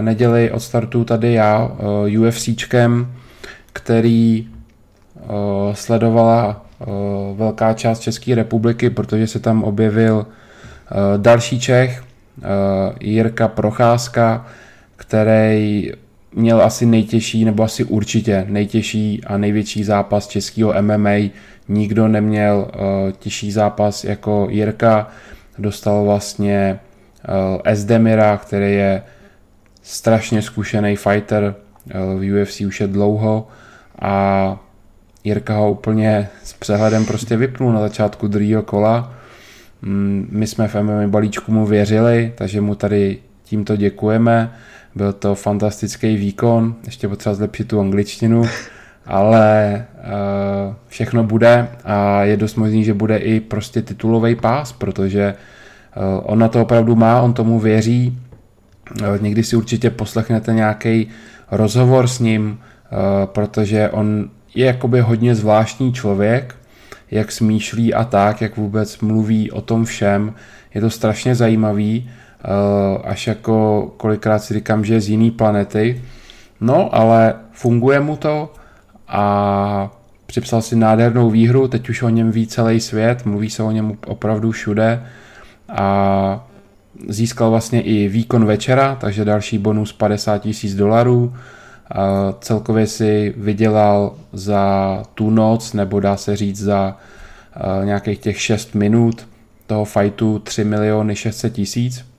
neděli odstartuju tady já UFCčkem, který sledovala velká část České republiky, protože se tam objevil další Čech, Jirka Procházka, který měl asi nejtěžší, nebo asi určitě nejtěžší a největší zápas českého MMA. Nikdo neměl těžší zápas jako Jirka. Dostal vlastně Esdemira, který je strašně zkušený fighter, eh, v UFC už je dlouho a Jirka ho úplně s přehledem prostě vypnul na začátku druhého kola. Mm, my jsme v MMA balíčku mu věřili, takže mu tady tímto děkujeme. Byl to fantastický výkon, ještě potřeba zlepšit tu angličtinu, [laughs] ale uh, všechno bude a je dost možný, že bude i prostě titulový pás, protože uh, on na to opravdu má, on tomu věří, Eh, někdy si určitě poslechnete nějaký rozhovor s ním, eh, protože on je jakoby hodně zvláštní člověk, jak smýšlí a tak, jak vůbec mluví o tom všem. Je to strašně zajímavý, až jako kolikrát si říkám, že je z jiný planety. No, ale funguje mu to a připsal si nádhernou výhru, teď už o něm ví celý svět, mluví se o něm opravdu všude a získal vlastně i výkon večera, takže další bonus 50 tisíc dolarů. Celkově si vydělal za tu noc, nebo dá se říct za nějakých těch 6 minut toho fightu 3 miliony 600 tisíc.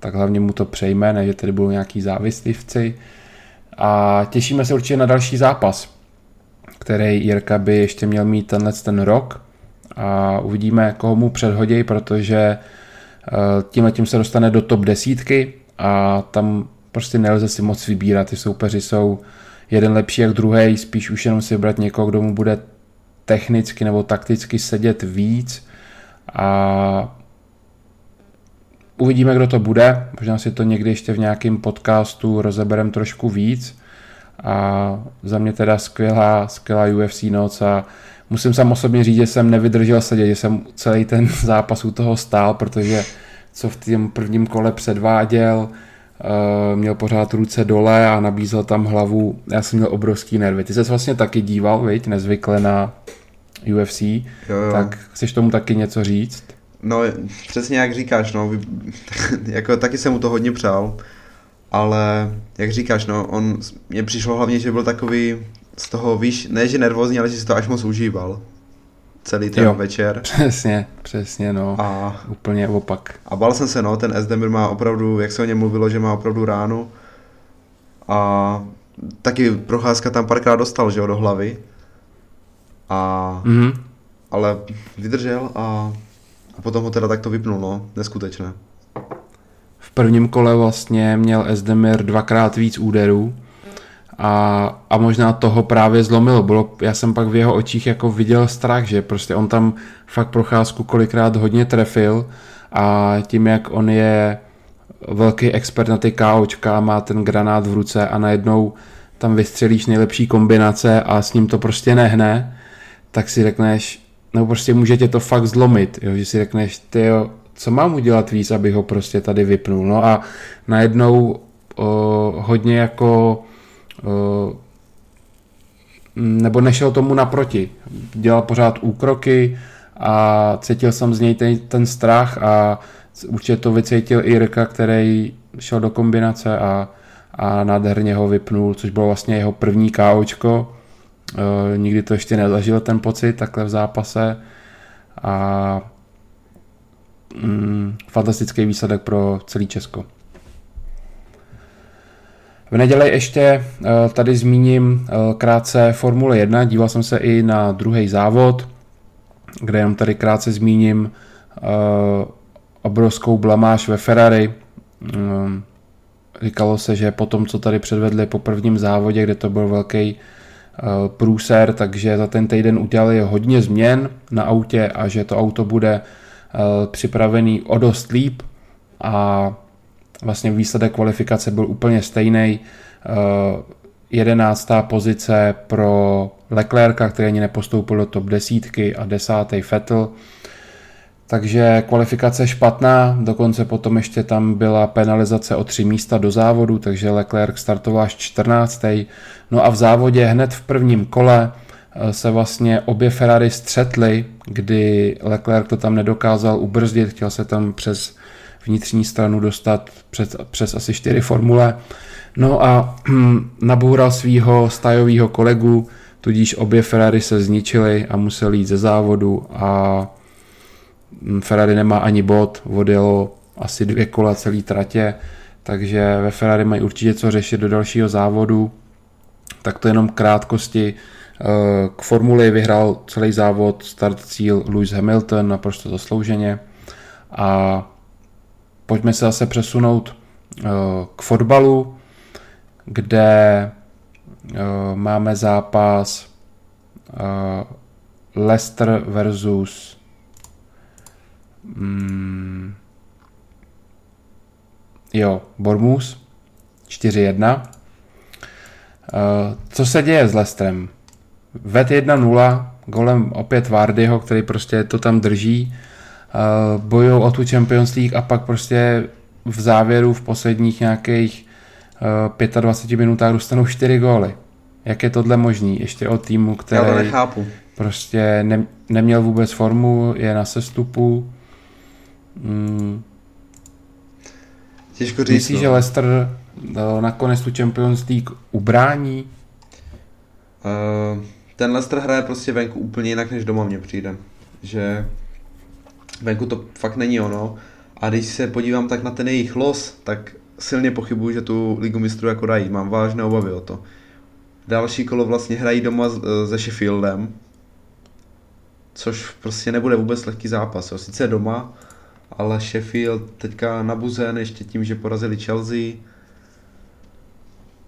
Tak hlavně mu to přejme, ne že tady budou nějaký závislivci. A těšíme se určitě na další zápas, který Jirka by ještě měl mít tenhle ten rok. A uvidíme, koho mu předhodí, protože Eh, tímhle tím se dostane do top desítky a tam prostě nelze si moc vybírat. Ty soupeři jsou jeden lepší jak druhý, spíš už jenom si vybrat někoho, kdo mu bude technicky nebo takticky sedět víc a uvidíme, kdo to bude. Možná si to někdy ještě v nějakém podcastu rozeberem trošku víc. A za mě teda skvělá, skvělá UFC noc a musím sám osobně říct, že jsem nevydržel sedět, že jsem celý ten [laughs] zápas u toho stál, protože co v tom prvním kole předváděl, uh, měl pořád ruce dole a nabízel tam hlavu. Já jsem měl obrovský nervy. Ty jsi vlastně taky díval, viď, nezvykle na UFC, jo, jo. tak chceš tomu taky něco říct? No, přesně jak říkáš, no, [laughs] jako taky jsem mu to hodně přál, ale jak říkáš, no, on, mně přišlo hlavně, že byl takový z toho, víš, ne že nervózní, ale že si to až moc užíval. Celý ten jo, večer. [laughs] Přesně, přesně, no. A, Úplně opak. A bal jsem se, no, ten Esdemir má opravdu, jak se o něm mluvilo, že má opravdu ránu. A taky procházka tam párkrát dostal, že jo, do hlavy. A, mm-hmm. ale vydržel a, a potom ho teda takto vypnul, no, neskutečné. V prvním kole vlastně měl Esdemir dvakrát víc úderů, a, a možná toho právě zlomilo. Bylo, já jsem pak v jeho očích jako viděl strach, že prostě on tam fakt procházku kolikrát hodně trefil a tím, jak on je velký expert na ty KOčka, má ten granát v ruce a najednou tam vystřelíš nejlepší kombinace a s ním to prostě nehne, tak si řekneš, nebo prostě může tě to fakt zlomit, jo? že si řekneš, ty co mám udělat víc, abych ho prostě tady vypnul. No a najednou o, hodně jako Eh, nebo nešel tomu naproti. Dělal pořád úkroky a cítil jsem z něj ten, ten strach a určitě to vycítil i Jirka, který šel do kombinace a, a nádherně ho vypnul, což bylo vlastně jeho první KOčko. E, nikdy to ještě nezažil ten pocit takhle v zápase a mm, fantastický výsledek pro celý Česko. V neděli ještě eh, tady zmíním eh, krátce Formule 1, díval jsem se i na druhý závod, kde jenom tady krátce zmíním eh, obrovskou blamáž ve Ferrari. Říkalo se, že po tom, co tady předvedli po prvním závodě, kde to byl velký průser, takže za ten týden udělali hodně změn na autě a že to auto bude připravený o dost líp a vlastně výsledek kvalifikace byl úplně stejný. Eh, jedenáctá pozice pro Leclerca, který ani nepostoupil do top desítky a desátý Vettel. Takže kvalifikace špatná, dokonce potom ještě tam byla penalizace o tři místa do závodu, takže Leclerc startoval až 14. No a v závodě hned v prvním kole eh, se vlastně obě Ferrari střetly, kdy Leclerc to tam nedokázal ubrzdit, chtěl se tam přes vnitřní stranu dostat přes, přes asi čtyři formule. No a [clears throat] naboural svého stajového kolegu, tudíž obě Ferrari se zničily a museli jít ze závodu a Ferrari nemá ani bod, odjelo asi dvě kola celý tratě, takže ve Ferrari mají určitě co řešit do dalšího závodu. Tak to jenom krátkosti. Eh, k formuli vyhrál celý závod start cíl Lewis Hamilton naprosto zaslouženě a pojďme se zase přesunout eh, k fotbalu, kde eh, máme zápas Leicester versus mm, jo, Bormus 4-1. Co se děje s Leicesterem? Ved 1-0, golem opět Vardyho, který prostě to tam drží, uh, bojují o tu Champions League a pak prostě v závěru v posledních nějakých uh, 25 minutách dostanou 4 góly. Jak je tohle možný? Ještě o týmu, který Já to nechápu. prostě ne, neměl vůbec formu, je na sestupu. Mm. Těžko říct. Myslíš, no. že Leicester uh, nakonec tu Champions League ubrání? Uh, ten Leicester hraje prostě venku úplně jinak, než doma mně přijde. Že venku to fakt není ono. A když se podívám tak na ten jejich los, tak silně pochybuju, že tu ligu mistrů jako dají. Mám vážné obavy o to. Další kolo vlastně hrají doma se Sheffieldem, což prostě nebude vůbec lehký zápas. Jo. Sice doma, ale Sheffield teďka nabuzen ještě tím, že porazili Chelsea,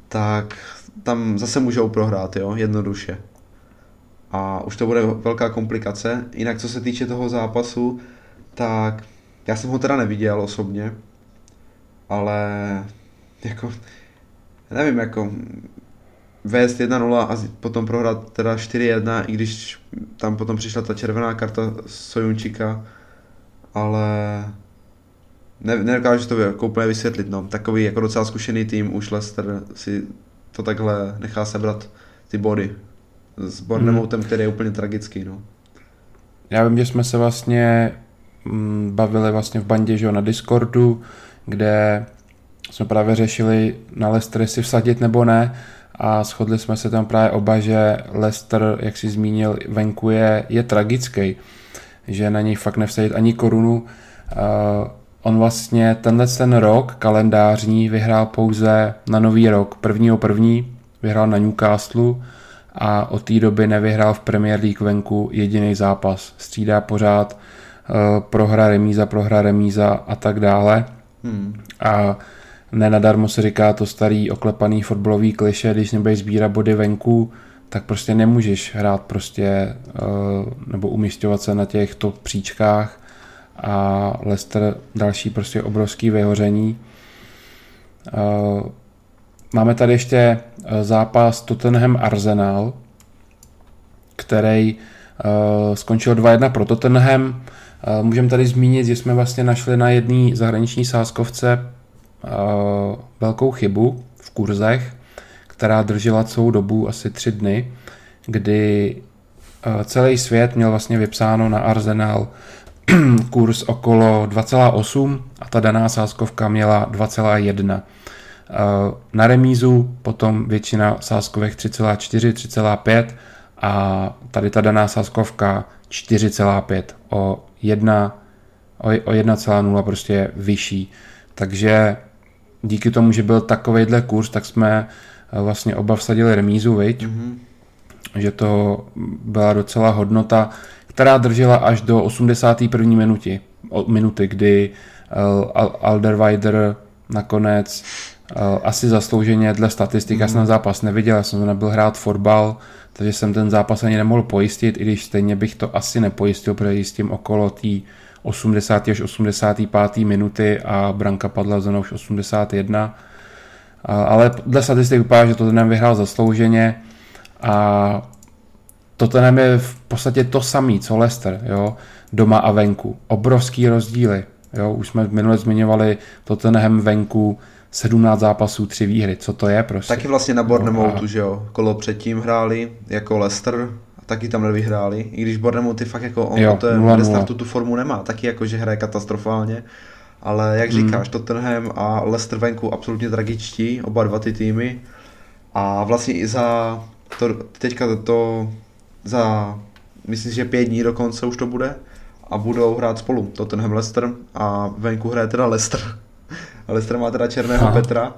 tak tam zase můžou prohrát, jo, jednoduše. A už to bude velká komplikace. Jinak co se týče toho zápasu, tak já jsem ho teda neviděl osobně, ale jako nevím, jako vést 1-0 a potom prohrát teda 4-1, i když tam potom přišla ta červená karta Sojunčika, ale ne, nedokážu to jako úplně vysvětlit, no. Takový jako docela zkušený tým, už Leicester si to takhle nechá sebrat ty body s Bournemoutem, hmm. který je úplně tragický, no. Já vím, že jsme se vlastně mm, bavili vlastně v bandě, že jo, na Discordu, kde jsme právě řešili na Leicester, jestli vsadit nebo ne a shodli jsme se tam právě oba, že Leicester, jak si zmínil, venku je, je tragický, že na něj fakt nevsadit ani korunu. Uh, on vlastně tenhle ten rok kalendářní vyhrál pouze na nový rok. Prvního první vyhrál na Newcastle a od té doby nevyhrál v Premier League venku jediný zápas. Střídá pořád uh, prohra, remíza, prohra, remíza a tak dále. Hmm. A nenadarmo se říká to starý oklepaný fotbalový kliše, když nebudeš sbírat body venku, tak prostě nemůžeš hrát prostě uh, nebo umístěvat se na těch top příčkách a Leicester další prostě obrovský vyhoření. Uh, máme tady ještě zápas Tottenham Arsenal, který skončil 2-1 pro Tottenham. Můžeme tady zmínit, že jsme vlastně našli na jedné zahraniční sáskovce uh, velkou chybu v kurzech, která držela celou dobu asi tři dny, kdy uh, celý svět měl vlastně vypsáno na Arsenal [clears throat] kurz okolo 2,8 a ta daná sáskovka měla 2,1. Na remízu potom většina sáskovek 3,4, 3,5 a tady ta daná sáskovka 4,5 o 1, o 1,0 prostě vyšší. Takže díky tomu, že byl takovejhle kurz, tak jsme eh, vlastně oba vsadili remízu, viď? Mm-hmm. Že to byla docela hodnota, která držela až do 81. minuty, minuty kdy eh, Alderweider nakonec eh, asi zaslouženě dle statistik, mm. já jsem ten zápas neviděl, já jsem nebyl hrát fotbal, takže jsem ten zápas ani nemohl pojistit, i když stejně bych to asi nepojistil, protože jistím okolo té 80. až 85. minuty a branka padla za už 81. Ale dle statistik vypadá, že Tottenham vyhrál zaslouženě a Tottenham je v podstatě to samý, co Leicester, jo, doma a venku. Obrovský rozdíly, jo, už jsme minule zmiňovali Tottenham venku, 17 zápasů, 3 výhry, co to je prostě? Taky vlastně na Bournemouthu, no, a... že jo, kolo předtím hráli jako Leicester, taky tam nevyhráli, i když Bournemouth je fakt jako, on jo, to je, v startu tu formu nemá, taky jako, že hraje katastrofálně, ale jak hmm. říkáš, Tottenham a Leicester venku absolutně tragičtí, oba dva ty týmy a vlastně i za to, teďka to, to za, myslím, že pět dní dokonce už to bude a budou hrát spolu Tottenham Leicester a venku hraje teda Leicester. [laughs] Leicester má teda černého Aha. Petra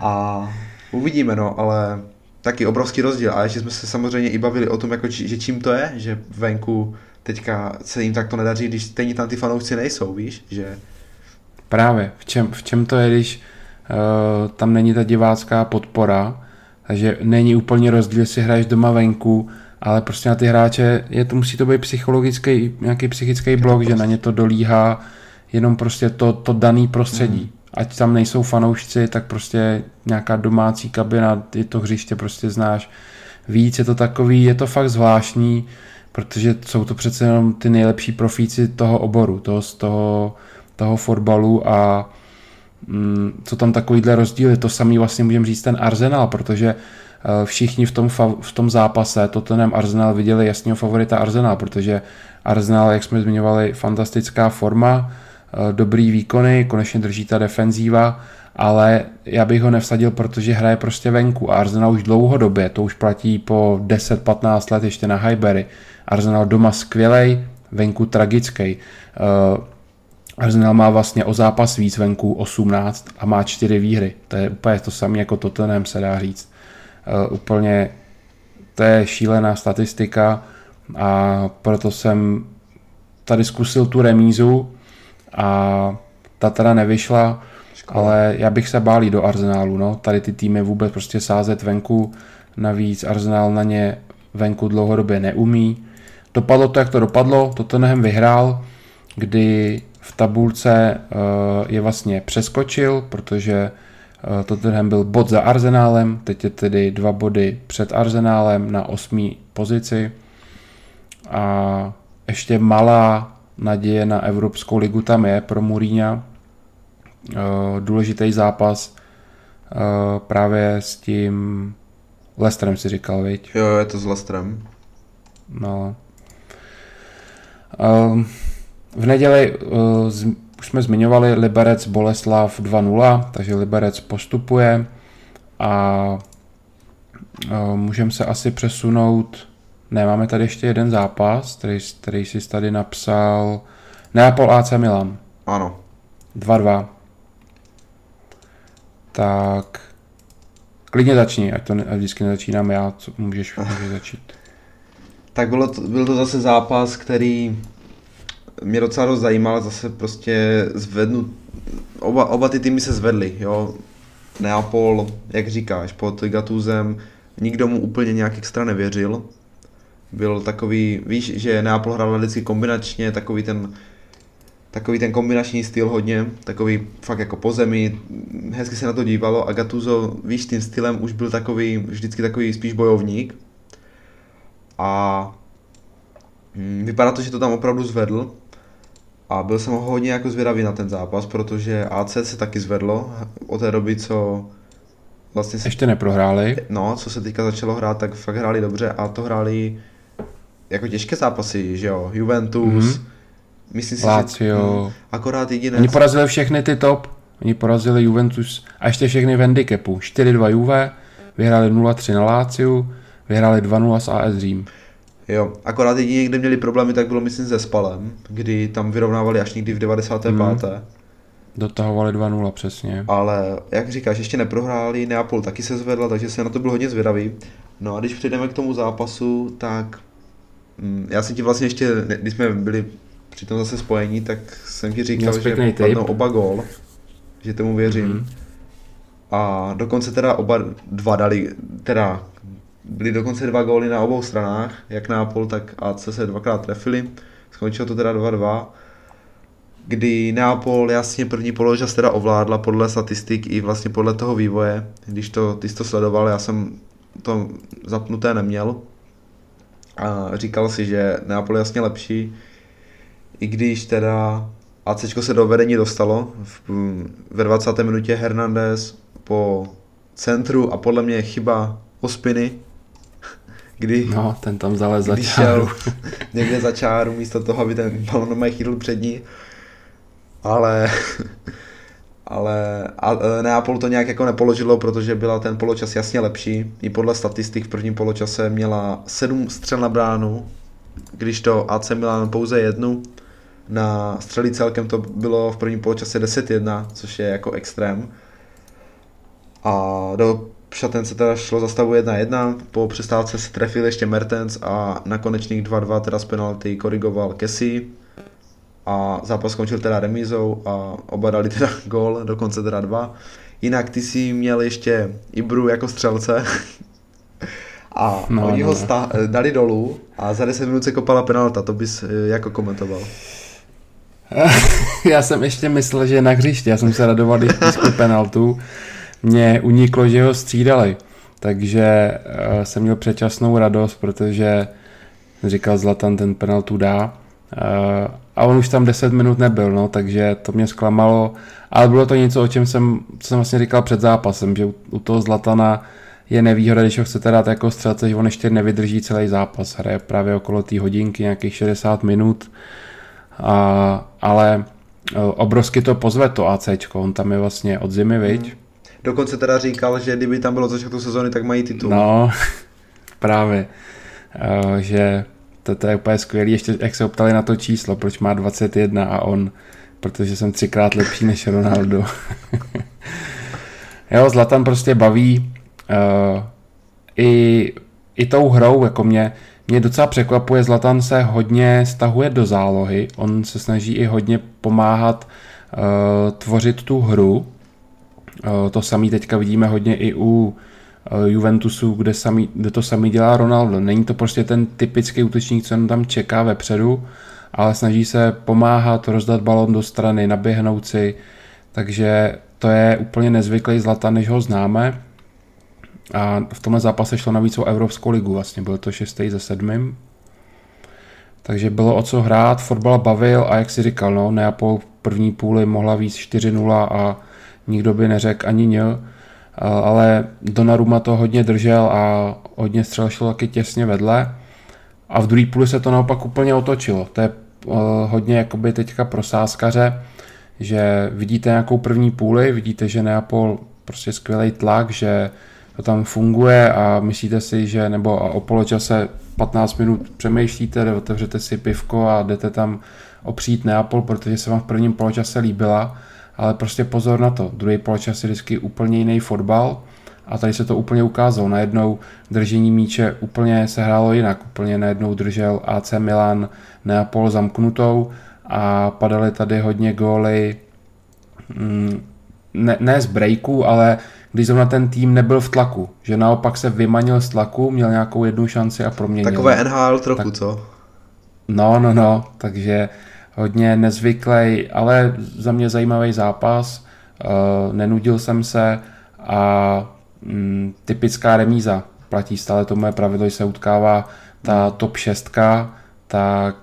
a uvidíme no, ale taky obrovský rozdíl. A ještě jsme se samozřejmě i bavili o tom, jako, že čím to je, že venku teďka se jim takto nedaří, když stejně tam ty fanoušci nejsou, víš, že... Právě, v čem, v čem to je, když uh, tam není ta divácká podpora, takže není úplně rozdíl, jestli hraješ doma venku, ale prostě na ty hráče je to, musí to být psychologický, nějaký psychický blok, že na ně to dolíhá jenom prostě to, to daný prostředí. Mm ať tam nejsou fanoušci, tak prostě nějaká domácí kabina, ty to hřiště prostě znáš, víc, je to takový, je to fakt zvláštní, protože jsou to přece jenom ty nejlepší profíci toho oboru, toho, z toho, toho fotbalu a mm, co tam takovýhle rozdíly, to samý vlastně můžeme říct ten Arsenal, protože eh, všichni v tom, v tom zápase Tottenham Arsenal viděli jasného favorita Arsenal, protože Arsenal, jak jsme zmiňovali, fantastická forma, eh, dobrý výkony, konečně drží ta defenzíva, ale já bych ho nevsadil, protože hraje prostě venku a Arsenal už dlouhodobě, to už platí po 10-15 let ještě na Highbury. Arsenal doma skvělej, venku tragický. Uh, Arsenal má vlastně o zápas víc venku 18 a má 4 výhry. To je úplně to samé jako Tottenham se dá říct. Uh, úplně to je šílená statistika a proto jsem tady zkusil tu remízu a ta teda nevyšla, Škoda. ale já bych se bálí do Arsenálu, no. Tady ty týmy vůbec prostě sázet venku, navíc Arsenal na ně venku dlouhodobě neumí. Dopadlo to, jak to dopadlo, Tottenham vyhrál, kdy v tabulce eh, je vlastně přeskočil, protože eh, Tottenham byl bod za Arsenálem, teď je tedy dva body před Arsenálem na osmý pozici a ještě malá naděje na Evropskou ligu tam je pro Mourinha. Eh, důležitý zápas právě s tím Lestrem si říkal, viď? Jo, je to s Lestrem. No. V neděli už jsme zmiňovali Liberec Boleslav 2-0, takže Liberec postupuje a můžeme se asi přesunout ne, máme tady ještě jeden zápas, který, který jsi tady napsal. Neapol AC Milan. Ano. 2-2. Tak klidně začni, ať to ať vždycky nezačínám já, co můžeš, můžeš začít. Tak bylo to, byl to zase zápas, který mě docela dost zajímal, zase prostě zvednu, oba, oba ty týmy se zvedly, jo. Neapol, jak říkáš, pod Gatuzem, nikdo mu úplně nějak extra nevěřil. Byl takový, víš, že Neapol hrál vždycky kombinačně, takový ten takový ten kombinační styl hodně, takový fakt jako po zemi, hezky se na to dívalo a Gattuso, víš, tím stylem už byl takový, vždycky takový spíš bojovník a hm, vypadá to, že to tam opravdu zvedl a byl jsem hodně jako zvědavý na ten zápas, protože AC se taky zvedlo od té doby, co vlastně se... Ještě neprohráli. No, co se teďka začalo hrát, tak fakt hráli dobře a to hráli jako těžké zápasy, že jo, Juventus, mm-hmm. myslím si, Lazio. že... No, akorát jediné... Oni porazili všechny ty top, oni porazili Juventus a ještě všechny v handicapu. 4-2 Juve, vyhráli 0-3 na Lazio, vyhráli 2-0 s AS Řím. Jo, akorát jedině, kde měli problémy, tak bylo myslím se Spalem, kdy tam vyrovnávali až někdy v 95. Mm. Dotahovali 2-0 přesně. Ale jak říkáš, ještě neprohráli, Neapol taky se zvedla, takže se na to byl hodně zvědavý. No a když přejdeme k tomu zápasu, tak mm, já jsem ti vlastně ještě, když jsme byli při tom zase spojení, tak jsem ti říkal, že padnou oba gól, že tomu věřím. Mm. A dokonce teda oba dva dali, teda byly dokonce dva góly na obou stranách, jak Nápol, tak AC se dvakrát trefili. Skončilo to teda 2-2, kdy Neapol jasně první poločas teda ovládla podle statistik i vlastně podle toho vývoje. Když to, ty jsi to sledoval, já jsem to zapnuté neměl. A říkal si, že Neapol je jasně lepší, i když teda AC se do vedení dostalo. V, ve 20. minutě Hernandez po centru a podle mě chyba Ospiny kdy, no, ten tam zalez za čáru. [laughs] někde za čáru místo toho, aby ten balon chytl před ní. Ale, [laughs] ale a, e, Neapol to nějak jako nepoložilo, protože byla ten poločas jasně lepší. I podle statistik v prvním poločase měla sedm střel na bránu, když to AC Milan pouze jednu. Na střely celkem to bylo v prvním poločase 10-1, což je jako extrém. A do se teda šlo za stavu 1-1, po přestávce se trefil ještě Mertens a na konečných 2-2 teda z penalty korigoval Kessi a zápas skončil teda remízou a oba dali teda [laughs] gól, dokonce teda dva. Jinak ty si měl ještě Ibru jako střelce [laughs] a no, oni no. ho sta- dali dolů a za 10 minut se kopala penalta, to bys eh, jako komentoval. [laughs] Já jsem ještě myslel, že je na hřiště, já jsem se radoval, když penaltu mě uniklo, že ho střídali. takže uh, jsem měl předčasnou radost, protože říkal Zlatan ten penaltu dá. Uh, a on už tam 10 minut nebyl, no, takže to mě zklamalo, ale bylo to něco, o čem jsem, co jsem vlastně říkal před zápasem, že u, u toho Zlatana je nevýhoda, když ho chcete dát jako střelce, že on ještě nevydrží celý zápas, hraje právě okolo té hodinky, nějakých 60 minut, a, ale e, obrovsky to pozve to ACčko, on tam je vlastně od zimy, viď? Hmm. Dokonce teda říkal, že kdyby tam bylo začátku sezóny, tak mají titul. No, [laughs] právě, uh, že to, to je úplně skvělý, ještě jak se optali na to číslo, proč má 21 a on, protože jsem třikrát lepší než Ronaldo. [laughs] jo, Zlatan prostě baví uh, i, i tou hrou, jako mě, mě docela překvapuje, Zlatan se hodně stahuje do zálohy, on se snaží i hodně pomáhat uh, tvořit tu hru, to samý teďka vidíme hodně i u Eh, Juventusu, kde, sami, kde to sami dělá Ronaldo. Není to prostě ten typický útočník, co tam čeká vepředu, ale snaží se pomáhat, rozdat balon do strany, naběhnout si, takže to je úplně nezvyklý zlata, než ho známe. A v tomhle zápase šlo navíc o Evropskou ligu, vlastně byl to šestý ze sedmým. Takže bylo o co hrát, fotbal bavil a jak si říkal, no, Neapol první půli mohla víc 4-0 a nikdo by neřekl ani něl ale Donnarumma to hodně držel a hodně střel šlo taky těsně vedle. A v druhé půli se to naopak úplně otočilo. To je eh, hodně jakoby teďka pro sáskaře, že vidíte nějakou první půli, vidíte, že Neapol prostě skvělý tlak, že to tam funguje a myslíte si, že nebo o poločase 15 minut přemýšlíte, otevřete si pivko a jdete tam opřít Neapol, protože se vám v prvním poločase líbila ale prostě pozor na to. Druhý poločas je vždycky úplně jiný fotbal a tady se to úplně ukázalo. Najednou držení míče úplně se hrálo jinak. Úplně najednou držel AC Milan Neapol zamknutou a padaly tady hodně góly mm, ne, ne z breaku, ale když zrovna ten tým nebyl v tlaku, že naopak se vymanil z tlaku, měl nějakou jednu šanci a proměnil. Takové NHL trochu, tak, co? No, no, no, takže hodně nezvyklý, ale za mě zajímavý zápas. Uh, nenudil jsem se a mm, typická remíza. Platí stále to moje pravidlo, že se utkává ta top 6, tak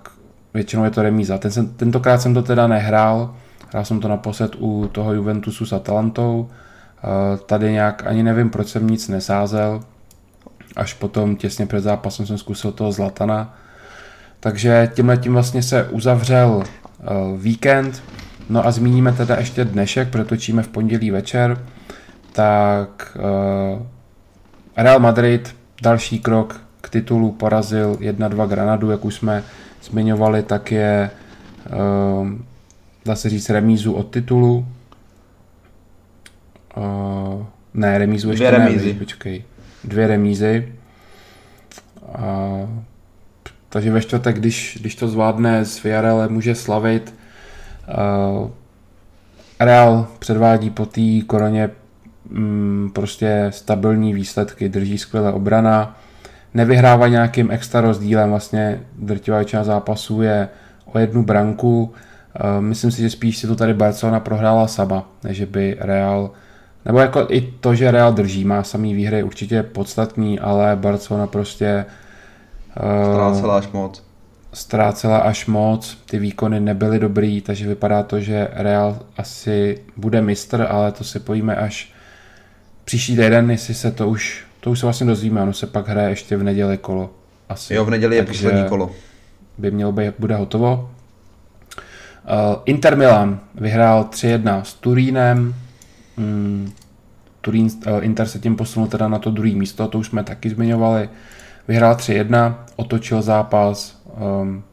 většinou je to remíza. Ten jsem, tentokrát jsem to teda nehrál, hrál jsem to naposled u toho Juventusu s Atalantou. Uh, tady nějak ani nevím, proč jsem nic nesázel. Až potom těsně před zápasem jsem zkusil toho Zlatana takže tímhle tím vlastně se uzavřel uh, víkend. No a zmíníme teda ještě dnešek, protočíme v pondělí večer. Tak uh, Real Madrid, další krok k titulu, porazil 1-2 Granadu, jak už jsme zmiňovali, tak je uh, dá se říct remízu od titulu. Uh, ne, remízu ještě Dvě remízy. ne, počkej. Dvě remízy. Uh, takže ve čtvrtek, když, když to zvládne s Villarreal, může slavit. Uh, Real předvádí po té koroně mm, prostě stabilní výsledky, drží skvěle obrana, nevyhrává nějakým extra rozdílem, vlastně drtivá většina zápasů je o jednu branku. Uh, myslím si, že spíš si to tady Barcelona prohrála sama, než by Real nebo jako i to, že Real drží, má samý výhry určitě podstatný, ale Barcelona prostě Ztrácela až moc. Ztrácela až moc, ty výkony nebyly dobrý, takže vypadá to, že Real asi bude mistr, ale to si pojíme až příští týden, jestli se to už, to už se vlastně dozvíme, ono se pak hraje ještě v neděli kolo. Asi. Jo, v neděli je poslední kolo. By mělo být, bude hotovo. Uh, Inter Milan vyhrál 3-1 s Turínem. Mm, Turín, uh, Inter se tím posunul teda na to druhé místo, to už jsme taky zmiňovali. Vyhrál 3-1, otočil zápas, um,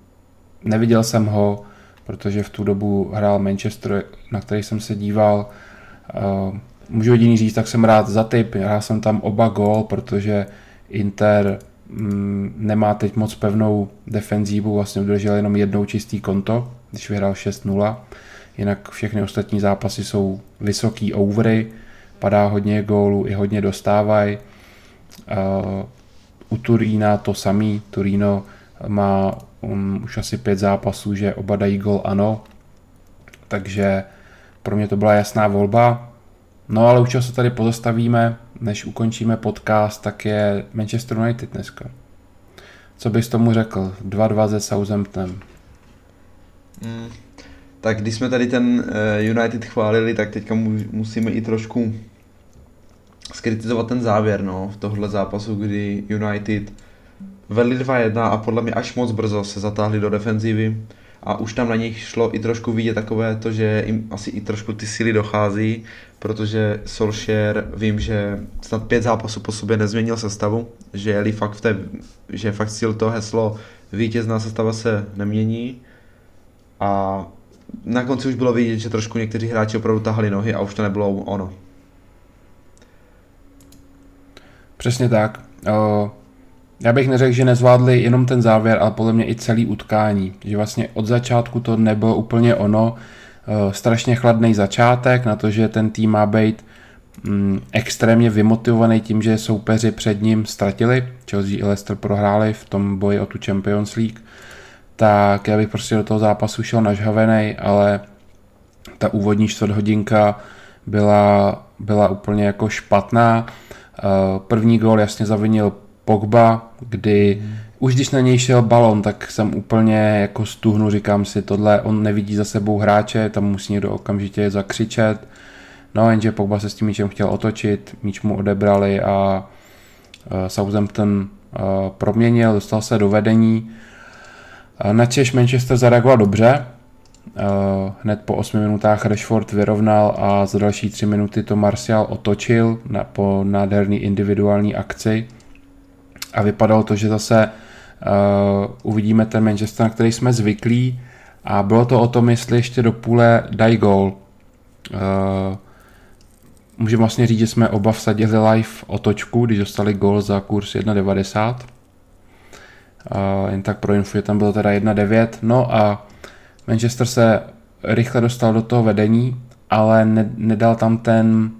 neviděl jsem ho, protože v tu dobu hrál Manchester, na který jsem se díval. Uh, můžu jediný říct, tak jsem rád za typ, hrál jsem tam oba gól, protože Inter um, nemá teď moc pevnou defenzívu, vlastně udržel jenom jednou čistý konto, když vyhrál 6-0. Jinak všechny ostatní zápasy jsou vysoký overy, padá hodně gólů i hodně dostávají. Uh, u Turína to samý. Turíno má um, už asi pět zápasů, že oba dají gol ano. Takže pro mě to byla jasná volba. No ale už se tady pozastavíme. než ukončíme podcast, tak je Manchester United dneska. Co bys tomu řekl? 2-2 se Southamptonem. Mm, tak když jsme tady ten eh, United chválili, tak teďka musíme i trošku skritizovat ten závěr no, v tohle zápasu, kdy United vedli 2-1 a podle mě až moc brzo se zatáhli do defenzívy a už tam na nich šlo i trošku vidět takové to, že jim asi i trošku ty síly dochází, protože Solskjaer vím, že snad pět zápasů po sobě nezměnil sestavu, že jeli fakt v té, že fakt cíl to heslo vítězná sestava se nemění a na konci už bylo vidět, že trošku někteří hráči opravdu tahali nohy a už to nebylo ono. Přesně tak. Já bych neřekl, že nezvládli jenom ten závěr, ale podle mě i celý utkání. Že vlastně od začátku to nebylo úplně ono. Strašně chladný začátek na to, že ten tým má být mm, extrémně vymotivovaný tím, že soupeři před ním ztratili. Chelsea i Leicester prohráli v tom boji o tu Champions League. Tak já bych prostě do toho zápasu šel nažhavený, ale ta úvodní čtvrt hodinka byla, byla úplně jako špatná Eh, první gól jasně zavinil Pogba, kdy hmm. už když na něj šel balon, tak jsem úplně jako stuhnu, říkám si, tohle on nevidí za sebou hráče, tam musí někdo okamžitě zakřičet. No jenže Pogba se s tím míčem chtěl otočit, míč mu odebrali a uh, Southampton uh, proměnil, dostal se do vedení. Na Češ Manchester zareagoval dobře, hned po 8 minutách Rashford vyrovnal a za další 3 minuty to Martial otočil na, po nádherný individuální akci a vypadalo to, že zase uh, uvidíme ten Manchester, na který jsme zvyklí a bylo to o tom, jestli ještě do půle dají gol. Uh, můžeme vlastně říct, že jsme oba vsadili live otočku, když dostali gol za kurz 1,90. Uh, jen tak pro info, tam bylo teda 1,9. No a Manchester se rychle dostal do toho vedení, ale ne, nedal tam ten,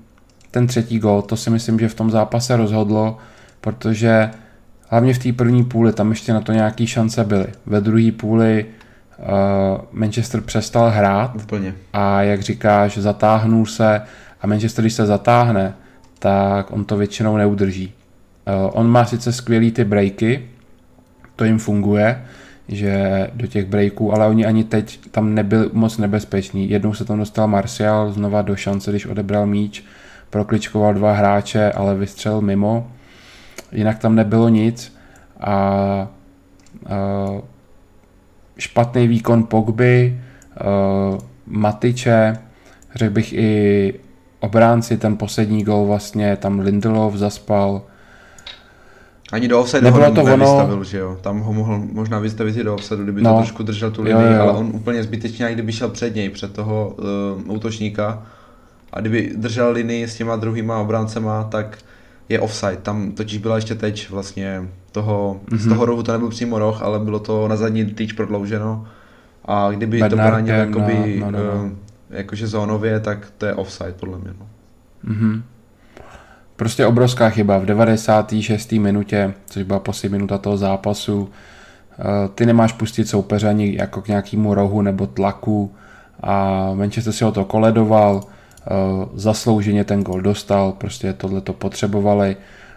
ten třetí gol. To si myslím, že v tom zápase rozhodlo, protože hlavně v té první půli tam ještě na to nějaké šance byly. Ve druhé půli uh, Manchester přestal hrát Úplně. a jak říkáš, zatáhnul se a Manchester, když se zatáhne, tak on to většinou neudrží. Uh, on má sice skvělý ty breaky, to jim funguje, že do těch breaků, ale oni ani teď tam nebyli moc nebezpeční. Jednou se tam dostal Martial znova do šance, když odebral míč, prokličkoval dva hráče, ale vystřelil mimo. Jinak tam nebylo nic a, a špatný výkon Pogby, Matiče, řekl bych i obránci, ten poslední gol vlastně, tam Lindelof zaspal, ani do offside ho to nevystavil, ono... že jo? Tam ho mohl možná vystavit i do offside, kdyby no. to trošku držel tu linii, jo, jo. ale on úplně zbytečně, jak kdyby šel před něj, před toho uh, útočníka a kdyby držel linii s těma druhýma obráncema, tak je offside. Tam totiž byla ještě teď vlastně toho, mm-hmm. z mhm. toho rohu to nebyl přímo roh, ale bylo to na zadní týč prodlouženo a kdyby Bednarkem, to bránil jakoby, no, no, no. Uh, jakože zónově, tak to je offside podle mě. No. Mm-hmm. Prostě obrovská chyba v 96. minutě, což byla poslední minuta toho zápasu. Eh, ty nemáš pustit soupeře ani jako k nějakému rohu nebo tlaku a Manchester si ho to koledoval, eh, zaslouženě ten gol dostal, prostě tohle to potřebovali.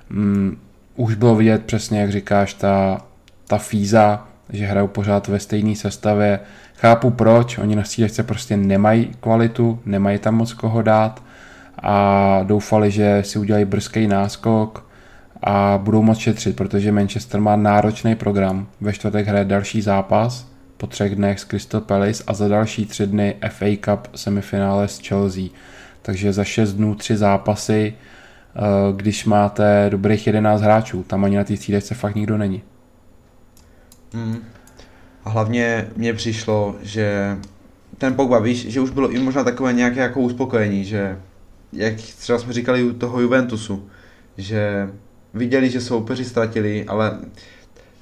Mm, už bylo vidět přesně, jak říkáš, ta, ta fíza, že hrajou pořád ve stejné sestavě. Chápu proč, oni na střídečce prostě nemají kvalitu, nemají tam moc koho dát, a doufali, že si udělají brzký náskok a budou moc šetřit, protože Manchester má náročný program. Ve čtvrtek hraje další zápas po třech dnech s Crystal Palace a za další tři dny FA Cup semifinále s Chelsea. Takže za šest dnů tři zápasy, eh, když máte dobrých 11 hráčů. Tam ani na té střídečce fakt nikdo není. Hmm. A hlavně mně přišlo, že ten Pogba, víš, že už bylo i možná takové nějaké jako uspokojení, že jak třeba jsme říkali u toho Juventusu, že viděli, že soupeři ztratili, ale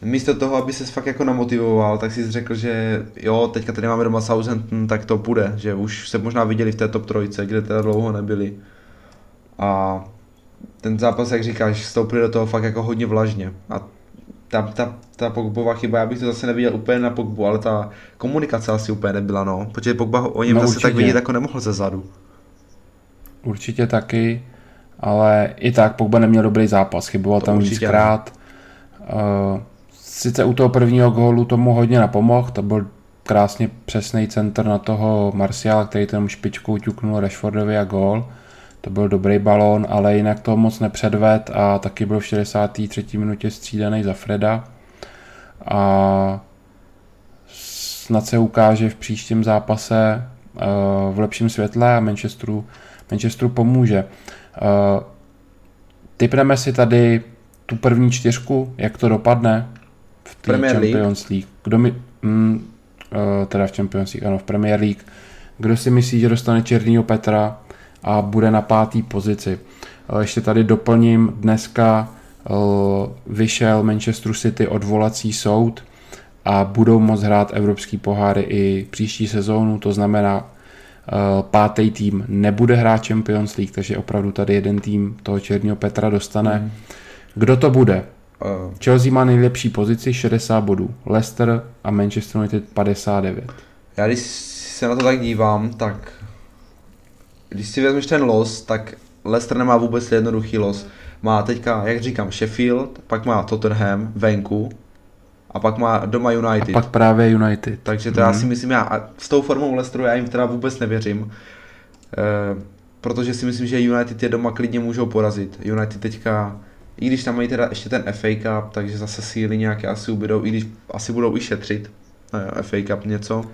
místo toho, aby se fakt jako namotivoval, tak si řekl, že jo, teďka tady máme doma Southampton, tak to půjde, že už se možná viděli v té top trojce, kde teda dlouho nebyli. A ten zápas, jak říkáš, stoupili do toho fakt jako hodně vlažně. A ta, ta, ta Pogbová chyba, já bych to zase neviděl úplně na Pogbu, ale ta komunikace asi úplně nebyla, no. Protože Pogba o něm no, zase určitě. tak vidět jako nemohl ze zadu. Určitě taky. ale i tak Pogba neměl dobrý zápas, chyboval to tam víckrát. Uh, sice u toho prvního gólu tomu hodně napomohl, to byl krásně přesný center na toho Marciala, který tam špičkou ťuknul Rashfordovi a gól. To byl dobrý balón, ale jinak to moc nepředved a taky byl v 63. minutě střídaný za Freda. A snad se ukáže v příštím zápase uh, v lepším světle a Manchesteru, Manchesteru pomůže. Uh, typneme si tady tu první čtyřku, jak to dopadne v té Champions League. Kdo mi, mm, uh, teda v Champions League, ano, v Premier League. Kdo si myslí, že dostane Černýho Petra a bude na pátý pozici. Uh, ještě tady doplním, dneska uh, vyšel Manchester City odvolací soud a budou moct hrát evropský poháry i příští sezónu, to znamená pátý tým nebude hrát Champions League, takže opravdu tady jeden tým toho Černého Petra dostane. Mm. Kdo to bude? Uh. Chelsea má nejlepší pozici 60 bodů, Leicester a Manchester United 59. Já když se na to tak dívám, tak když si vezmeš ten los, tak Leicester nemá vůbec jednoduchý los. Má teďka, jak říkám, Sheffield, pak má Tottenham venku a pak má doma United. A pak právě United. Takže to mm. já si myslím, já a s tou formou Leicesteru já jim teda vůbec nevěřím. E, protože si myslím, že United je doma klidně můžou porazit. United teďka i když tam mají teda ještě ten FA Cup, takže zase síly nějaké asi ubydou, i když asi budou i šetřit no FA Cup něco,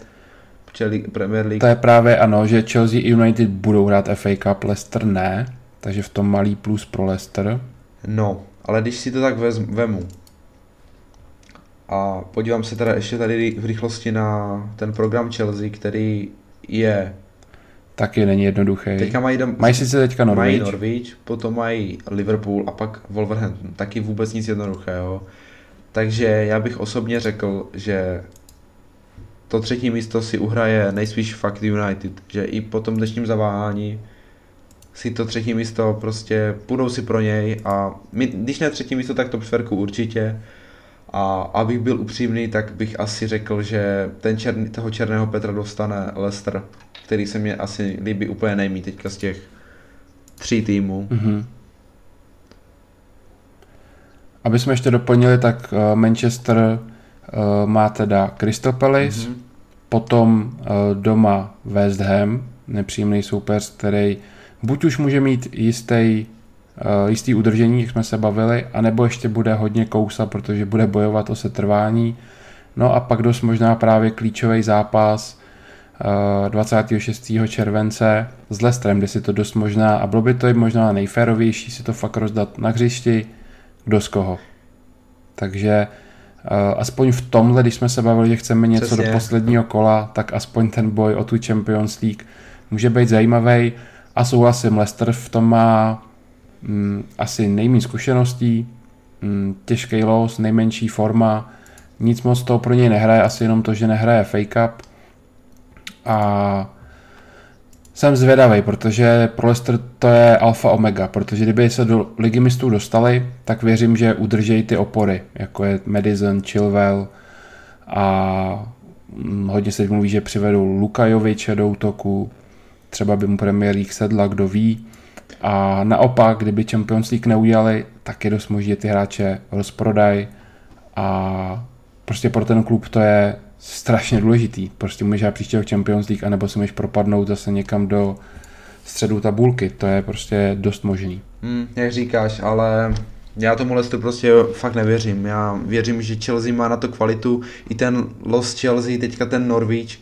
Premier League. To je právě ano, že Chelsea i United budou hrát FA Cup, Leicester ne, takže v tom malý plus pro Leicester. No, ale když si to tak vez, vemu a podívám se teda ještě tady v rychlosti na ten program Chelsea, který je Taky není jednoduchý. Teďka mají, dom... mají sice teďka Norwich. Mají Norwich, potom mají Liverpool a pak Wolverhampton. Taky vůbec nic jednoduchého. Takže já bych osobně řekl, že to třetí místo si uhraje nejspíš fakt United. Že i po tom dnešním zaváhání si to třetí místo prostě půjdou si pro něj a my, když ne třetí místo, tak to čtverku určitě. A abych byl upřímný, tak bych asi řekl, že ten černý, toho černého Petra dostane Leicester který se mě asi líbí úplně nejmí teďka z těch tří týmů. Mm-hmm. Aby jsme ještě doplnili, tak uh, Manchester uh, má teda Crystal Palace, mm-hmm. potom uh, doma West Ham, nepříjemný soupeř, který buď už může mít jistý, jistý udržení, jak jsme se bavili, anebo ještě bude hodně kousa, protože bude bojovat o setrvání. No a pak dost možná právě klíčový zápas 26. července s Lestrem, kde si to dost možná, a bylo by to i možná nejférovější si to fakt rozdat na hřišti, kdo z koho. Takže uh, aspoň v tomhle, když jsme se bavili, že chceme něco Přesně. do posledního kola, tak aspoň ten boj o tu Champions League může být zajímavý. A souhlasím, Leicester v tom má mm, asi nejméně zkušeností, mm, těžký los, nejmenší forma, nic moc toho pro něj nehraje, asi jenom to, že nehraje fake up a jsem zvědavý, protože pro Leicester to je alfa omega, protože kdyby se do ligy mistrů dostali, tak věřím, že udržejí ty opory, jako je Madison, Chilwell a mm, hodně se mluví, že přivedou Lukajoviče do útoku, třeba by mu Premier League sedla, kdo ví. A naopak, kdyby Champions League neudělali, tak je dost možné, ty hráče rozprodaj a prostě pro ten klub to je strašně důležitý. Prostě můžeš příštího Champions League, anebo si můžeš propadnout zase někam do středu tabulky. To je prostě dost možný. Hmm, jak říkáš, ale já tomu Leicesteru prostě fakt nevěřím. Já věřím, že Chelsea má na to kvalitu. I ten Los Chelsea, teďka ten Norwich.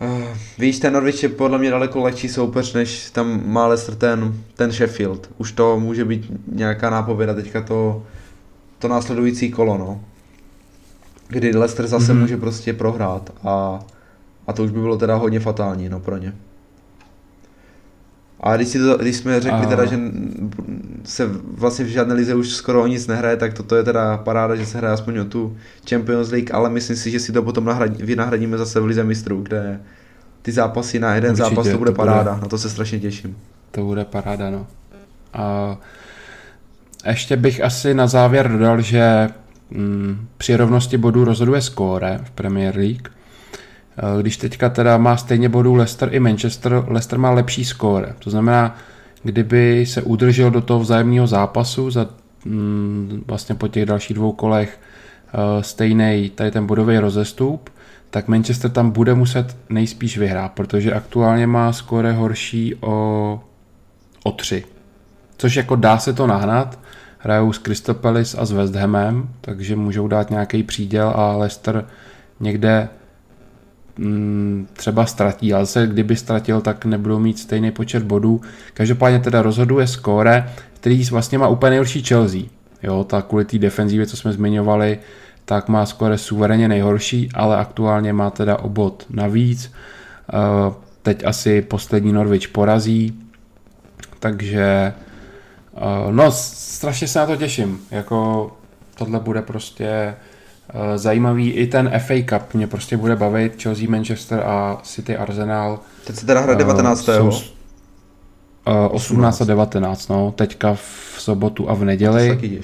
Uh, víš, ten Norwich je podle mě daleko lehčí soupeř, než tam má Leicester ten, ten Sheffield. Už to může být nějaká nápověda teďka to, to následující kolo, no kdy Leicester zase mm-hmm. může prostě prohrát a, a to už by bylo teda hodně fatální no, pro ně. A když, si to, když jsme řekli a... teda, že se vlastně v žádné lize už skoro o nic nehraje, tak toto je teda paráda, že se hraje aspoň o tu Champions League, ale myslím si, že si to potom nahradí, vynahradíme zase v lize mistrů, kde ty zápasy na jeden Určitě, zápas, to bude to paráda, bude, na to se strašně těším. To bude paráda, no. A ještě bych asi na závěr dodal, že Mm, při rovnosti bodů rozhoduje skóre v Premier League. Eh, když teďka teda má stejně bodů Leicester i Manchester, Leicester má lepší skóre. To znamená, kdyby se udržel do toho vzájemného zápasu za mm, vlastně po těch dalších dvou kolech uh, stejný tady ten bodový rozestup, tak Manchester tam bude muset nejspíš vyhrát, protože aktuálně má skore horší o, o tři. Což jako dá se to nahnat, hrajou s Crystal Palace a s West Hamem, takže můžou dát nějaký příděl a Leicester někde třeba ztratí, ale se kdyby ztratil, tak nebudou mít stejný počet bodů. Každopádně teda rozhoduje skóre, který vlastně má úplně nejhorší Chelsea. Jo, tak kvůli té defenzivě, co jsme zmiňovali, tak má skóre suverénně nejhorší, ale aktuálně má teda obod navíc. Eh, teď asi poslední Norwich porazí, takže eh, no strašně se na to těším, jako tohle bude prostě zajímavý. I ten FA Cup mě prostě bude bavit. Chelsea, Manchester a City Arsenal. Teď se teda hra 19. Uh, jsou, 18 a 19, no. Teďka v sobotu a v neděli. taky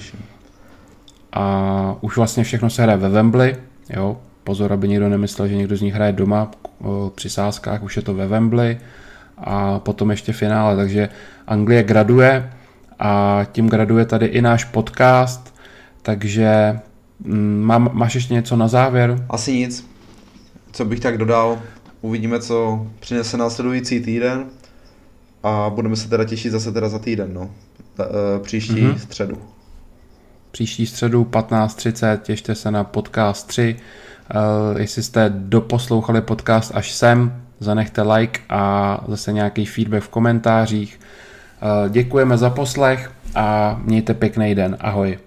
A už vlastně všechno se hraje ve Wembley, jo. Pozor, aby někdo nemyslel, že někdo z nich hraje doma eh, při sázkách, už je to ve Wembley a potom ještě finále, takže Anglie graduje a tím graduje tady i náš podcast, takže Mm, má, máš ještě něco na závěr? Asi nic. Co bych tak dodal, uvidíme, co přinese následující týden a budeme se teda těšit zase teda za týden, no. E, příští mm-hmm. středu. Příští středu 15.30, těšte se na podcast 3. E, jestli jste doposlouchali podcast až sem, zanechte like a zase nějaký feedback v komentářích. E, děkujeme za poslech a mějte pěkný den. Ahoj.